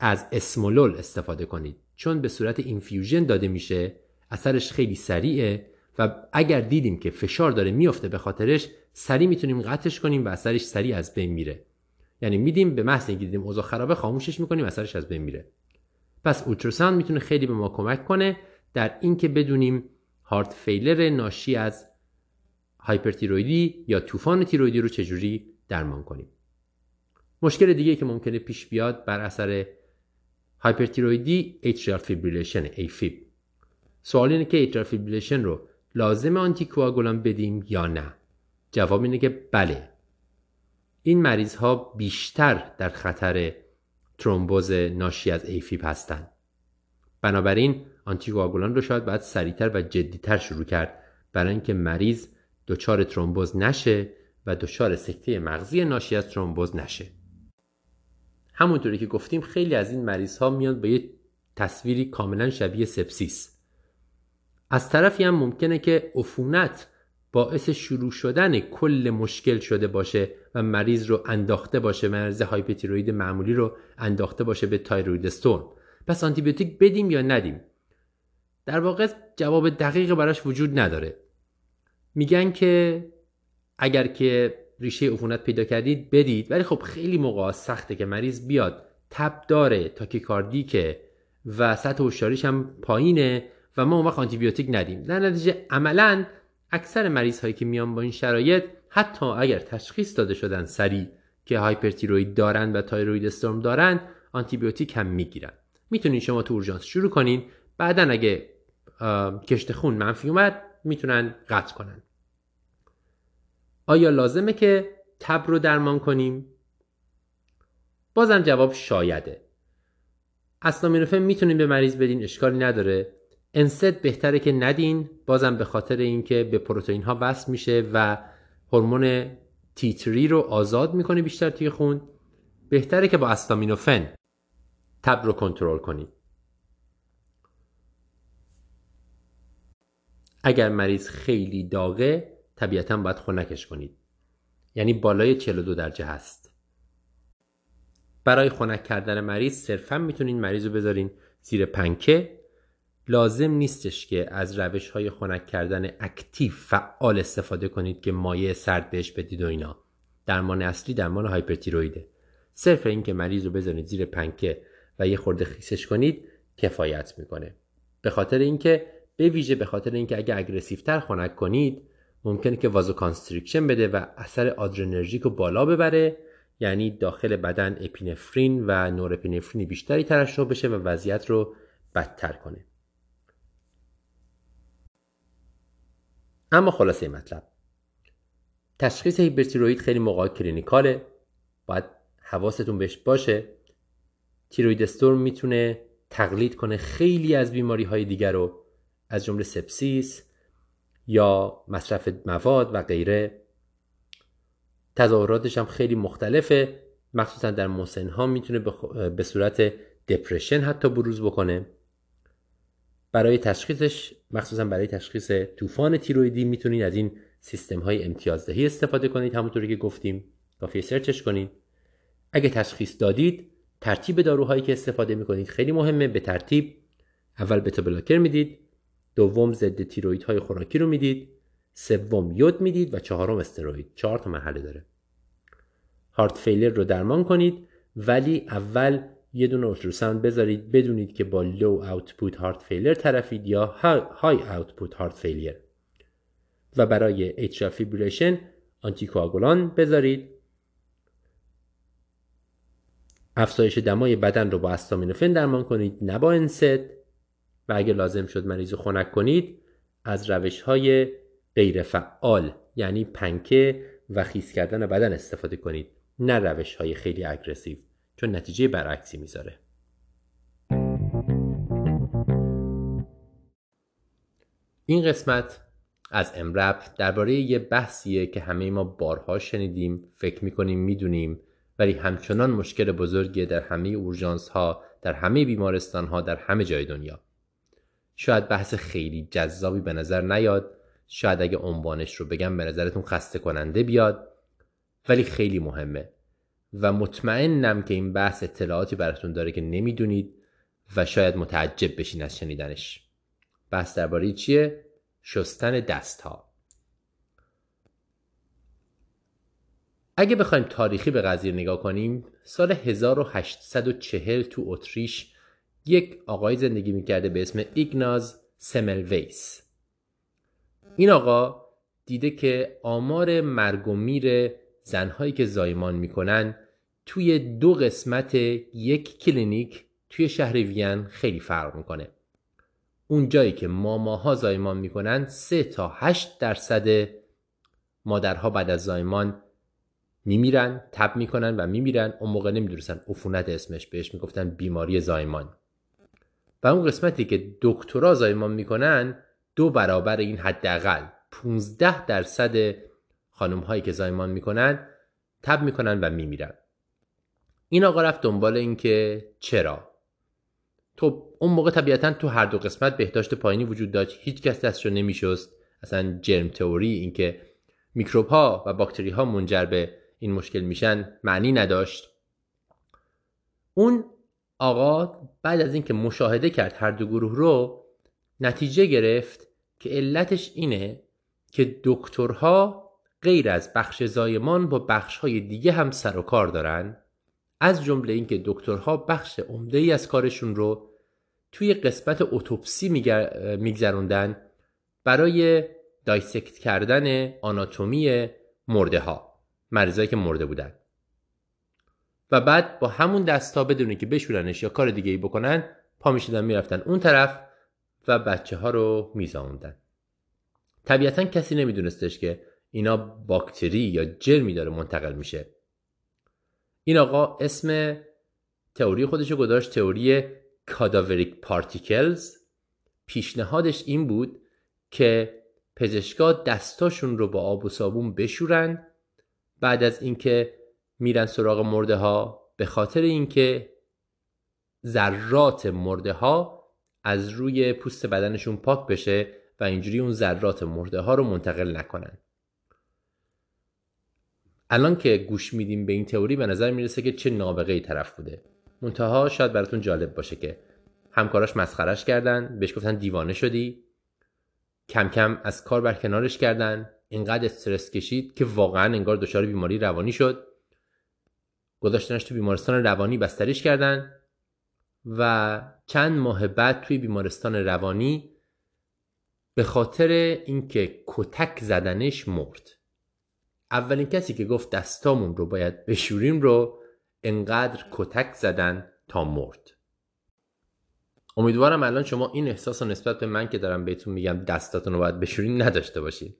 از اسمولول استفاده کنید. چون به صورت infusion داده میشه اثرش خیلی سریعه و اگر دیدیم که فشار داره میفته به خاطرش سریع می‌تونیم قطعش کنیم و اثرش سریع از بین میره. یعنی میدیم به محض اینکه دیدیم اوضاع خرابه خاموشش می‌کنیم اثرش از بین میره. پس ultrasound می‌تونه خیلی به ما کمک کنه در اینکه بدونیم heart failure ناشی از هایپرتیرویدی یا طوفان تیرویدی رو چجوری درمان کنیم. مشکل دیگه که ممکنه پیش بیاد بر اثر هایپرتیرویدی atrial fibrillation AFib سوال اینه که atrial fibrillation رو لازم آنتی بدیم یا نه؟ جواب اینه که بله. این مریض ها بیشتر در خطر ترومبوز ناشی از ایفیب هستند بنابراین آنتی رو شاید باید سریعتر و جدیتر شروع کرد. برای اینکه مریض دچار ترومبوز نشه و دچار سکته مغزی ناشی از ترومبوز نشه. همونطوری که گفتیم خیلی از این مریض ها میاد با یه تصویری کاملا شبیه sepsis. از طرفی هم ممکنه که عفونت باعث شروع شدن کل مشکل شده باشه و مریض رو انداخته باشه مریض hyperthyroid معمولی رو انداخته باشه به thyroid storm پس آنتیبیوتیک بدیم یا ندیم؟ در واقع جواب دقیق براش وجود نداره. میگن که اگر که ریشه عفونت پیدا کردید بدید ولی خب خیلی موقع سخته که مریض بیاد. تب داره تاکیکاردیکه و سطح هوشیاریش هم پایینه و ما اون وقت آنتیبیوتیک ندیم. در نتیجه عملا اکثر مریض هایی که میان با این شرایط حتی اگر تشخیص داده شدن سریع که هایپرتیروید دارن و تایروید استورم دارن آنتیبیوتیک هم می‌گیرن. می‌تونین شما تو اورژانس شروع کنین. بعدا اگه کشت خون منفی اومد می‌تونن قطع کنن. آیا لازمه که تب رو درمان کنیم؟ بازم جواب شایده. اسلامینوفن می‌تونیم به مریض بدین اشکالی نداره. انسد بهتره که ندین بازم به خاطر اینکه به پروتئین ها وصل میشه و هورمون تیتری رو آزاد می‌کنه بیشتر توی خون. بهتره که با استامینوفن تب رو کنترل کنید اگر مریض خیلی داغه طبیعتا باید خنکش کنید. یعنی بالای 42 درجه هست. برای خنک کردن مریض صرفا می‌تونین مریض رو بذارین زیر پنکه. لازم نیستش که از روش های خنک کردن اکتیو فعال استفاده کنید که مایع سرد بهش بدید و اینا. درمان اصلی درمان hyperthyroid ه. صرف اینکه مریض رو بذارید زیر پنکه و یه خورده خیسش کنید کفایت می‌کنه. به خاطر اینکه به ویژه به خاطر اینکه اگه aggressive تر خنک کنید ممکنه که vasoconstriction بده و اثر adrenergic رو بالا ببره یعنی داخل بدن اپینفرین و نورپینفرین بیشتری ترشح بشه و وضعیت رو بدتر کنه. اما خلاصه مطلب. تشخیص هیپرتیروید خیلی موقع کلینیکاله. باید حواستون بهش باشه. تیروید استورم می‌تونه تقلید کنه خیلی از بیماری های دیگر رو. از جمله سپسیس یا مصرف مواد و غیره. تظاهراتش هم خیلی مختلفه. مخصوصا در مسن ها می‌تونه به صورت دپرشن حتی بروز بکنه. برای تشخیصش مخصوصا برای تشخیص طوفان تیرویدی می‌تونید از این سیستم های امتیازدهی استفاده کنید همونطوری که گفتیم. کافی سرچش کنید. اگه تشخیص دادید ترتیب داروهایی که استفاده می‌کنید خیلی مهمه. به ترتیب اول بتا بلاکر می‌دید. دوم ضد تیروید های خوراکی رو می‌دید. سوم یود می‌دید و چهارم استروید چهار تا مرحله داره. هارت فیلر رو درمان کنید ولی اول یه دونه ultrasound بذارید بدونید که با low output heart failure طرفید یا high output heart failure و برای atrial fibrillation آنتیکواگولان بذارید. افزایش دمای بدن رو با استامینوفن درمان کنید نه با NSAID و اگر لازم شد مریض خنک کنید از روش های غیر فعال یعنی پنکه و خیس کردن بدن استفاده کنید نه روش های خیلی اگرسیو چون نتیجه برعکسی می‌ذاره. این قسمت از امرب درباره یه بحثیه که همه ما بارها شنیدیم فکر می‌کنیم می‌دونیم ولی همچنان مشکل بزرگیه در همه اورژانس ها در همه بیمارستان ها در همه جای دنیا. شاید بحث خیلی جذابی به نظر نیاد. شاید اگه عنوانش رو بگم به نظرتون خسته کننده بیاد ولی خیلی مهمه. و مطمئنم که این بحث اطلاعاتی براتون داره که نمی‌دونید و شاید متعجب بشین از شنیدنش. بحث درباره چیه؟ شستن دست ها اگه بخوایم تاریخی به قضیه نگاه کنیم سال 1840 تو اتریش یک آقای زندگی می‌کرده به اسم ایگناز سملویس. این آقا دیده که آمار مرگ و میر زنهایی که زایمان می‌کنن توی دو قسمت یک کلینیک توی شهر وین خیلی فرق می‌کنه. اون جایی که ماماها زایمان می‌کنن 3 تا 8 درصد مادرها بعد از زایمان میمیرن تب می‌کنن و میمیرن. اون موقع نمی‌دونستن عفونت اسمش بهش می‌گفتن بیماری زایمان. و اون قسمتی که دکترا زایمان می‌کنن دو برابر این حداقل 15 درصد خانم هایی که زایمان می‌کنن تب می‌کنن و میمیرن. این آقا رفت دنبال اینکه چرا؟ تو اون موقع طبیعتا تو هر دو قسمت بهداشت پایینی وجود داشت. هیچ کس دستشو نمیشست. اصلا جرم تئوری اینکه میکروب ها و باکتری ها منجر به این مشکل میشن معنی نداشت. اون آقا بعد از اینکه مشاهده کرد هر دو گروه رو نتیجه گرفت که علتش اینه که دکترها غیر از بخش زایمان با بخش های دیگه هم سر و کار دارن. از جمله اینکه دکترها بخش عمده ای از کارشون رو توی قسمت اتوپسی میگذروندن برای دایسکت کردن آناتومی مرده ها مریضایی که مرده بودن. و بعد با همون دستا بدونه که بشورنش یا کار دیگه ای بکنن پا می‌شدن می‌رفتن اون طرف و بچه ها رو میزاوندن. طبیعتا کسی نمیدونستش که اینا باکتری یا جرمی داره منتقل میشه. این آقا اسم تئوری خودشو گذاشت تئوری کاداوریک پارتیکلز پیشنهادش این بود که پزشکا دستاشون رو با آب و صابون بشورن. بعد از اینکه میرن سراغ مرده ها به خاطر اینکه ذرات مرده ها از روی پوست بدنشون پاک بشه و اینجوری اون ذرات مرده ها رو منتقل نکنن. الان که گوش میدیم به این تئوری به نظر می‌رسه که چه نابغه ای طرف بوده. منتها شاید براتون جالب باشه که همکاراش مسخرش کردن بهش گفتن دیوانه شدی. کم کم از کار برکنارش کردن. اینقدر استرس کشید که واقعا انگار دچار بیماری روانی شد. گذاشتنش تو بیمارستان روانی بستریش کردن و چند ماه بعد توی بیمارستان روانی به خاطر اینکه کتک زدنش مرد. اولین کسی که گفت دستامون رو باید بشوریم رو انقدر کتک زدن تا مرد. امیدوارم الان شما این احساس و نسبت به من که دارم بهتون میگم دستاتون رو باید بشورین نداشته باشید.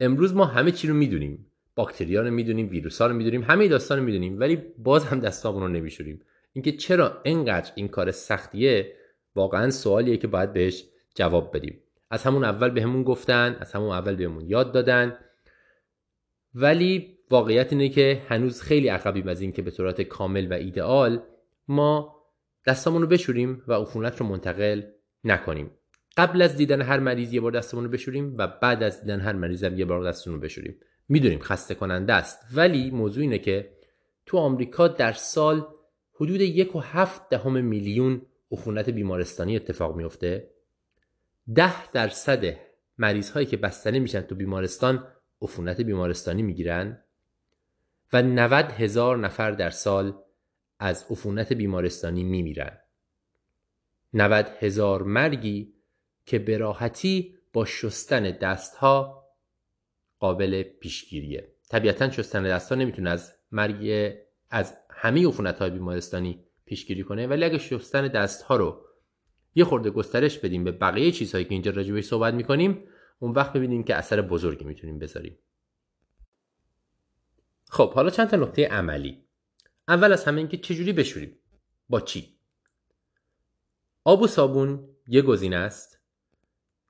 امروز ما همه چی رو می‌دونیم. باکتریا رو می‌دونیم ویروس ها رو می‌دونیم همه داستان رو می‌دونیم ولی باز هم دستامون رو نمیشوریم. اینکه چرا انقدر این کار سختیه واقعا سوالیه که باید بهش جواب بدیم. از همون اول بهمون به گفتن از همون اول بهمون یاد دادن. ولی واقعیت اینه که هنوز خیلی عقبیم از این که به صورت کامل و ایدئال ما دستمون رو بشوریم و عفونت رو منتقل نکنیم. قبل از دیدن هر مریض یه بار دستمون رو بشوریم و بعد از دیدن هر مریض هم یه بار دستمون رو بشوریم. می‌دونیم خسته کننده است. ولی موضوع اینه که تو آمریکا در سال حدود یک و هفت دهم میلیون عفونت بیمارستانی اتفاق میفته ده درصد مریض هایی که بستنی میشن تو بیمارستان عفونت بیمارستانی می‌گیرن و 90 هزار نفر در سال از عفونت بیمارستانی میمیرن. 90 هزار مرگی که به راحتی با شستن دستها قابل پیشگیریه. طبیعتا شستن دستها نمی‌تونه از مرگ از همه عفونت های بیمارستانی پیشگیری کنه. ولی اگه شستن دستها رو یه خورده گسترش بدیم به بقیه چیزهایی که اینجا راجبش صحبت می‌کنیم اون وقت ببینیم که اثر بزرگی می‌تونیم بذاریم. خب حالا چند تا نکته عملی. اول از همه اینکه چجوری بشوریم؟ با چی؟ آب و صابون یه گزینه است.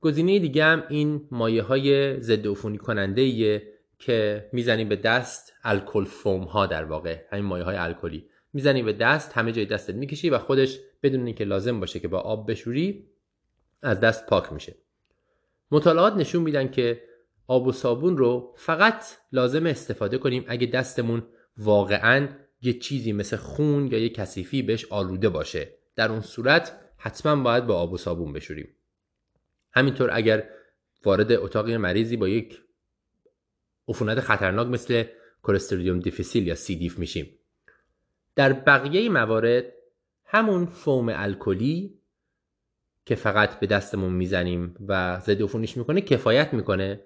گزینه دیگه هم این مایه های ضد عفونی کننده که می‌زنیم به دست الکل فوم ها در واقع همین مایه های الکلی. می‌زنی به دست همه جای دستت می‌کشی و خودش بدون اینکه لازم باشه که با آب بشوری از دست پاک میشه. مطالعات نشون میدن که آب و صابون رو فقط لازم استفاده کنیم اگه دستمون واقعا یه چیزی مثل خون یا یه کثیفی بهش آلوده باشه. در اون صورت حتما باید با آب و صابون بشوریم. همینطور اگر وارد اتاق مریضی با یک عفونت خطرناک مثل کلستریدیوم دیفیسیل یا سی دیف میشیم. در بقیه موارد همون فوم الکلی که فقط به دستمون می‌زنیم و ضد عفونیش می‌کنه کفایت می‌کنه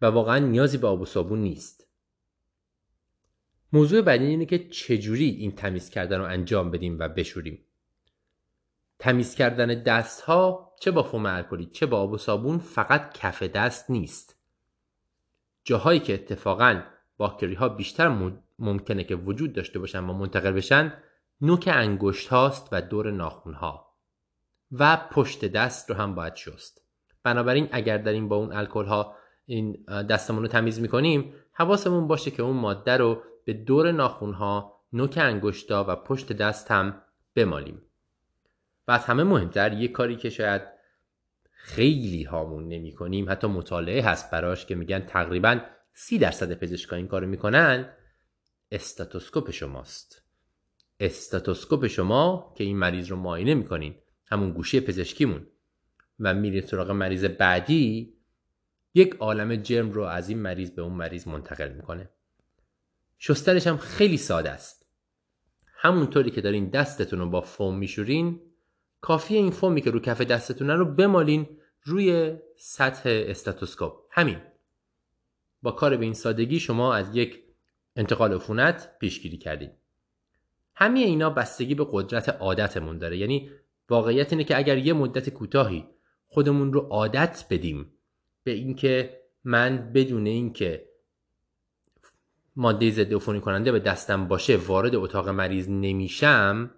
و واقعا نیازی به آب و صابون نیست. موضوع بعدی اینه که چجوری این تمیز کردن رو انجام بدیم و بشوریم. تمیز کردن دست ها چه با فوم الکلی چه با آب و صابون فقط کف دست نیست. جاهایی که اتفاقا باکتری ها بیشتر ممکنه که وجود داشته باشن و منتقل بشن نوک انگشت هاست و دور ناخون ها و پشت دست رو هم باید شست. بنابراین اگر داریم با اون الکل ها این دستمون رو تمیز می‌کنیم حواسمون باشه که اون ماده رو به دور ناخون ها نوک انگشتا و پشت دست هم بمالیم. و از همه مهمتر یه کاری که شاید خیلی هامون نمی کنیم حتی مطالعه هست براش که میگن تقریبا سی درصد پزشکا این کارو می‌کنن استاتوسکوپ شماست. استاتوسکوپ شما که این مریض رو معاینه می‌کنین همون گوشی پزشکیمون و میرید سراغ مریض بعدی یک عالم جرم رو از این مریض به اون مریض منتقل می‌کنه. شستنش هم خیلی ساده است. همونطوری که دارین دستتون رو با فوم میشورین کافی این فومی که رو کف دستتون رو بمالین روی سطح استاتوسکوپ. همین. با کار به این سادگی شما از یک انتقال عفونت پیشگیری کردید همه اینا بستگی به قدرت عادتمون داره. یعنی واقعیت اینه که اگر یه مدت کوتاهی خودمون رو عادت بدیم به اینکه من بدون اینکه ماده ضد عفونی کننده به دستم باشه وارد اتاق مریض نمیشم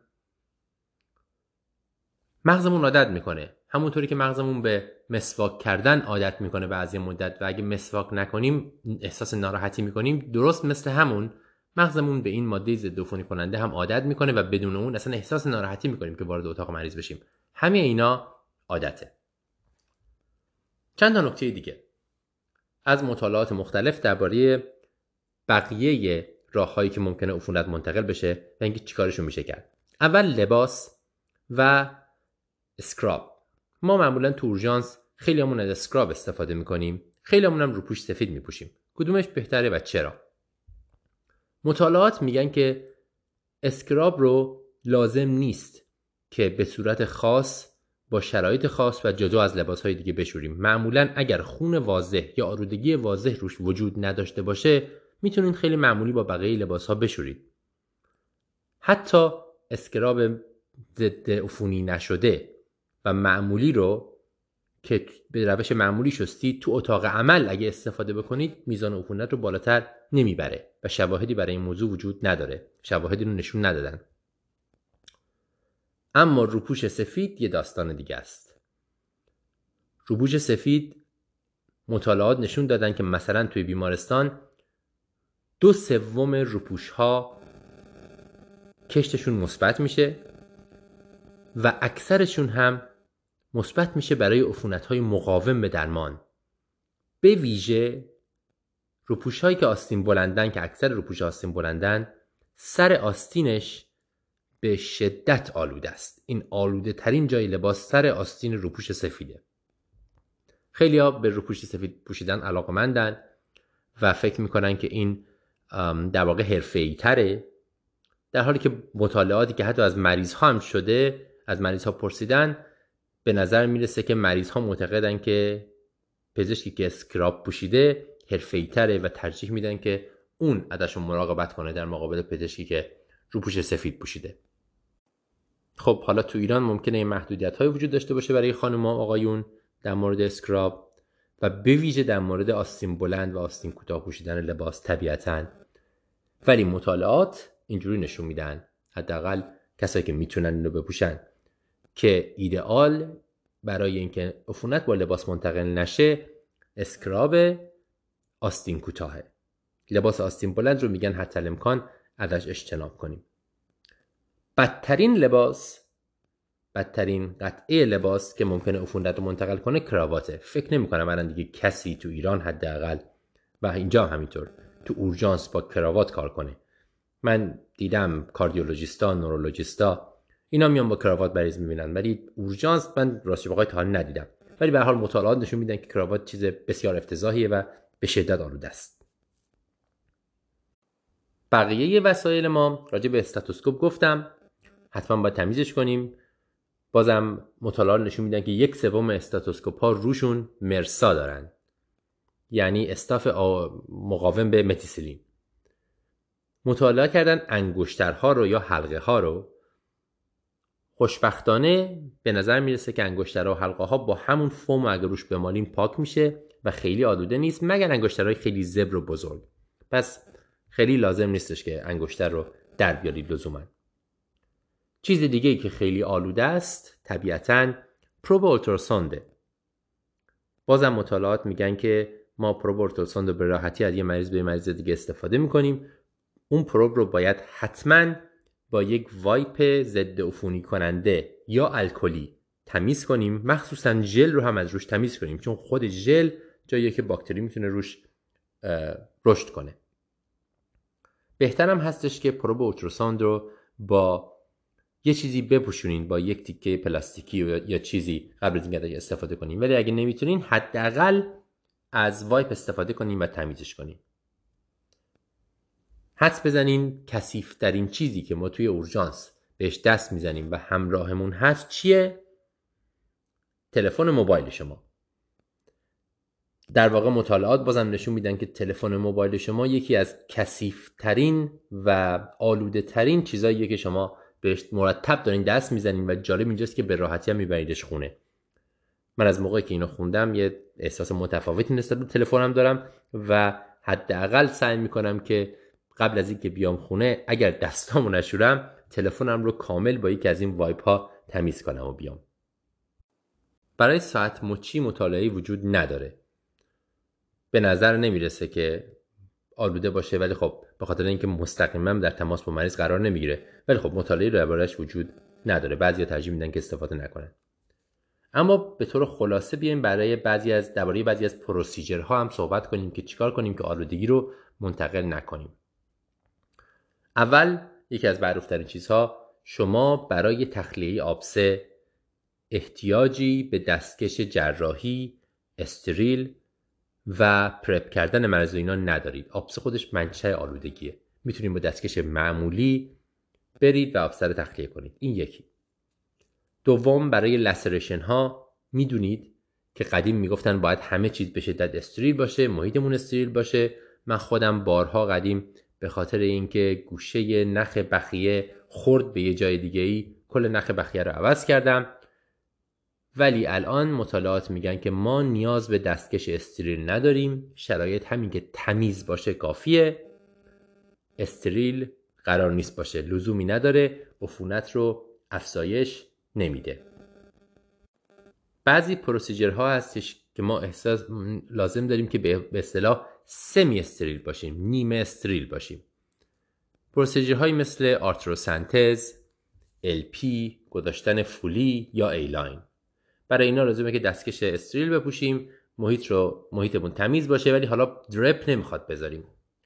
مغزمون عادت می‌کنه. همونطوری که مغزمون به مسواک کردن عادت می‌کنه بعضی مدت و اگه مسواک نکنیم احساس ناراحتی می‌کنیم درست مثل همون مغزمون به این ماده ضد عفونی کننده هم عادت می‌کنه و بدون اون اصلا احساس ناراحتی می‌کنیم که وارد اتاق مریض بشیم. همه اینا عادته. چند تا نکته دیگه. از مطالعات مختلف درباره بقیه راههایی که ممکنه عفونت منتقل بشه و اینکه چیکارشون میشه کرد. اول لباس و scrub. ما معمولا تو اورژانس خیلیامون از scrub استفاده می‌کنیم. خیلیامون هم روپوش سفید میپوشیم. کدومش بهتره و چرا؟ مطالعات میگن که scrub رو لازم نیست که به صورت خاص با شرایط خاص و جدا از لباس های دیگه بشوریم. معمولا اگر خون واضح یا آلودگی واضح روش وجود نداشته باشه می‌تونید خیلی معمولی با بقیه لباس ها بشورید. حتی اسکراب ضد عفونی نشده و معمولی رو که به روش معمولی شستی تو اتاق عمل اگه استفاده بکنید میزان عفونت رو بالاتر نمی‌بره و شواهدی برای این موضوع وجود نداره. شواهدی رو نشون ندادن. اما روپوش سفید یه داستان دیگه است. روپوش سفید مطالعات نشون دادن که مثلا توی بیمارستان دو سوم روپوش ها کشتشون مثبت میشه و اکثرشون هم مثبت میشه برای عفونت های مقاوم به درمان. به ویژه روپوش هایی که آستین بلندن که اکثر روپوش آستین بلندن سر آستینش به شدت آلوده است. این آلوده ترین جای لباس سر آستین روپوش سفیده. خیلی ها به روپوش سفید پوشیدن علاقمندن و فکر می‌کنن که این در واقع حرفه تره. در حالی که مطالعاتی که حتی از مریض ها هم شده از مریض ها پرسیدن به نظر می‌رسه که مریض ها معتقدن که پزشکی که اسکراب پوشیده حرفه تره و ترجیح میدن که اون ازشون مراقبت کنه در مقابل پزشکی که روپوش سفید پوشیده. خب حالا تو ایران ممکنه این محدودیت های وجود داشته باشه برای خانم آقایون در مورد scrub و به ویژه در مورد آستین بلند و آستین کوتاه پوشیدن لباس طبیعتا. ولی مطالعات اینجوری نشون میدن. حداقل کسایی که می‌تونن اینو بپوشن. که ایدئال برای اینکه عفونت با لباس منتقل نشه scrub آستین کوتاهه. لباس آستین بلند رو میگن حتی‌الامکان ازش اجتناب کنیم. بدترین لباس بدترین قطعه لباس که ممکنه عفونت رو منتقل کنه کراواته. فکر نمی کنم الان دیگه کسی تو ایران حداقل و اینجا همینطور تو اورژانس با کراوات کار کنه. من دیدم کاردیولوژیستا نورولوژیستا اینا میان با کراوات مریض می‌بینن. ولی اورژانس من راستی واقعا تا ندیدم. ولی به حال مطالعات نشون میدن که کراوات چیز بسیار افتضاحیه و به شدت آلوده است بقیه وسایل ما راجع به استاتوسکوپ گفتم. حتما باید تمیزش کنیم. بازم مطالعات نشون میدن که یک سوم استاتوسکوپ ها روشون مرسا دارن. یعنی استاف مقاوم به متیسیلین. مطالعه کردن انگشترها رو یا حلقه ها رو خوشبختانه به نظر می‌رسه که انگشترها و حلقه ها با همون فوم اگر روش بمالیم پاک میشه و خیلی آلوده نیست مگر انگشترهای خیلی زبر و بزرگ. پس خیلی لازم نیستش که انگشتر رو در بیارید لزوما. چیز دیگه ای که خیلی آلوده است طبیعتا پروب اولتراسونده بازم مطالعات میگن که ما پروب اولتراسوند رو به راحتی از یه مریض به مریض دیگه استفاده می‌کنیم. اون پروب رو باید حتما با یک وایپ ضد عفونی کننده یا الکلی تمیز کنیم. مخصوصا ژل رو هم از روش تمیز کنیم چون خود ژل جاییه که باکتری می‌تونه روش رشد کنه. بهترم هستش که پروب ultrasound رو با یه چیزی بپوشونین با یک تیکه پلاستیکی یا چیزی قبل از اینکه استفاده کنیم ولی اگه نمی‌تونین حداقل از wipe استفاده کنیم و تمیزش کنیم حدس بزنین کثیف ترین چیزی که ما توی اورژانس بهش دست می‌زنیم و همراهمون هست چیه؟ تلفن موبایل شما. در واقع مطالعات بازم نشون میدن که تلفن موبایل شما یکی از کثیف ترین و آلوده ترین چیزاییه که شما بهش مرتب دارین دست می‌زنین و جالب اینجاست که به راحتی هم میبریدش خونه. من از موقعی که اینو خوندم یه احساس متفاوتی نسبت به تلفنم دارم و حداقل سعی می‌کنم که قبل از اینکه بیام خونه اگر دستامو نشورم تلفنم رو کامل با یکی از این وایپ ها تمیز کنم و بیام. برای ساعت مچی مطالعه وجود نداره. به نظر نمی‌رسه که آلوده باشه ولی خب به خاطر اینکه مستقیما در تماس با مریض قرار نمی‌گیره. ولی خب مطالعه رو دربارش وجود نداره. بعضیا ترجیح میدن که استفاده نکنن. اما به طور خلاصه بیایم برای بعضی از درباره بعضی از پروسیجرها هم صحبت کنیم که چیکار کنیم که آلودگی رو منتقل نکنیم. اول یکی از معروفترین چیزها شما برای تخلیه آبسه احتیاجی به دستکش جراحی استریل و پرپ کردن مرز اینا ندارید. آبسه خودش منشأ آلودگیه. می‌تونید با دستکش معمولی برید و آبسه رو تخلیه کنید. این یکی. دوم برای لسرشن ها می‌دونید که قدیم می‌گفتن باید همه چیز به شدت استریل باشه محیطمون استریل باشه. من خودم بارها قدیم به خاطر اینکه گوشه نخ بخیه خورد به یه جای دیگه ای کل نخ بخیه رو عوض کردم. ولی الان مطالعات میگن که ما نیاز به دستکش استریل نداریم. شرایط همین که تمیز باشه کافیه. استریل قرار نیست باشه لزومی نداره. عفونت رو افزایش نمیده. بعضی پروسیجرها هستش که ما احساس لازم داریم که به اصطلاح سمی استریل باشیم نیمه استریل باشیم. procedure هایی مثل آرتروسنتز LP گذاشتن Foley یا A-line برای اینا لازمه که دستکش استریل بپوشیم محیط رو محیطمون تمیز باشه ولی حالا drape نمی‌خواد بذاریم.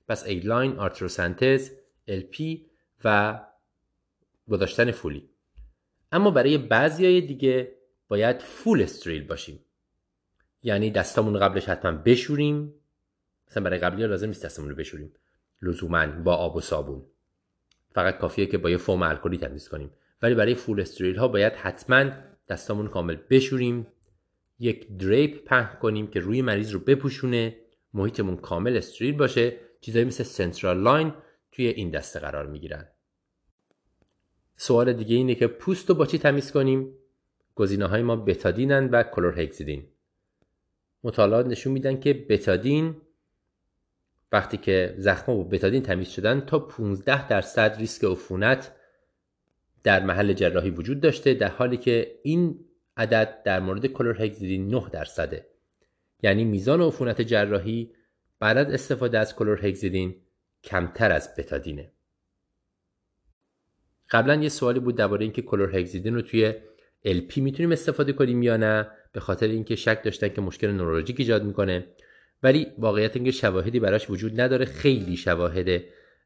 پس A-line آرتروسنتز LP و گذاشتن Foley. اما برای بعضی های دیگه باید full استریل باشیم. یعنی دستامون قبلش حتما بشوریم. مثلا برای قبلی لازم نیست دستمون رو بشوریم. لزوما با آب و صابون. فقط کافیه که با یه فوم الکلی تمیز کنیم. ولی برای full استریل ها باید حتما دستامون کامل بشوریم. یک drape پهن کنیم که روی مریض رو بپوشونه. محیطمون کامل استریل باشه. چیزایی مثل central line توی این دسته قرار می‌گیرن. سوال دیگه اینه که پوست رو با چی تمیز کنیم؟ گزینه های ما بتادینن و کلورهکسیدین مطالعات نشون میدن که بتادین وقتی که زخم با بتادین تمیز شدن تا 15 درصد ریسک عفونت در محل جراحی وجود داشته در حالی که این عدد در مورد کلورهکسیدین 9 درصده. یعنی میزان عفونت جراحی بعد از استفاده از کلورهکسیدین کمتر از بتادینه. قبلا یه سوالی بود درباره اینکه کلورهکسیدین رو توی LP می‌تونیم استفاده کنیم یا نه به خاطر اینکه شک داشتن که مشکل نورولوژیک ایجاد می‌کنه. ولی واقعیت اینکه شواهدی براش وجود نداره خیلی شواهد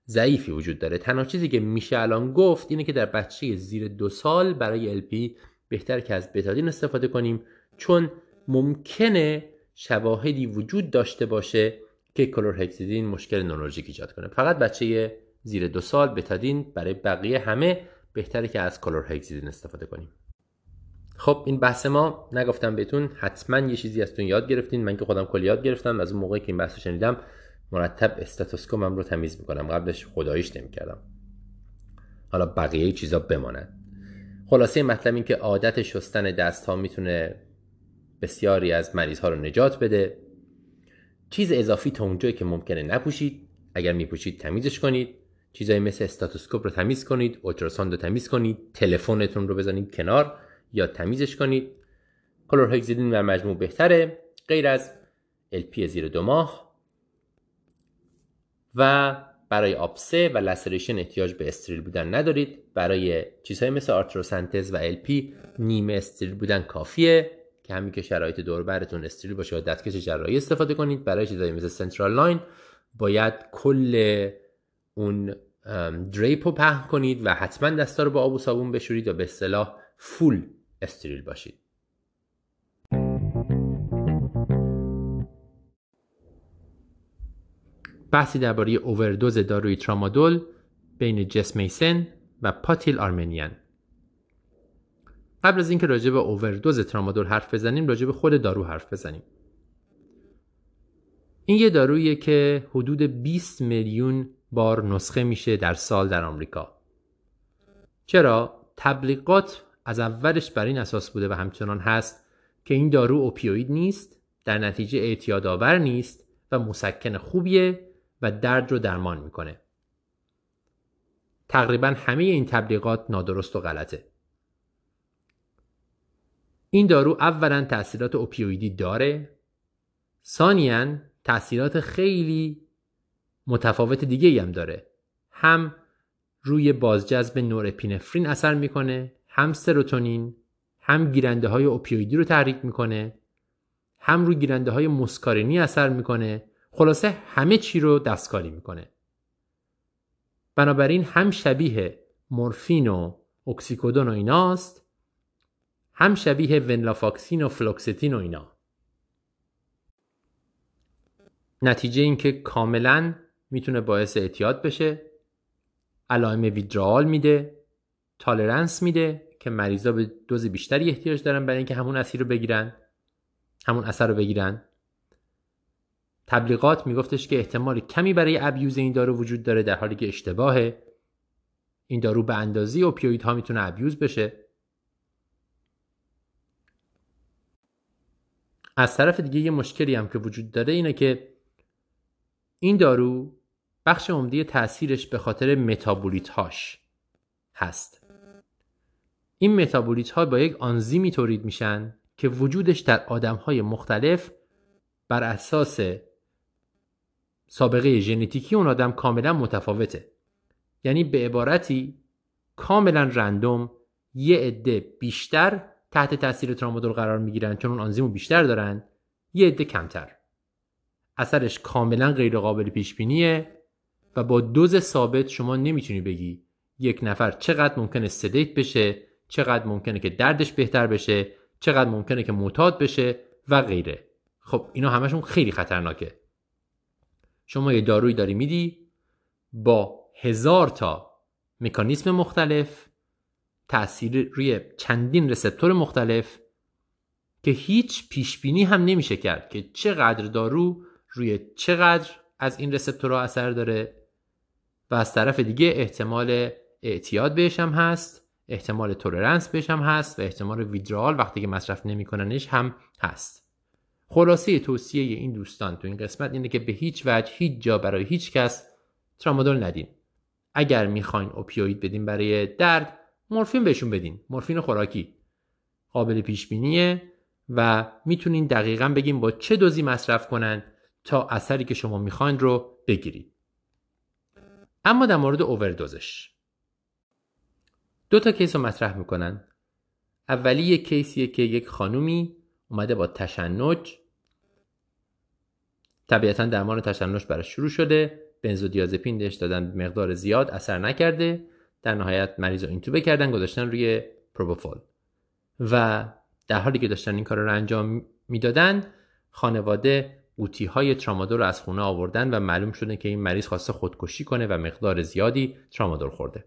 ضعیفی وجود داره. تنها چیزی که میشه الان گفت اینه که در بچه زیر دو سال برای LP بهتر که از بتادین استفاده کنیم چون ممکنه شواهدی وجود داشته باشه که کلورهکسیدین مشکل نورولوژیک ایجاد کنه. فقط بچه زیر دو سال بتادین برای بقیه همه بهتره که از کلورهکسیدین استفاده کنیم. خب این بحث ما نگفتم بهتون حتما یه چیزی ازتون یاد گرفتین. من که خودم کلی یاد گرفتم از اون موقعی که این بحث شنیدم مرتب استاتوسکومم رو تمیز می‌کنم. قبلش خداییش نمی‌کردم. حالا بقیه چیزا بمانند خلاصه مطلب این که عادت شستن دست ها می‌تونه بسیاری از مریض ها رو نجات بده. چیز اضافی تا اونجایی که ممکنه نپوشید. اگر میپوشید تمیزش کنید. چیزایی مثل استاتوسکوپ رو تمیز کنید. اولتراساند رو تمیز کنید. تلفنتون رو بزنید کنار. یا تمیزش کنید. کلورهکسیدین و مجموع بهتره غیر از LP زیر دو ماه. و برای آبسه و لسریشن احتیاج به استریل بودن ندارید. برای چیزهای مثل آرتروسنتز و LP نیمه استریل بودن کافیه که همین که شرایط دور براتون استریل باشه و دستکش جراحی استفاده کنید. برای چیزهای مثل central line باید کل اون drape رو پهن کنید و حتما دستا رو با آب و صابون بشورید و به اصطلاح full استریل باشید. بحثی درباره اووردوز داروی ترامادول بین جس میسن و پاتیل آرمنیان قبل از اینکه راجع به اووردوز ترامادول حرف بزنیم راجع به خود دارو حرف بزنیم. این یه داروییه که حدود 20 میلیون بار نسخه میشه در سال در آمریکا. چرا؟ تبلیغات از اولش بر این اساس بوده و همچنان هست که این دارو اوپیوید نیست در نتیجه اعتیاد آور نیست و مسکن خوبیه و درد رو درمان می‌کنه. تقریبا همه این تبلیغات نادرست و غلطه. این دارو اولا تاثیرات اوپیویدی داره. ثانیا تاثیرات خیلی متفاوت دیگه هم داره. هم روی بازجذب نورپینفرین اثر می‌کنه هم سروتونین هم گیرنده های اوپیویدی رو تحریک می‌کنه هم روی گیرنده های مسکارینی اثر می‌کنه. خلاصه همه چی رو دستکاری می‌کنه. بنابراین هم شبیه مورفین و اکسیکودون و ایناست هم شبیه ونلافاکسین و فلوکستین و اینا. نتیجه اینکه کاملا می‌تونه باعث اعتیاد بشه علائم withdrawal میده tolerance میده که مریضا به دوز بیشتری احتیاج دارن برای اینکه همون اثر رو بگیرن. همون اثر رو بگیرن. تبلیغات میگفتش که احتمال کمی برای ابیوز این دارو وجود داره در حالی که اشتباهه. این دارو به اندازی اوپیوید ها می‌تونه ابیوز بشه. از طرف دیگه یه مشکلی هم که وجود داره اینه که این دارو بخش عمده تاثیرش به خاطر متابولیت هاش هست. این متابولیت ها با یک آنزیمی تولید میشن که وجودش در آدم های مختلف بر اساس سابقه ژنتیکی اون آدم کاملا متفاوته. یعنی به عبارتی کاملا رندوم یه عده بیشتر تحت تاثیر ترامادول قرار می‌گیرن چون اون آنزیمو بیشتر دارن یه عده کمتر. اثرش کاملا غیر قابل پیش بینیه و با دوز ثابت شما نمی‌تونی بگی یک نفر چقدر ممکنه سدیت بشه چقدر ممکنه که دردش بهتر بشه چقدر ممکنه که معتاد بشه و غیره. خب اینا همشون خیلی خطرناکه. شما یه دارویی داری میدی با هزار تا مکانیسم مختلف تاثیر روی چندین رسپتور مختلف که هیچ پیشبینی هم نمیشه کرد که چقدر دارو روی چقدر از این رسپتورها اثر داره و از طرف دیگه احتمال اعتیاد بهش هم هست. احتمال تولرنس بهش هم هست و احتمال ویدرال وقتی که مصرف نمیکننش هم هست. خلاصه توصیه این دوستان تو این قسمت اینه که به هیچ وجه هیچ جا برای هیچ کس ترامادول ندین. اگر می‌خواین اوپیوید بدین برای درد مورفین بهشون بدین. مورفین خوراکی. قابل پیش بینیه و می‌تونین دقیقا بگیم با چه دوزی مصرف کنن تا اثری که شما می‌خواین رو بگیرید. اما در مورد اووردوزش. دو تا کیس رو مطرح می‌کنن. اولی یک کیسیه که یک خانومی اومده با تشنج. طبیعتا درمان تشنج براش شروع شده. بنزودیازپین دهش دادن مقدار زیاد اثر نکرده. در نهایت مریض رو اینتوبه کردن گذاشتن روی پروبوفول و در حالی که داشتن این کار رو انجام می‌دادن خانواده قوطی های ترامادول رو از خونه آوردن و معلوم شده که این مریض خواسته خودکشی کنه و مقدار زیادی ترامادول خورده.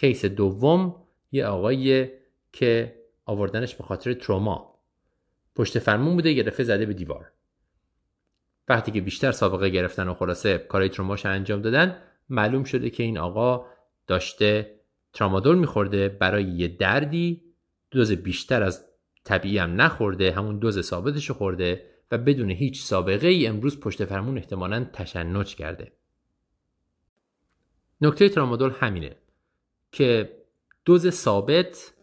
کیس دوم یه آقایی که آوردنش به خاطر تروما. پشت فرمون بوده دفعه زده به دیوار. وقتی که بیشتر سابقه گرفتن و خلاصه کارهای تروماش انجام دادن معلوم شده که این آقا داشته ترامادول میخورده برای یه دردی دوز بیشتر از طبیعی هم نخورده همون دوز ثابتش خورده و بدون هیچ سابقه ای امروز پشت فرمون احتمالا تشنج کرده. نکته ترامادول همینه. که دوز ثابت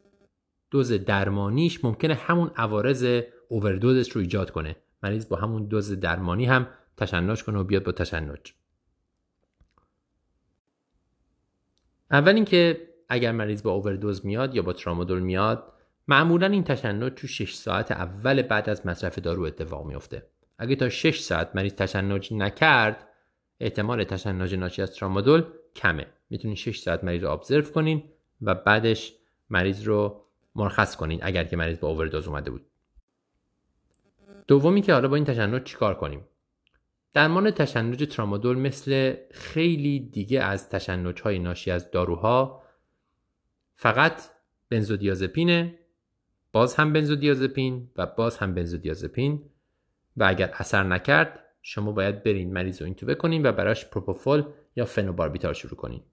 دوز درمانیش ممکنه همون عوارض اووردوزش رو ایجاد کنه. مریض با همون دوز درمانی هم تشنج کنه و بیاد با تشنج. اول اینکه اگر مریض با اووردوز میاد یا با ترامادول میاد معمولا این تشنج تو 6 ساعت اول بعد از مصرف دارو اتفاق میفته اگه تا 6 ساعت مریض تشنج نکرد احتمال تشنج ناشی از ترامادول کمه. می‌تونین 6 ساعت مریض رو ابزرو کنین و بعدش مریض رو مرخص کنین اگر که مریض با اووردوز اومده بود. دومی که حالا با این تشنج چیکار کنیم؟ درمان تشنج ترامادول مثل خیلی دیگه از تشنج های ناشی از داروها فقط بنزودیازپینه باز هم بنزودیازپین و باز هم بنزودیازپین و اگر اثر نکرد شما باید برین مریض رو اینتوبه کنین و براش پروپوفول یا فنوباربیتال شروع کنین.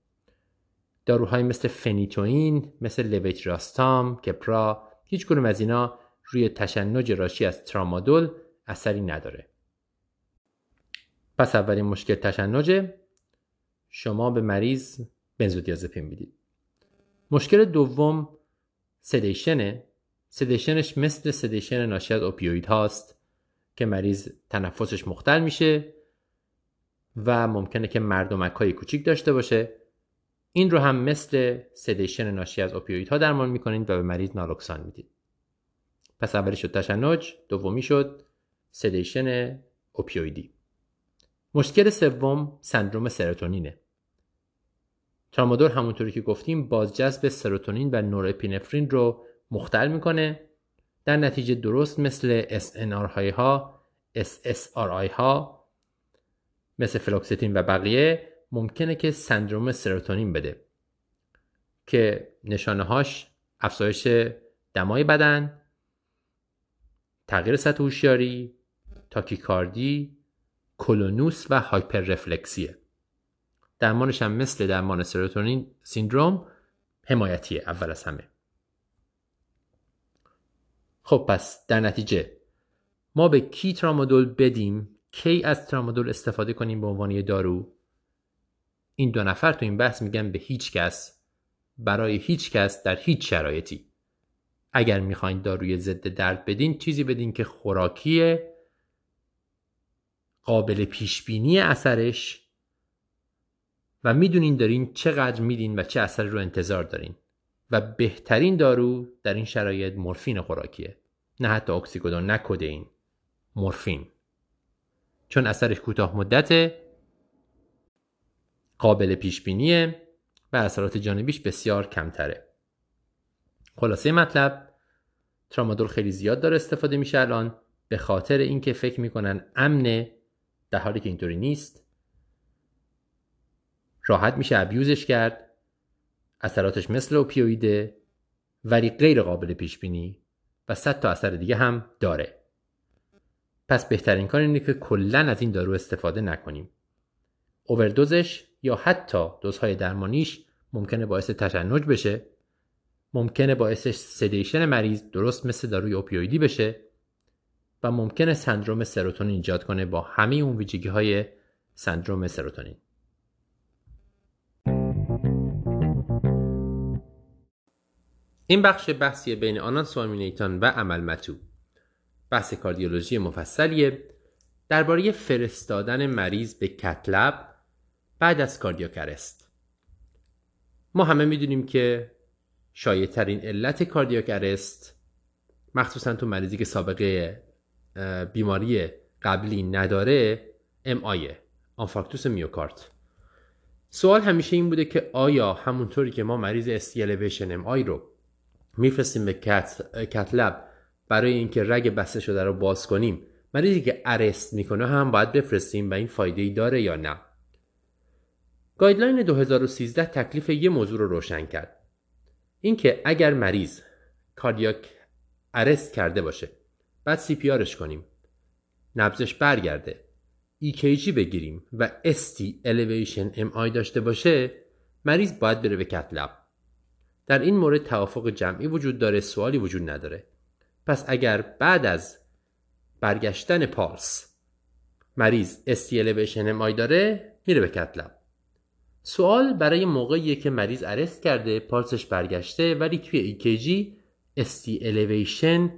داروهای مثل فنیتوین مثل لویتراستام کپرا هیچ کنون از اینا روی تشنج راشی از ترامادول اثری نداره. پس اولین مشکل تشنجه شما به مریض بنزودیازپین می‌دید. مشکل دوم سدیشنه سدیشنش مثل سدیشن ناشی از اوپیوید هاست که مریض تنفسش مختل میشه و ممکنه که مردمک های کوچیک داشته باشه. این رو هم مثل سدیشن ناشی از اوپیوید ها درمان می‌کنید و به مریض نالوکسان می‌دید پس اولی شد تشنج دومی شد sedation opioid ی مشکل سوم سندروم سروتونینه. ترامادول همونطوری که گفتیم بازجذب سروتونین و نورپینفرین رو مختل می‌کنه. در نتیجه درست مثل SNRI ها SSRI ها مثل فلوکستین و بقیه ممکنه که سندروم سروتونین بده که نشانه هاش افزایش دمای بدن تغییر سطح هوشیاری تاکیکاردی کلونوس و هایپر رفلکسیه درمانش هم مثل درمان سروتونین سیندروم حمایتیه اول از همه. خب پس در نتیجه ما به کی ترامادول بدیم؟ کی از ترامادول استفاده کنیم به عنوان دارو؟ این دو نفر تو این بحث میگن به هیچ کس برای هیچ کس در هیچ شرایطی. اگر می‌خواین داروی ضد درد بدین چیزی بدین که خوراکیه قابل پیشبینی اثرش و می‌دونین دارین چقدر میدین و چه اثر رو انتظار دارین. و بهترین دارو در این شرایط مورفین خوراکیه. نه حتی اکسیکودون نه کدین مورفین. چون اثرش کوتاه مدته قابل پیش بینیه و اثرات جانبیش بسیار کمتره. خلاصه مطلب ترامادول خیلی زیاد داره استفاده میشه الان به خاطر اینکه فکر می‌کنن امنه در حالی که اینطوری نیست. راحت میشه ابیوزش کرد اثراتش مثل اوپیویده ولی غیر قابل پیش بینی و صد تا اثر دیگه هم داره. پس بهترین کار اینه که کلا از این دارو استفاده نکنیم. اووردوزش یا حتی دوزهای درمانیش ممکنه باعث تشنج بشه. ممکنه باعث سدیشن مریض درست مثل داروی اوپیویدی بشه و ممکنه سندروم سروتونین ایجاد کنه با همه اون ویژگی های سندروم سروتونین. این بخش بحثی بین آنان سوامینیتان و عمل متو. بحث کاردیولوژی مفصلیه. درباره فرستادن مریض به کتلب بعد از کاردیاک ارست ما همه می‌دونیم که شایع ترین علت کاردیاک ارست مخصوصا تو مریضی که سابقه بیماری قبلی نداره ام آیه آنفارکتوس میوکارت سوال همیشه این بوده که آیا همونطوری که ما مریض ST elevation MI رو میفرستیم به cath lab برای اینکه رگ بسته شده رو باز کنیم مریضی که arrest می‌کنه هم باید بفرستیم و این فایده ای داره یا نه؟ guideline 2013 تکلیف یه موضوع رو روشن کرد. اینکه اگر مریض cardiac arrest کرده باشه بعد CPR ش کنیم. نبزش برگرده. EKG بگیریم و ST Elevation MI داشته باشه مریض باید بره به کتلب در این مورد توافق جمعی وجود داره سوالی وجود نداره. پس اگر بعد از برگشتن پالس مریض ST Elevation MI داره میره به کتلب سوال برای موقعیه که مریض ارست کرده پالسش برگشته ولی توی EKG ST Elevation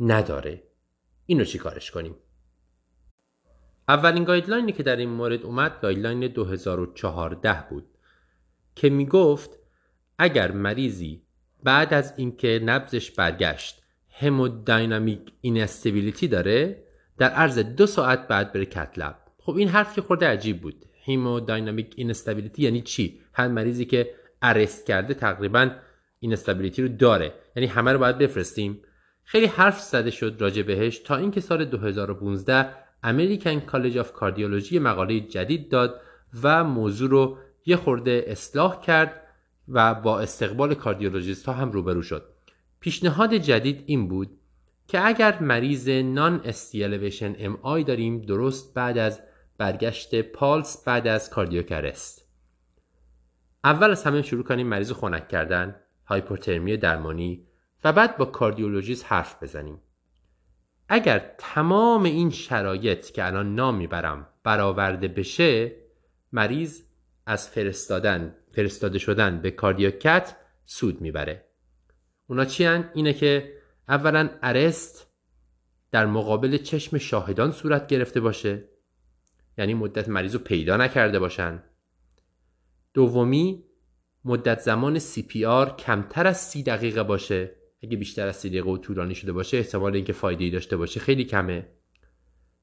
نداره. اینو چی کارش کنیم؟ اولین guideline ی که در این مورد اومد guideline 2014 بود که می‌گفت اگر مریضی بعد از اینکه نبزش برگشت hemodynamic instability داره در عرض دو ساعت بعد بره cath lab خب این حرف یه خورده عجیب بود. hemodynamic instability یعنی چی؟ هر مریضی که arrest کرده تقریبا instability رو داره. یعنی همه رو باید بفرستیم. خیلی حرف زده شد راجع بهش تا اینکه سال 2015 American College of Cardiology مقاله جدید داد و موضوع رو یه خورده اصلاح کرد و با استقبال cardiologist ها هم روبرو شد. پیشنهاد جدید این بود که اگر مریض non-ST elevation MI داریم درست بعد از برگشت پالس بعد از کاردیوکرست اول از همه شروع کنیم مریض خنک کردن هایپوترمی درمانی و بعد با کاردیولوژیست حرف بزنیم. اگر تمام این شرایط که الان نام می‌برم برآورده بشه مریض از فرستادن فرستاده شدن به کاردیوکت سود می‌بره. اونا چی؟ اینه که اولا ارست در مقابل چشم شاهدان صورت گرفته باشه. یعنی مرده مریض رو پیدا نکرده باشن. دومی مدت زمان CPR کمتر از سی دقیقه باشه. اگه بیشتر از سی دقیقه و طولانی شده باشه احتمال اینکه فایده ای داشته باشه خیلی کمه.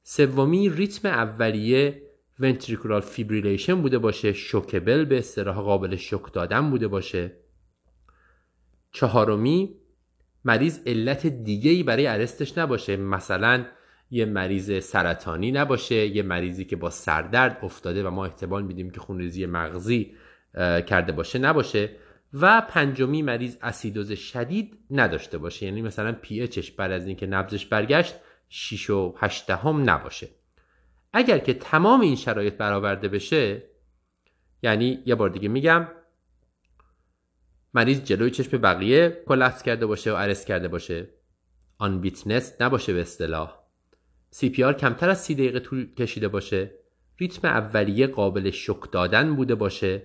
سومی ریتم اولیه ventricular fibrillation بوده باشه shockable به اصطلاح قابل شوک دادن بوده باشه. چهارمی مریض علت دیگه ای برای ارستش نباشه. مثلا یه مریض سرطانی نباشه یه مریضی که با سردرد افتاده و ما احتمال میدیم که خونریزی مغزی کرده باشه نباشه و پنجمی مریض اسیدوز شدید نداشته باشه. یعنی مثلا پی اچش بعد از اینکه نبضش برگشت 6 و 8 هم نباشه. اگر که تمام این شرایط برآورده بشه یعنی یه بار دیگه میگم مریض جلوی چشم بقیه کلپس کرده باشه و ارست کرده باشه. آن بیتنس نباشه به اصطلاح. آر کمتر از سی دقیقه طول کشیده باشه. ریتم اولیه قابل شک دادن بوده باشه.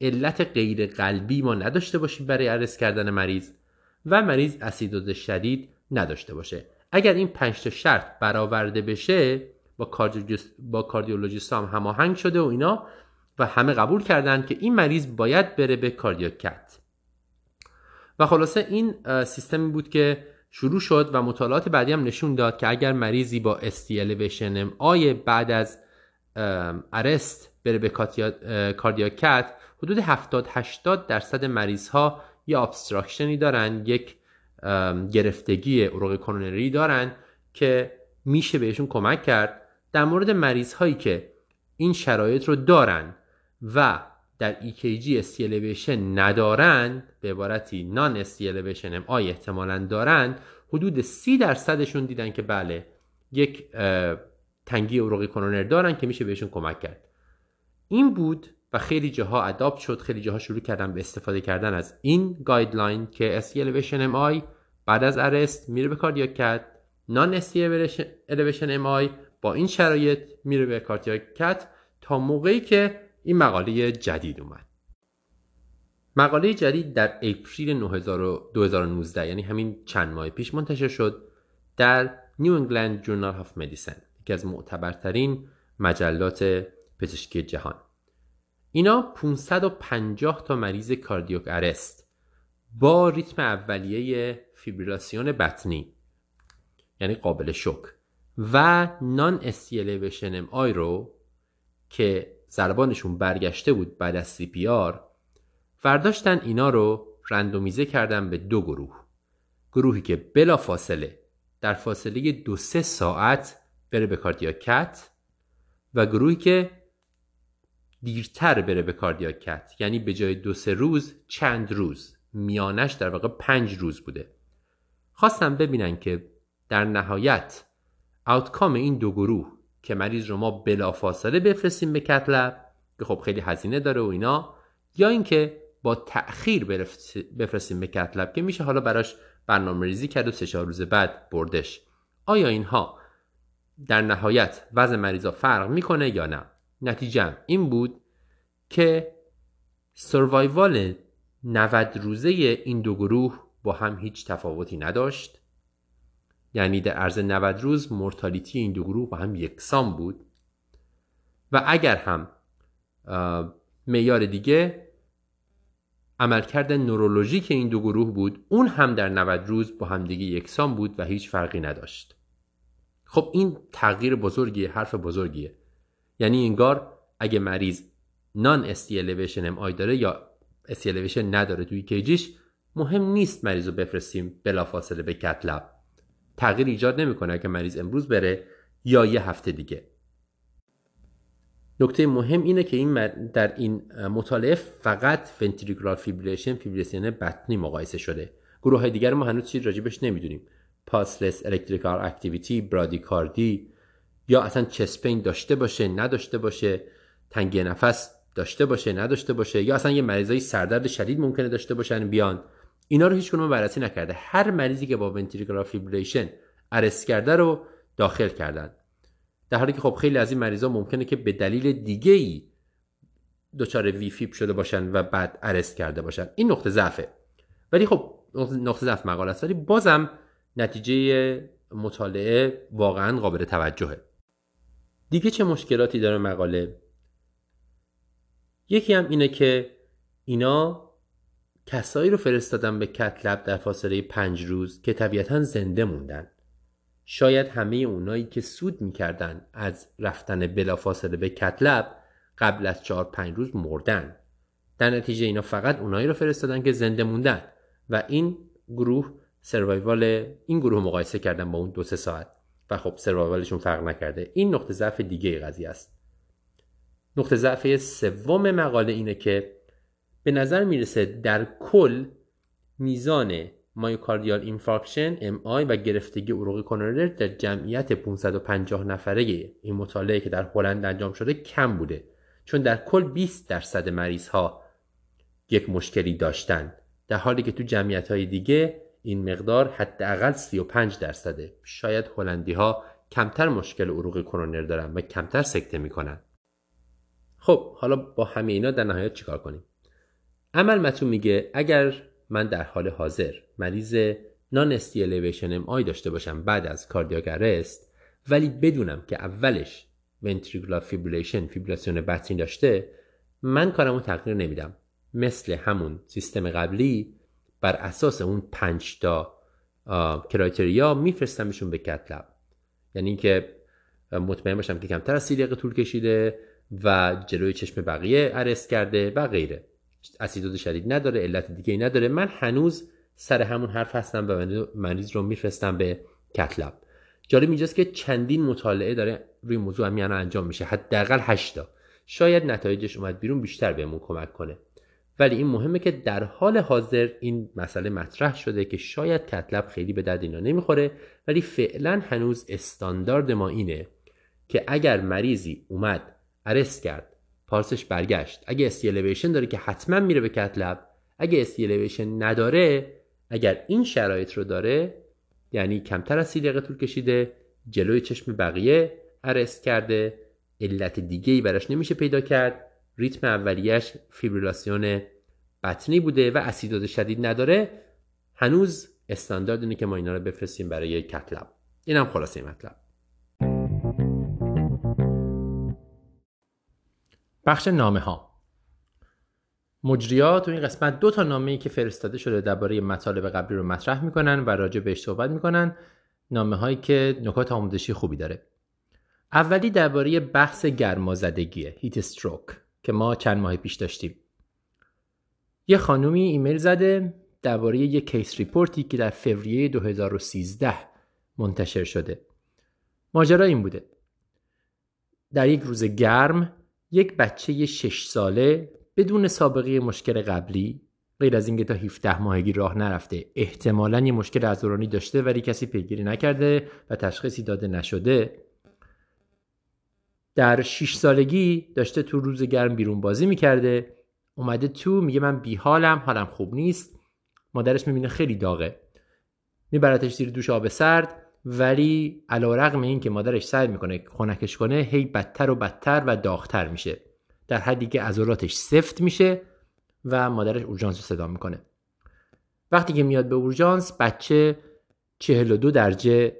علت غیر قلبی ما نداشته باشیم برای ارست کردن مریض و مریض اسیدوز شدید نداشته باشه. اگر این پنج تا شرط برآورده بشه با, با cardiologist هم هماهنگ شده و اینا و همه قبول کردن که این مریض باید بره به cardiac cath و خلاصه این سیستمی بود که شروع شد و مطالعات بعدی هم نشون داد که اگر مریضی با ST elevation MI بعد از arrest بره به cardiac cath حدود 70 80 درصد مریض ها یه obstruction ی دارن یک گرفتگی عروق کرونری دارن که میشه بهشون کمک کرد در مورد مریض هایی که این شرایط رو دارن و در EKG ST elevation ندارن به عبارتی non-ST elevation MI احتمالا دارن حدود 30 درصدشون دیدن که بله یک تنگی عروقی کرونر دارن که میشه بهشون کمک کرد. این بود و خیلی جاها adopt شد خیلی جاها شروع کردن به استفاده کردن از این guideline که ST elevation MI بعد از arrest میره به cardiac cath non-ST elevation MI با این شرایط میره به cardiac cath تا موقعی که این مقاله جدید اومد. مقاله جدید در April 2019 یعنی همین چند ماه پیش منتشر شد در New England Journal of Medicine یکی از معتبرترین مجلات پزشکی جهان. اینا 550 تا مریض cardiac arrest با ریتم اولیه فیبریلاسیون بطنی یعنی قابل شوک و non-ST elevation MI رو که ضربانشون برگشته بود بعد از CPR برداشتن اینا رو رندومیزه کردن به دو گروه. گروهی که بلا فاصله در فاصله دو سه ساعت بره به cardiac cath و گروهی که دیرتر بره به کاردیاکت. یعنی به جای دو سه روز چند روز. میانش در واقع پنج روز بوده. خواستم ببینن که در نهایت آوتکام این دو گروه که مریض رو ما بلافاصله بفرستیم به کتلب که خب خیلی هزینه داره و اینا یا اینکه با تأخیر بفرستیم به کتلب که میشه حالا براش برنامه ریزی کرد و سه چهار روز بعد بردش. آیا اینها در نهایت وضع مریضا فرق می‌کنه یا نه؟ نتیجه این بود که سروایوال 90 روزه این دو گروه با هم هیچ تفاوتی نداشت. یعنی در عرض 90 روز مورتالیتی این دو گروه با هم یکسان بود. و اگر هم معیار دیگه عملکرد نورولوژیک این دو گروه بود اون هم در 90 روز با هم دیگه یکسان بود و هیچ فرقی نداشت. خب این تغییر بزرگیه حرف بزرگیه. یعنی انگار اگه مریض non-ST elevation MI داره یا ST elevation نداره توی EKG ش مهم نیست مریض رو بفرستیم بلافاصله به cath lab تغییر ایجاد نمی‌کنه که مریض امروز بره یا یه هفته دیگه. نکته مهم اینه که این در این مطالعه فقط ventricular fibrillation fibrillation بطنی مقایسه شده. گروه های دیگر ما هنوز چیزی راجبش نمی‌دونیم. pulseless electrical activity برادیکاردی یا اصلا chest pain داشته باشه نداشته باشه تنگی نفس داشته باشه نداشته باشه یا اصلا یه مریضای سردرد شدید ممکنه داشته باشن بیان. اینا رو هیچ کدوم بررسی نکرده. هر مریضی که با ventricular fibrillation arrest کرده رو داخل کردن. در حالی که خب خیلی از این مریضا ممکنه که به دلیل دیگه ای دچار V-fib شده باشن و بعد arrest کرده باشن. این نقطه ضعفه. ولی خب نقطه ضعف مقاله است. ولی بازم نتیجه مطالعه واقعا قابل توجهه. دیگه چه مشکلاتی داره مقاله؟ یکی هم اینه که اینا کسایی رو فرستادن به کتلب در فاصله پنج روز که طبیعتا زنده موندن. شاید همه اونایی که سود می‌کردن از رفتن بلافاصله به کتلب قبل از چهار پنج روز مردن. در نتیجه اینا فقط اونایی رو فرستادن که زنده موندن و این گروه survival این گروه مقایسه کردن با اون دو سه ساعت. و خب survival شون فرق نکرده. این نقطه ضعف دیگه قضیه است. نقطه ضعف سوم مقاله اینه که به نظر می‌رسه در کل میزان myocardial infarction MI و گرفتگی عروقی کورونر در جمعیت 550 نفره این مطالعه که در هلند انجام شده کم بوده. چون در کل 20 درصد مریض ها یک مشکلی داشتن. در حالی که تو جمعیت های دیگه این مقدار حداقل 35 درصده شاید هلندی ها کمتر مشکل عروق کرونر دارن و کمتر سکته می‌کنن. خب حالا با همه اینا در نهایت چیکار کنیم؟ عمل متون میگه اگر من در حال حاضر مریض نان استی ام آی داشته باشم بعد از کاردیاک ارست ولی بدونم که اولش ventricular fibrillation فیبریلاسیون بطنی داشته من کارمو تغییر نمیدم. مثل همون سیستم قبلی بر اساس اون پنج تا criteria میفرستمشون به cath lab یعنی اینکه مطمئن باشم که کمتر از سی طول کشیده و جلوی چشم بقیه arrest کرده و غیره. اسیدوز شدید نداره علت دیگه ای نداره. من هنوز سر همون حرف هستم و مریض رو میفرستم به کتلب جالب اینجاست که چندین مطالعه داره روی موضوع همین انجام میشه. حداقل 8 تا. شاید نتایجش اومد بیرون بیشتر بهمون کمک کنه. ولی این مهمه که در حال حاضر این مسئله مطرح شده که شاید کتلب خیلی به درد اینا نمی‌خوره ولی فعلا هنوز استاندارد ما اینه که اگر مریضی اومد ارست کرد پارسش برگشت. اگه استی داره که حتما میره به کتلب اگه استی نداره اگر این شرایط رو داره یعنی کمتر از سی دقیقه طول کشیده جلوی چشم بقیه ارست کرده علت دیگه ای براش نمیشه پیدا کرد. ریتم اولیش فیبریلاسیون بطنی بوده و اسیدوز شدید نداره. هنوز استاندارد اینه که ما اینا رو بفرستیم برای کتلب اینم خلاصه مطلب. بخش نامه ها مجریات تو این قسمت دو تا نامه ای که فرستاده شده درباره مطالب قبلی رو مطرح می‌کنن و راجع بهش صحبت می‌کنن نامه هایی که نکات آموزشی خوبی داره. اولی درباره بحث گرمازدگیه heat stroke که ما چند ماه پیش داشتیم. یه خانومی ایمیل زده درباره یه case report ی که در فوریه 2013 منتشر شده. ماجرا این بوده. در یک روز گرم یک بچه 6 ساله بدون سابقه مشکل قبلی غیر از اینکه تا 17 ماهگی راه نرفته احتمالا یه مشکل عضلانی داشته ولی کسی پیگیری نکرده و تشخیصی داده نشده. در 6 سالگی داشته تو روز گرم بیرون بازی می‌کرده اومده تو میگه من بیحالم حالم خوب نیست. مادرش می‌بینه خیلی داغه. میبرتش زیر دوش آب سرد. ولی علی‌رغم این که مادرش سعی می‌کنه خنکش کنه هی بدتر و بدتر و داغتر میشه. در حدی که عضلاتش سفت میشه و مادرش اورژانس رو صدا می‌کنه. وقتی که میاد به اورژانس بچه 42 درجه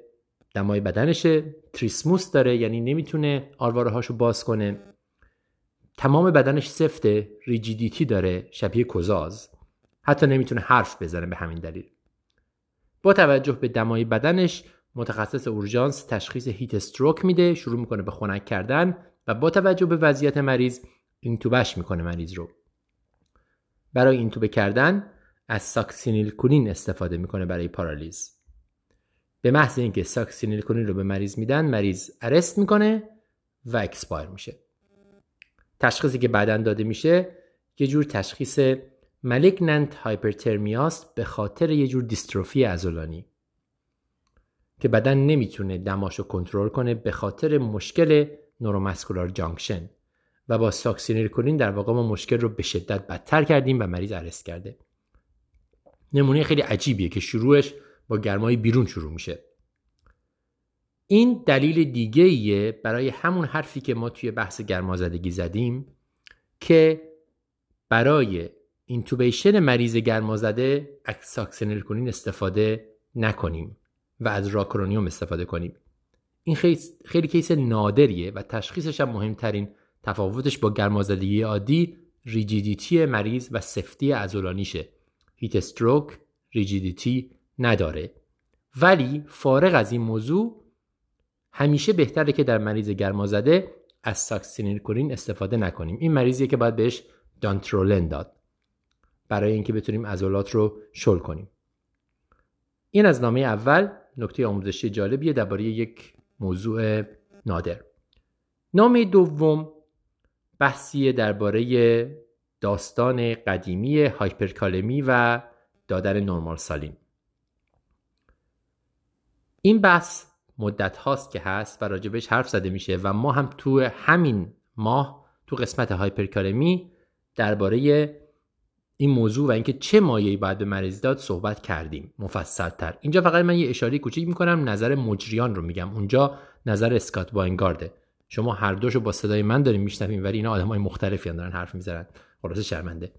دمای بدنشه تریسموس داره یعنی نمی‌تونه آرواره هاشو باز کنه. تمام بدنش سفته rigidity داره شبیه کزاز. حتی نمی‌تونه حرف بزنه به همین دلیل. با توجه به دمای بدنش متخصص اورژانس تشخیص heat stroke میده شروع می‌کنه به خنک کردن و با توجه به وضعیت مریض اینتوبش می‌کنه مریض رو. برای اینتوبه کردن از ساکسینیل کولین استفاده می‌کنه برای پارالیز. به محض اینکه ساکسینیل کولین رو به مریض میدن مریض arrest می‌کنه و expire میشه. تشخیصی که بعدا داده میشه یه جور تشخیص malignant hyperthermia ست به خاطر یه جور دیستروفی عضلانی. که بدن نمی‌تونه دماشو کنترل کنه به خاطر مشکل neuromuscular junction و با ساکسینیلکولین در واقع ما مشکل رو به شدت بدتر کردیم و مریض arrest کرده. نمونه خیلی عجیبیه که شروعش با گرمای بیرون شروع میشه. این دلیل دیگه ایه برای همون حرفی که ما توی بحث گرمازدگی زدیم که برای intubation مریض گرمازده ساکسینیلکولین استفاده نکنیم. و از راکرونیوم استفاده کنیم. این خیلی, خیلی case نادریه و تشخیصش هم مهمترین تفاوتش با گرمازدگی عادی rigidity مریض و سفتی عضلانیشه. heat stroke rigidity نداره. ولی فارغ از این موضوع همیشه بهتره که در مریض گرمازده از ساکسینیلکولین استفاده نکنیم. این مریضیه که باید بهش دانترولن داد برای اینکه بتونیم عضلات رو شل کنیم. این از نامه اول. نکته آموزشی جالبیه درباره یک موضوع نادر. نامه دوم بحثیه درباره داستان قدیمی هایپرکالمی و دادن نرمال سالین این بحث مدت هاست که هست و راجبش حرف زده میشه و ما هم تو همین ماه تو قسمت هایپرکالمی درباره این موضوع و اینکه چه مایه‌ای باید به مریض داد صحبت کردیم. مفصلتر. اینجا فقط من یه اشاره کوچیک می‌کنم نظر مجریان رو میگم. اونجا نظر اسکات باینگارده شما هر دوشو با صدای من داریم میشنویم ولی اینا آدمای مختلفی دارن حرف می‌زنن. خلاص شرمنده.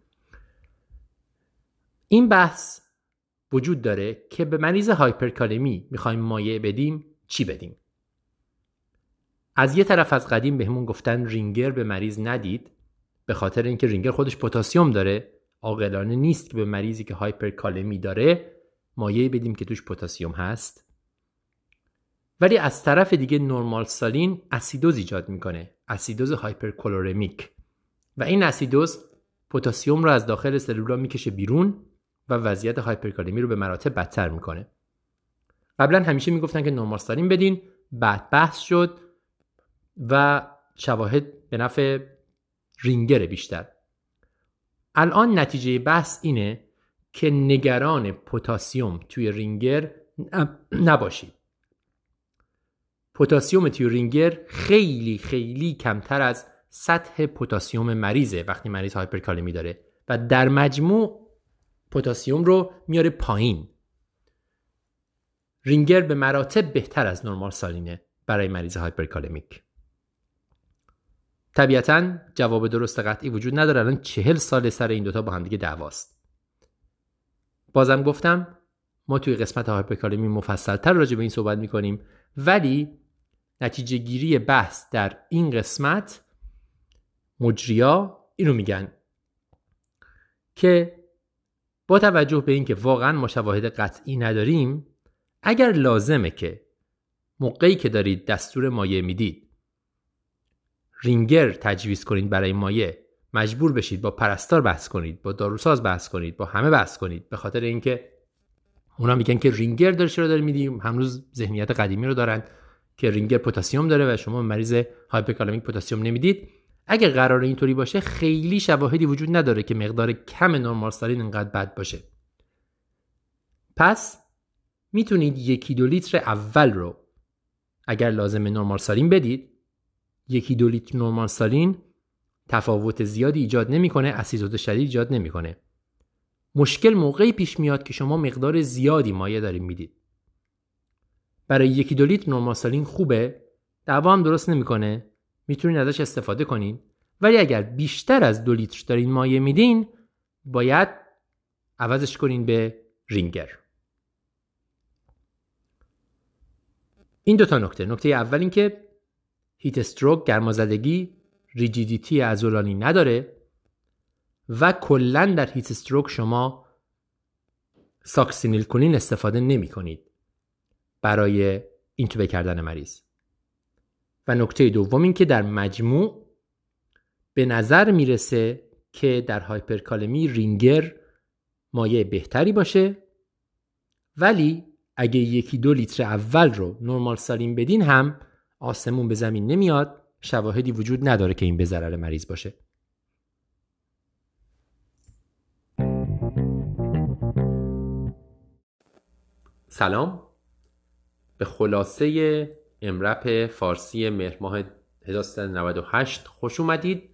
این بحث وجود داره که به مریض هایپرکالمی می‌خوایم مایع بدیم. چی بدیم؟ از یه طرف از قدیم بهمون گفتن رینگر به مریض ندید به خاطر اینکه رینگر خودش پتاسیم داره. عاقلانه نیست که به مریضی که هایپرکالمی داره مایعی بدیم که توش پتاسیم هست. ولی از طرف دیگه normal saline اسیدوز ایجاد می‌کنه اسیدوز hyperchloremic. و این اسیدوز پتاسیم رو از داخل سلولا می‌کشه بیرون و وضعیت هایپرکالمی رو به مراتب بدتر می‌کنه. قبلا همیشه می‌گفتن که normal saline بدین بعد بحث شد و شواهد به نفع رینگر بیشتر. الان نتیجه بحث اینه که نگران پتاسیم توی رینگر نباشید. پتاسیم توی رینگر خیلی خیلی کمتر از سطح پتاسیم مریضه وقتی مریض هایپرکالمی داره و در مجموع پتاسیم رو میاره پایین. رینگر به مراتب بهتر از normal saline ه برای مریض hyperkalemic. طبیعتا جواب درست قطعی وجود نداره. الان چهل سال سر این دوتا با همدیگه دعواست. بازم گفتم ما توی قسمت هایپرکالمی مفصلتر راجع به این صحبت می‌کنیم ولی نتیجه گیری بحث در این قسمت مجریا اینو میگن که با توجه به اینکه واقعا ما شواهد قطعی نداریم اگر لازمه که موقعی که دارید دستور مایع می‌دید رینگر تجویز کنید برای مایع مجبور بشید با پرستار بحث کنید با داروساز بحث کنید با همه بحث کنید به خاطر اینکه اونا میگن که رینگر داره چرا داره میدیم؟ هنوز ذهنیت قدیمی رو دارن که رینگر پتاسیم داره و شما مریض hyperkalemic پتاسیم نمی‌دید. اگه قرار اینطوری باشه خیلی شواهدی وجود نداره که مقدار کم normal saline انقدر بد باشه. پس می‌تونید یکی دو لیتر اول رو اگر لازم normal saline بدید. یکی دو لیتر نرمال سالین تفاوت زیادی ایجاد نمی‌کنه اسیدوز شدید ایجاد نمی‌کنه. مشکل موقعی پیش میاد که شما مقدار زیادی مایع داریم می‌دید. برای یکی دو لیتر نرمال سالین خوبه؟ دعوا هم درست نمی‌کنه. می‌تونید ازش استفاده کنین. ولی اگر بیشتر از دو لیتر دارین مایع میدین باید عوضش کنین به رینگر. این دو تا نکته. نکته اول این که heat stroke گرمازدگی rigidity عضلانی نداره و کلا در heat stroke شما succinylcholine استفاده نمی کنید برای اینتوبه کردن مریض. و نکته دوم این که در مجموع به نظر می‌رسه که در هایپرکالمی رینگر مایع بهتری باشه ولی اگه یکی دو لیتر اول رو نرمال سالین بدین هم آسمون به زمین نمیاد شواهدی وجود نداره که این به ضرر مریض باشه. سلام. به خلاصه امرپ فارسی مهر ماه 1398 خوش اومدید.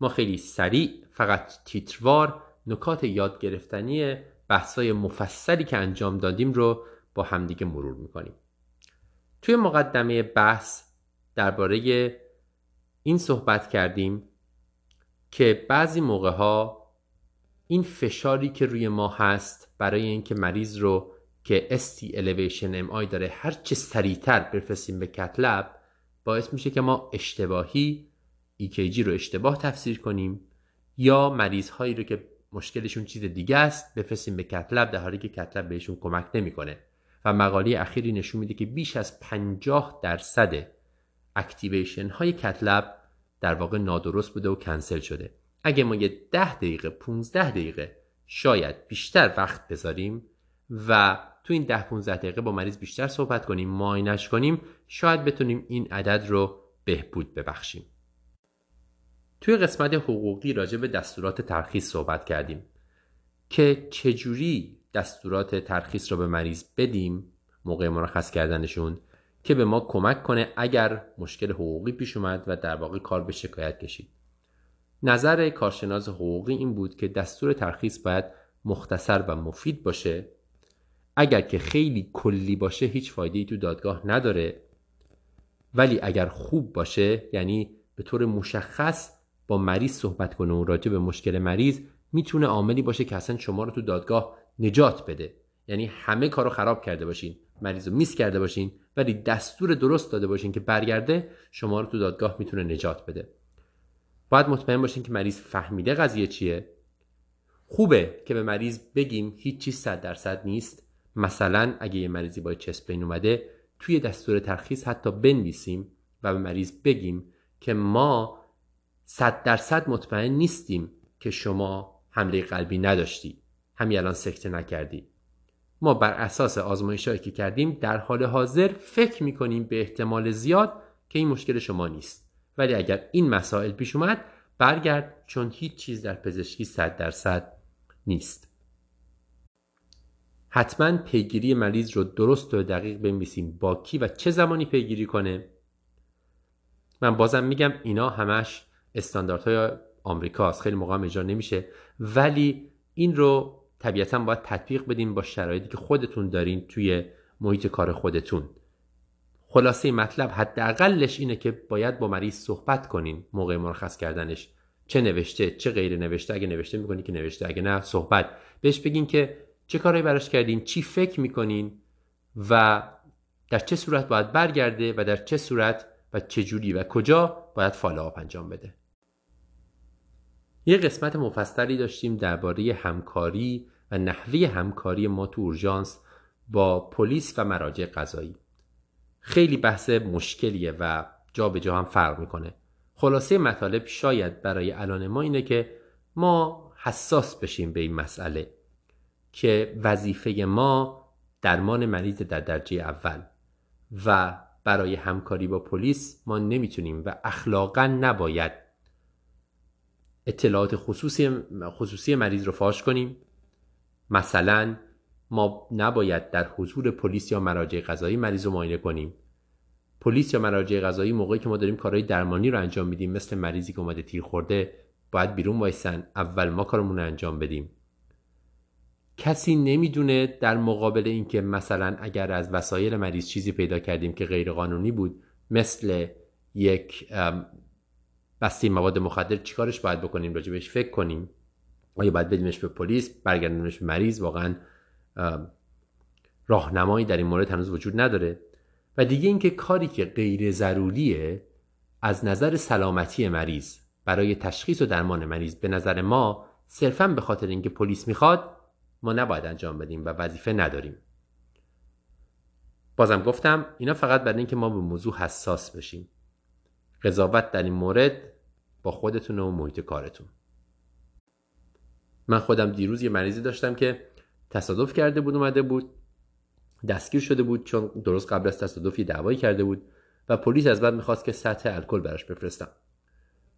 ما خیلی سریع فقط تیتروار نکات یاد گرفتنی بحثای مفصلی که انجام دادیم رو با همدیگه مرور می‌کنیم. توی مقدمه بحث درباره این صحبت کردیم که بعضی موقع ها این فشاری که روی ما هست برای اینکه مریض رو که ST elevation MI داره هر چه سریعتر بفرستیم به کتلب باعث میشه که ما اشتباهی EKG رو اشتباه تفسیر کنیم یا مریض هایی رو که مشکلشون چیز دیگه است بفرستیم به کتلب در حالی که کتلب بهشون کمک نمی‌کنه. و مقاله اخیری نشون میده که بیش از 50 درصد اکتیویشن های کتلب در واقع نادرست بوده و کنسل شده. اگه ما یه 10 دقیقه 15 دقیقه شاید بیشتر وقت بذاریم و تو این 10 15 دقیقه با مریض بیشتر صحبت کنیم ماینش کنیم شاید بتونیم این عدد رو بهبود ببخشیم. توی قسمت حقوقی راجع به دستورات ترخیص صحبت کردیم که چجوری دستورات ترخیص رو به مریض بدیم موقع مرخص کردنشون که به ما کمک کنه اگر مشکل حقوقی پیش اومد و در واقع کار به شکایت کشید. نظر کارشناس حقوقی این بود که دستور ترخیص باید مختصر و مفید باشه. اگر که خیلی کلی باشه هیچ فایده ای تو دادگاه نداره. ولی اگر خوب باشه یعنی به طور مشخص با مریض صحبت کنه و راجع به مشکل مریض می‌تونه عاملی باشه که اصلا شما رو تو دادگاه نجات بده. یعنی همه کارو خراب کرده باشین مریض رو میس کرده باشین ولی دستور درست داده باشین که برگرده شما رو تو دادگاه می‌تونه نجات بده. باید مطمئن باشین که مریض فهمیده قضیه چیه. خوبه که به مریض بگیم هیچ چیز صد درصد نیست. مثلا اگه یه مریضی با چست بین اومده توی دستور ترخیص حتی بنویسیم و به مریض بگیم که ما صد درصد مطمئن نیستیم که شما حمله قلبی نداشتی. همین الان سکته نکردی. ما بر اساس آزمایشهایی که کردیم در حال حاضر فکر می‌کنیم به احتمال زیاد که این مشکل شما نیست. ولی اگر این مسائل پیش اومد برگرد چون هیچ چیز در پزشکی صد درصد نیست. حتما پیگیری مریض رو درست و دقیق بنویسیم با کی و چه زمانی پیگیری کنه. من بازم میگم اینا همش استانداردهای آمریکاست. خیلی موقع اجرا نمیشه. ولی این رو طبیعتا باید تطبیق بدیم با شرایطی که خودتون دارین توی محیط کار خودتون. خلاصه مطلب حداقلش اینه که باید با مریض صحبت کنین موقع مرخص کردنش. چه نوشته چه غیر نوشته اگه نوشته می‌کنین که نوشته اگه نه صحبت. بهش بگین که چه کاری براش کردین چی فکر می‌کنین و در چه صورت باید برگرده و در چه صورت و چه جوری و کجا باید فالوآپ انجام بده. یه قسمت مفصلی داشتیم درباره همکاری و نحوه همکاری ما تو اورژانس با پلیس و مراجع قضایی. خیلی بحث مشکلیه و جا به جا هم فرق می‌کنه. خلاصه مطالب شاید برای الان ما اینه که ما حساس بشیم به این مسئله که وظیفه ما درمان مریض در درجه اول و برای همکاری با پلیس ما نمی‌تونیم و اخلاقا نباید اطلاعات خصوصی, خصوصی مریض رو فاش کنیم. مثلا ما نباید در حضور پلیس یا مراجع قضایی مریض رو معاینه کنیم. پلیس یا مراجع قضایی موقعی که ما داریم کارهای درمانی رو انجام میدیم مثل مریضی که اومده تیر خورده باید بیرون وایسن اول ما کارمون رو انجام بدیم. کسی نمی‌دونه در مقابل اینکه مثلا اگر از وسایل مریض چیزی پیدا کردیم که غیر قانونی بود مثل یک بسته مواد مخدر چیکارش باید بکنیم؟ راجبش فکر کنیم. آیا باید بدیمش به پلیس برگردونش مریض؟ واقعا راهنمایی در این مورد هنوز وجود نداره. و دیگه اینکه کاری که غیر ضروریه از نظر سلامتی مریض برای تشخیص و درمان مریض به نظر ما صرفا به خاطر اینکه پلیس می‌خواد ما نباید انجام بدیم و وظیفه نداریم. بازم گفتم اینا فقط برای اینکه ما به موضوع حساس بشیم. قضاوت در این مورد با خودتون و محیط کارتون. من خودم دیروز یه مریضی داشتم که تصادف کرده بود اومده بود دستگیر شده بود چون درست قبل از تصادف یه دعوایی کرده بود و پلیس از بعد می‌خواست که سطح الکل براش بفرستم.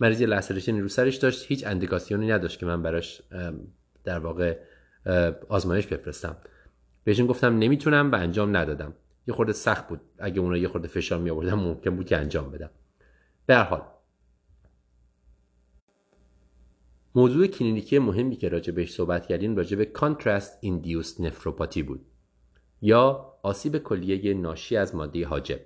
مریض لسرشن رو سرش داشت هیچ اندیکاسیونی نداشت که من براش در واقع آزمایش بفرستم. بهشون گفتم نمی‌تونم و انجام ندادم. یه خورده سخت بود. اگه اونا یه خورده فشار می آوردم ممکن بود که انجام بدم. هر حال. موضوع کلینیکی مهمی که راجع بهش صحبت کردیم راجع به کانترست ایندیوس نفروپاتی بود. یا آسیب کلیه ناشی از ماده حاجب.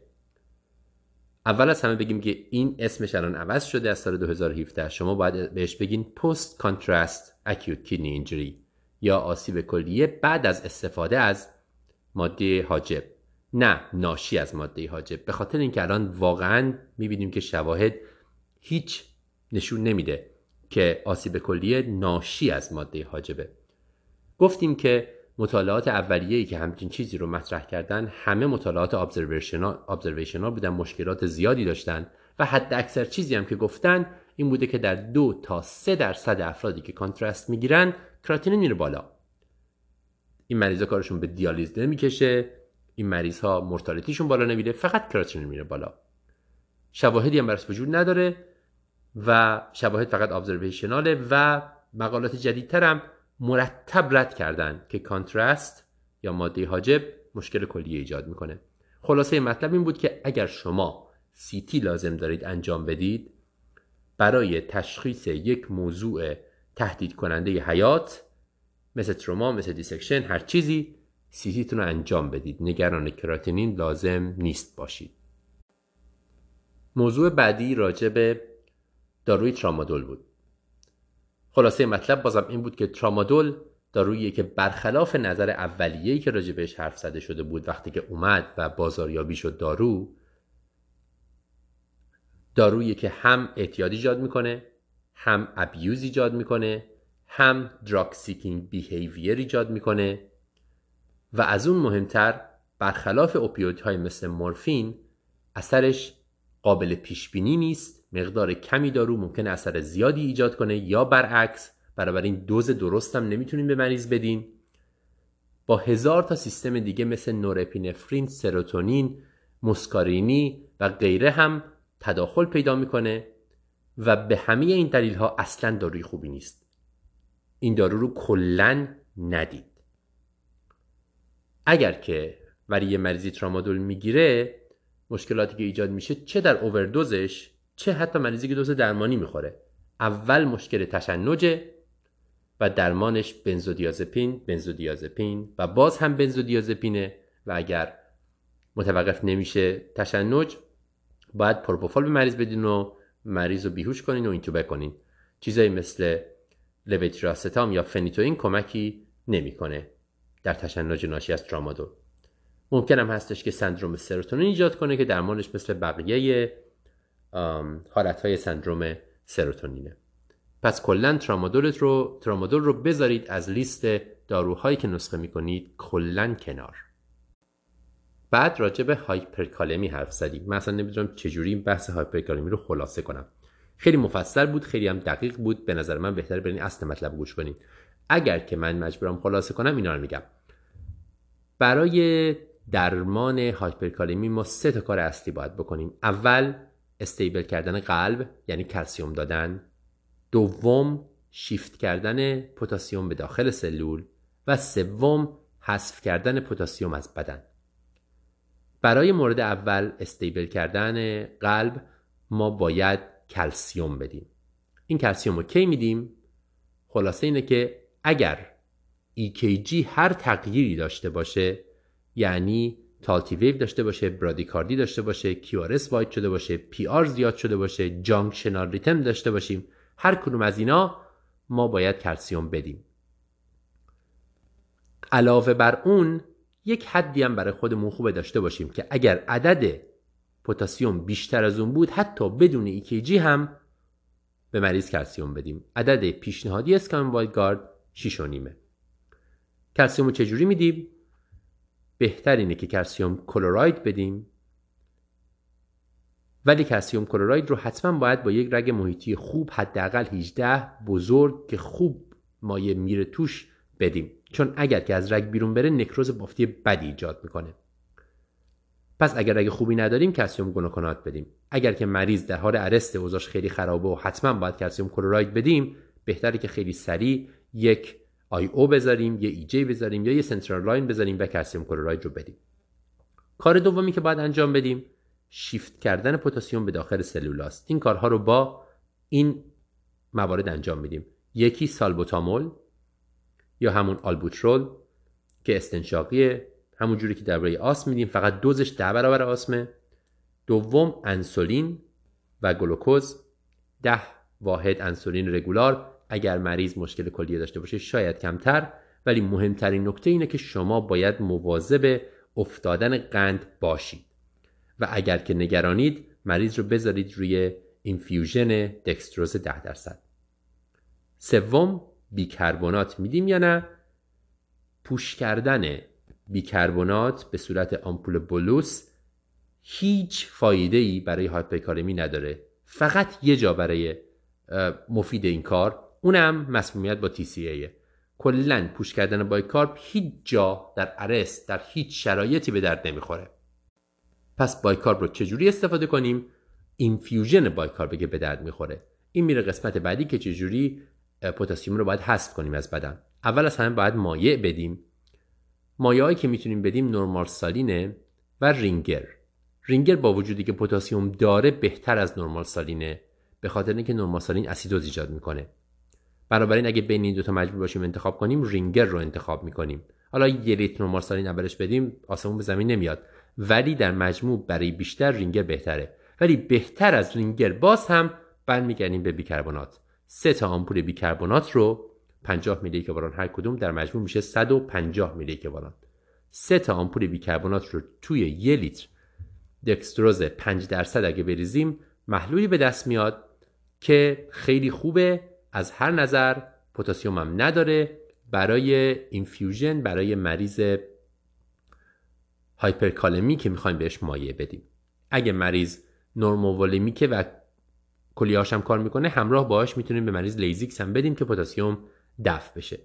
اول از همه بگیم که این اسمش الان عوض شده از سال 2017 شما باید بهش بگین پست کانترست اکیوت کیدنی اینجری یا آسیب کلیه بعد از استفاده از ماده حاجب. نه ناشی از ماده حاجب. به خاطر اینکه الان واقعا می‌بینیم که شواهد هیچ نشون نمیده که آسیب کلیه ناشی از ماده حاجبه. گفتیم که مطالعات اولیه‌ای که همچین چیزی رو مطرح کردن همه مطالعات ابزرویشنال بودن مشکلات زیادی داشتن و حد اکثر چیزی هم که گفتن این بوده که در دو تا سه درصد افرادی که کانترست می‌گیرن کراتینین میره بالا. این مریضا کارشون به دیالیز نمی‌کشه. این مریض ها مرتالتیشون بالا نمیره فقط کراتینین میره بالا. شواهدی هم برش وجود نداره و شواهد فقط observational ه و مقالات جدیدتر هم مرتب رد کردن که contrast یا ماده حاجب مشکل کلی ایجاد می‌کنه. خلاصه مطلب این بود که اگر شما CT لازم دارید انجام بدید برای تشخیص یک موضوع تهدید کننده حیات مثل تروما مثل dissection هر چیزی CT تون رو انجام بدید. نگران کراتینین لازم نیست باشید. موضوع بعدی راجع به داروی ترامادول بود. خلاصه مطلب بازم این بود که ترامادول دارویی که برخلاف نظر اولیه‌ای که راجع بهش حرف زده شده بود وقتی که اومد و بازاریابی شد دارو دارویی که هم اعتیاد ایجاد می‌کنه هم abuse ایجاد می‌کنه هم drug seeking behavior ایجاد می‌کنه و از اون مهمتر برخلاف های مثل مورفین اثرش قابل پیش بینی نیست مقدار کمی دارو ممکن اثر زیادی ایجاد کنه یا برعکس این دوز درست هم نمی‌تونیم به مریض بدین. با هزار تا سیستم دیگه مثل نورپینفرین، سروتونین، مسکارینی و غیره هم تداخل پیدا می‌کنه و به همه این دلیل ها اصلا داروی خوبی نیست. این دارو رو کلا ندید. اگر که برای یه مریضی ترامادول می‌گیره مشکلاتی که ایجاد میشه چه در اووردوزش چه حتی مریضی که دوز درمانی می‌خوره. اول مشکل تشنجه و درمانش بنزودیازپین بنزودیازپین و باز هم بنزودیازپینه و اگر متوقف نمیشه تشنج باید پروپوفال به مریض بدین و مریض رو بیهوش کنین و اینتوبه کنین. چیزایی مثل لویتراستام یا فنیتوین کمکی نمی‌کنه. در تشنج ناشی از ترامادول. ممکن هم هستش که سندروم سروتونین ایجاد کنه که درمانش مثل بقیه حالتهای سندروم سروتونینه. پس کلا ترامادول رو ترامادول رو بذارید از لیست داروهایی که نسخه می‌کنید کلا کنار. بعد راجع به هایپرکالمی حرف زدیم. من اصلا نمی‌دونم چجوری این بحث هایپرکالمی رو خلاصه کنم. خیلی مفصل بود خیلی هم دقیق بود. به نظر من بهتر برین اصل مطلب گوش کنید اگر که من مجبورم خلاصه کنم اینا رو میگم. برای درمان هایپرکالمی ما سه تا کار اصلی باید بکنیم. اول استیبل کردن قلب یعنی کلسیوم دادن. دوم شیفت کردن پتاسیم به داخل سلول. و سوم حذف کردن پتاسیم از بدن. برای مورد اول استیبل کردن قلب ما باید کلسیوم بدیم. این کلسیوم رو کی میدیم؟ خلاصه اینه که اگر EKG هر تغییری داشته باشه یعنی تالتی ویو داشته باشه برادیکاردی داشته باشه QRS واید شده باشه PR زیاد شده باشه جانکشنال ریتم داشته باشیم هر کدوم از اینا ما باید کلسیوم بدیم. علاوه بر اون یک حدی هم برای خودمون خوبه داشته باشیم که اگر عدد پتاسیم بیشتر از اون بود حتی بدون EKG هم به مریض کلسیوم بدیم. عدد پیشنهادی اسکان وایگارد 6 و نیمه. کلسیوم چجوری میدیم؟ بهتر اینه که کلسیوم کلوراید بدیم. ولی کلسیوم کلوراید رو حتما باید با یک رگ محیطی خوب حداقل 18 بزرگ که خوب مایع میره توش بدیم. چون اگر که از رگ بیرون بره نکروز بافتی بدی ایجاد می‌کنه. پس اگر رگ خوبی نداریم calcium gluconate بدیم. اگر که مریض در حال arrest اوضاعش خیلی خرابه و حتما باید calcium chloride بدیم بهتره که خیلی سریع یک IO بذاریم یه IJ بذاریم یا یه central line بذاریم و calcium chloride رو بدیم. کار دومی که باید انجام بدیم شیفت کردن پتاسیم به داخل سلولاست این کارها رو با این موارد انجام میدیم یکی سالبوتامول یا همون آلبوترول که استنشاقیه. همون جوری که درباره آسم میدیم فقط دوزش ده برابر آسمه. دوم انسولین و گلوکوز. ده واحد انسولین رگولار. اگر مریض مشکل کلیه داشته باشه شاید کمتر ولی مهمترین نکته اینه که شما باید مواظب افتادن قند باشید. و اگر که نگرانید مریض رو بذارید روی infusion دکستروز 10 درصد. سوم بیکربونات میدیم یا نه؟ push کردن بیکربونات به صورت آمپول bolus هیچ فایده ای برای هایپرکالمی نداره. فقط یه جا برای مفید این کار اونم مسمومیت با TCA کلا push کردن bicarb هیچ جا در arrest در هیچ شرایطی به درد نمی‌خوره. پس bicarb رو چجوری استفاده کنیم؟ infusion bicarb که به درد می‌خوره. این میره قسمت بعدی که چجوری پتاسیم رو باید حذف کنیم از بدن. اول از همه باید مایع بدیم. مایعی که می‌تونیم بدیم normal saline ه و رینگر. رینگر با وجودی که پتاسیم داره بهتر از normal saline ه به خاطر اینکه normal saline اسیدوز ایجاد می‌کنه. بنابراین اگه بین این دو تا مجبور باشیم انتخاب کنیم رینگر رو انتخاب می‌کنیم. حالا یه لیتر نرمال سالین اولش بدیم آسمون به زمین نمیاد. ولی در مجموع برای بیشتر رینگر بهتره. ولی بهتر از رینگر باز هم برمیگردیم به بیکربنات. سه تا آمپول بیکربنات رو 50 میلی اکوالان هر کدوم در مجموع میشه 150 میلی اکوالان سه تا آمپول بیکربنات رو توی یه لیتر دکستروز 5 درصد اگه بریزیم محلولی به دست میاد که خیلی خوبه. از هر نظر پتاسیم هم نداره برای infusion برای مریض هایپرکالمی که می‌خوایم بهش مایع بدیم. اگه مریض normovolemic ه و کلیهاش هم کار می‌کنه همراه باهاش می‌تونیم به مریض Lasix هم بدیم که پتاسیم دفع بشه.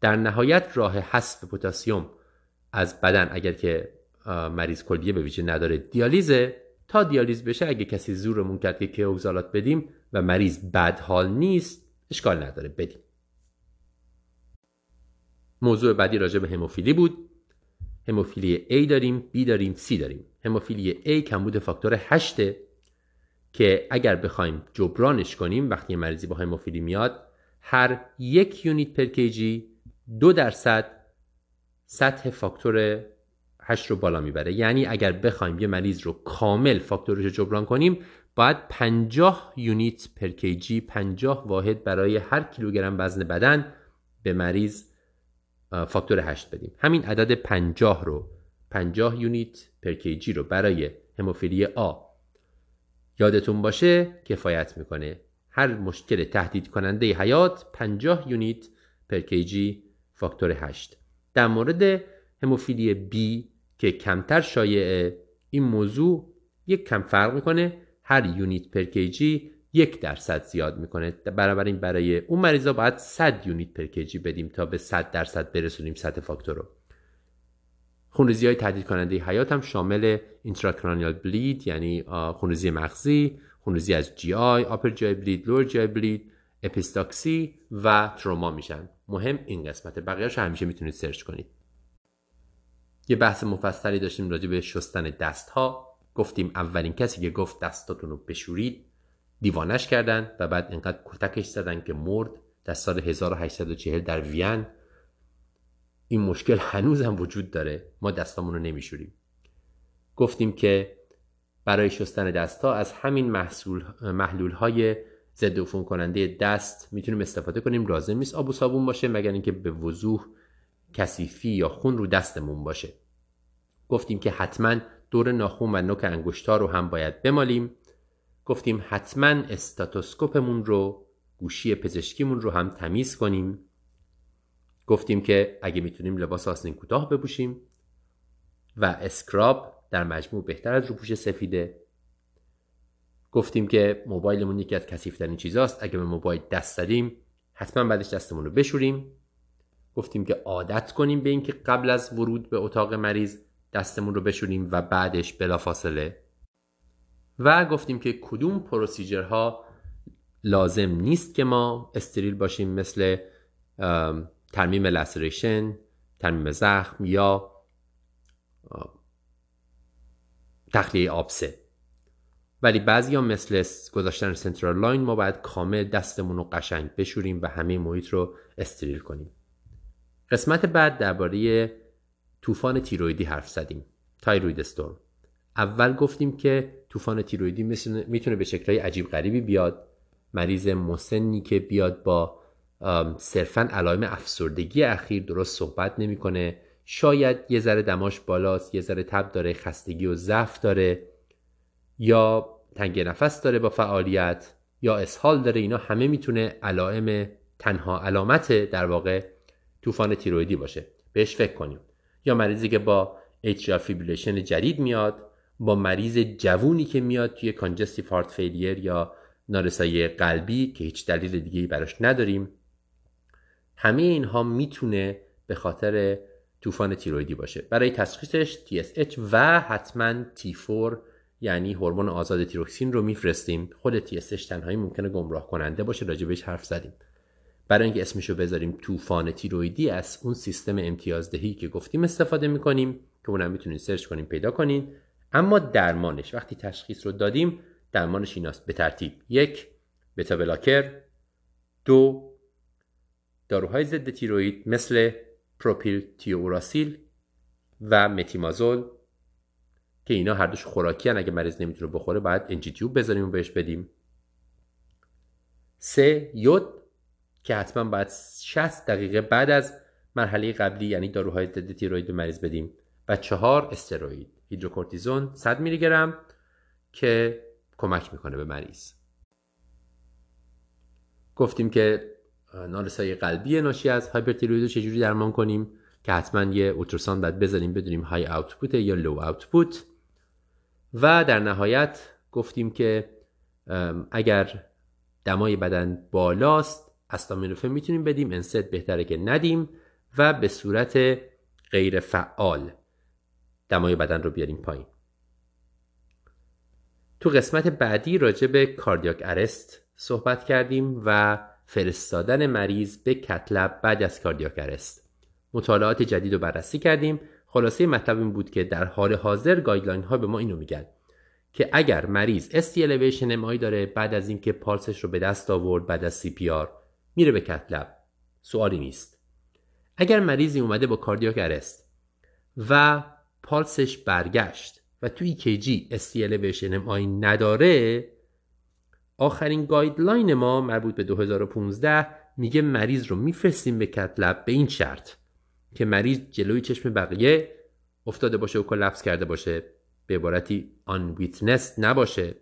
در نهایت راه حذف پتاسیم از بدن اگر که مریض کلیه به ویژه نداره دیالیزه. تا دیالیز بشه اگه کسی زورمون کرد که Kayexalate بدیم و مریض بد حال نیست اشکال نداره بدیم موضوع بعدی راجع به هموفیلی بود. هموفیلی A داریم B داریم C داریم. هموفیلی A کمبود فاکتور 8 که اگر بخوایم جبرانش کنیم وقتی مریضی با هموفیلی میاد هر یک یونیت پر کیجی دو درصد سطح فاکتور 8 رو بالا می‌بره. یعنی اگر بخوایم یه مریض رو کامل فاکتورش رو جبران کنیم باید 50 یونیت پر کیجی 50 واحد برای هر کیلوگرم وزن بدن به مریض فاکتور 8 بدیم. همین عدد 50 رو 50 یونیت پر کیجی رو برای هموفیلی آ. یادتون باشه کفایت می‌کنه. هر مشکل تهدید کننده حیات 50 یونیت پر کیجی فاکتور 8 در مورد هموفیلی B که کمتر شایعه این موضوع یک کم فرق می‌کنه. هر یونیت پر کیجی یک درصد زیاد می‌کنه. این برای اون مریضا باید 100 unit per kg بدیم تا به 100 درصد برسونیم سطح فاکتور رو. خونریزی های تهدید کننده حیات هم شامل intracranial bleed یعنی خونریزی مغزی خونریزی از GI upper GI bleed lower GI bleed اپیستاکسی و تروما میشن. مهم این قسمت بقیهش همیشه می‌تونید سرچ کنید. یه بحث مفصلی داشتیم راجع به شستن دست ها گفتیم اولین کسی که گفت دستاتون رو بشورید دیوانش کردن و بعد اینقدر کتکش زدن که مرد در سال 1840 در وین. این مشکل هنوز هم وجود داره ما دستامون رو نمیشوریم. گفتیم که برای شستن دستها از همین محصول محلول های ضد کننده دست می‌تونیم استفاده کنیم. لازم نیست آب و صابون باشه مگر اینکه به وضوح کثیفی یا خون رو دستمون باشه. گفتیم که حتما دور ناخون و نوک انگشتا رو هم باید بمالیم. گفتیم حتما استاتوسکوپمون رو گوشی پزشکیمون رو هم تمیز کنیم. گفتیم که اگه می‌تونیم لباس آستین کوتاه بپوشیم و اسکراب در مجموع بهتر از روپوش سفیده. گفتیم که موبایلمون یکی از کثیفترین چیزاست. اگه به موبایل دست زدیم حتما بعدش دستمون رو بشوریم. گفتیم که عادت کنیم به اینکه قبل از ورود به اتاق مریض دستمون رو بشوریم و بعدش بلافاصله. و گفتیم که کدوم procedure ها لازم نیست که ما استریل باشیم مثل ترمیم laceration ترمیم زخم یا تخلیه آبسه ولی بعضی ها مثل گذاشتن central line ما باید کامل دستمون رو قشنگ بشوریم و همه محیط رو استریل کنیم. قسمت بعد درباره طوفان تیرویدی حرف زدیم. تایروید استورم. اول گفتیم که طوفان تیرویدی می‌تونه به شکلهای عجیب غریبی بیاد. مریض مسنی که بیاد با صرفا علائم افسردگی اخیر درست صحبت نمی‌کنه. شاید یه ذره دماش بالاست یه ذره تب داره خستگی و ضعف داره یا تنگ نفس داره با فعالیت یا اسهال داره. اینا همه می‌تونه علائم تنها علامت در واقع طوفان تیرویدی باشه. بهش فکر کنیم. یا مریضی که با atrial fibrillation جدید میاد با مریض جوونی که میاد توی congestive heart failure یا نارسایی قلبی که هیچ دلیل دیگه براش نداریم همه اینها می‌تونه به خاطر طوفان تیرویدی باشه. برای تشخیصش TSH و حتما T4 یعنی هورمون آزاد تیروکسین رو میفرستیم. خود TSH تنهایی ممکنه گمراه کننده باشه راجبش حرف زدیم. برای اینکه اسمشو بذاریم طوفان تیرویدی از اون سیستم امتیازدهی که گفتیم استفاده می‌کنیم که اونم می‌تونید سرچ کنیم پیدا کنین. اما درمانش وقتی تشخیص رو دادیم درمانش ایناست به ترتیب یک بتا بلاکر. دو داروهای ضد تیروید مثل پروپیل تیوراسیل و متیمازول که اینا هر دوش خوراکی هن. اگه مریض نمی‌تونه بخوره باید انجی تیوب بذاریم و بهش بدیم. سه یود. که حتما باید 60 دقیقه بعد از مرحله قبلی یعنی داروهای ضد تیروید به مریض بدیم و چهار استروید هیدروکورتیزون 100 میلی گرم که کمک می‌کنه به مریض. گفتیم که نارسایی قلبی ناشی از هایپرتیروید رو چجوری درمان کنیم که حتما یه اوتروسان باید بزنیم بدونیم های اوتپوت یا لو اوتپوت و در نهایت گفتیم که اگر دمای بدن بالاست استامینوفن می‌تونیم بدیم انسد بهتره که ندیم و به صورت غیر فعال دمای بدن رو بیاریم پایین. تو قسمت بعدی راجع به کاردیاک ارست صحبت کردیم و فرستادن مریض به کتلب بعد از کاردیاک ارست. مطالعات جدید رو بررسی کردیم. خلاصه مطلب این بود که در حال حاضر guideline ها به ما اینو میگن که اگر مریض ST elevation MI داره بعد از اینکه پالسش رو به دست آورد بعد از CPR میره به cath lab. سوالی نیست. اگر مریضی اومده با cardiac arrest و پالسش برگشت و توی EKG ST elevation MI نداره آخرین guideline ما مربوط به 2015 میگه مریض رو میفرستیم به cath lab به این شرط که مریض جلوی چشم بقیه افتاده باشه و کلپس کرده باشه. به عبارتی آن ویتنس نباشه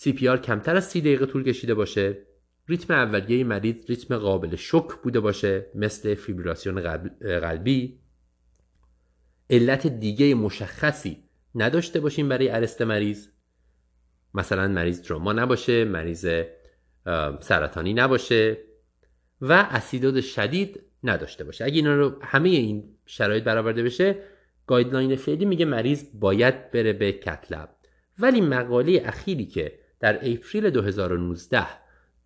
CPR کمتر از سی دقیقه طول کشیده باشه. ریتم اولیه مریض ریتم قابل شک بوده باشه مثل فیبراسیون قلبی. علت دیگه مشخصی نداشته باشیم برای ارست مریض. مثلا مریض تروما نباشه مریض سرطانی نباشه و اسیدوز شدید نداشته باشه. اگه اینا رو همه این شرایط برآورده بشه guideline فعلی میگه مریض باید بره به cath lab. ولی مقاله اخیری که در April 2019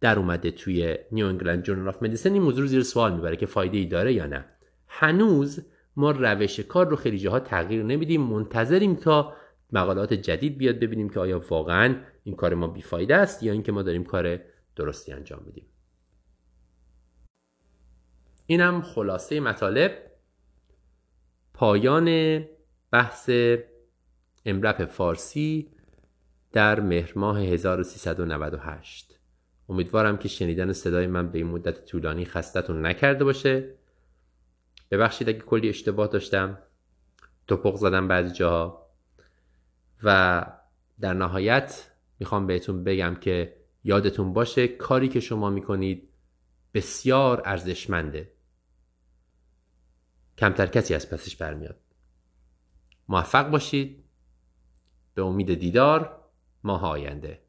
در اومده توی New England Journal of Medicine این موضوع رو زیر سوال می‌بره که فایده ای داره یا نه. هنوز ما روش کار رو خیلی جاها تغییر نمیدیم منتظریم تا مقالات جدید بیاد ببینیم که آیا واقعا این کار ما بیفایده است یا اینکه ما داریم کار درستی انجام بدیم اینم خلاصه مطالب. پایان بحث امرپ فارسی در مهر ماه 1398 امیدوارم که شنیدن صدای من به این مدت طولانی خستتون نکرده باشه. ببخشید اگه کلی اشتباه داشتم توپق زدم بعضی جاها. و در نهایت می‌خوام بهتون بگم که یادتون باشه کاری که شما می‌کنید بسیار ارزشمنده. کمتر کسی از پسش برمیاد. موفق باشید. به امید دیدار ماه آینده.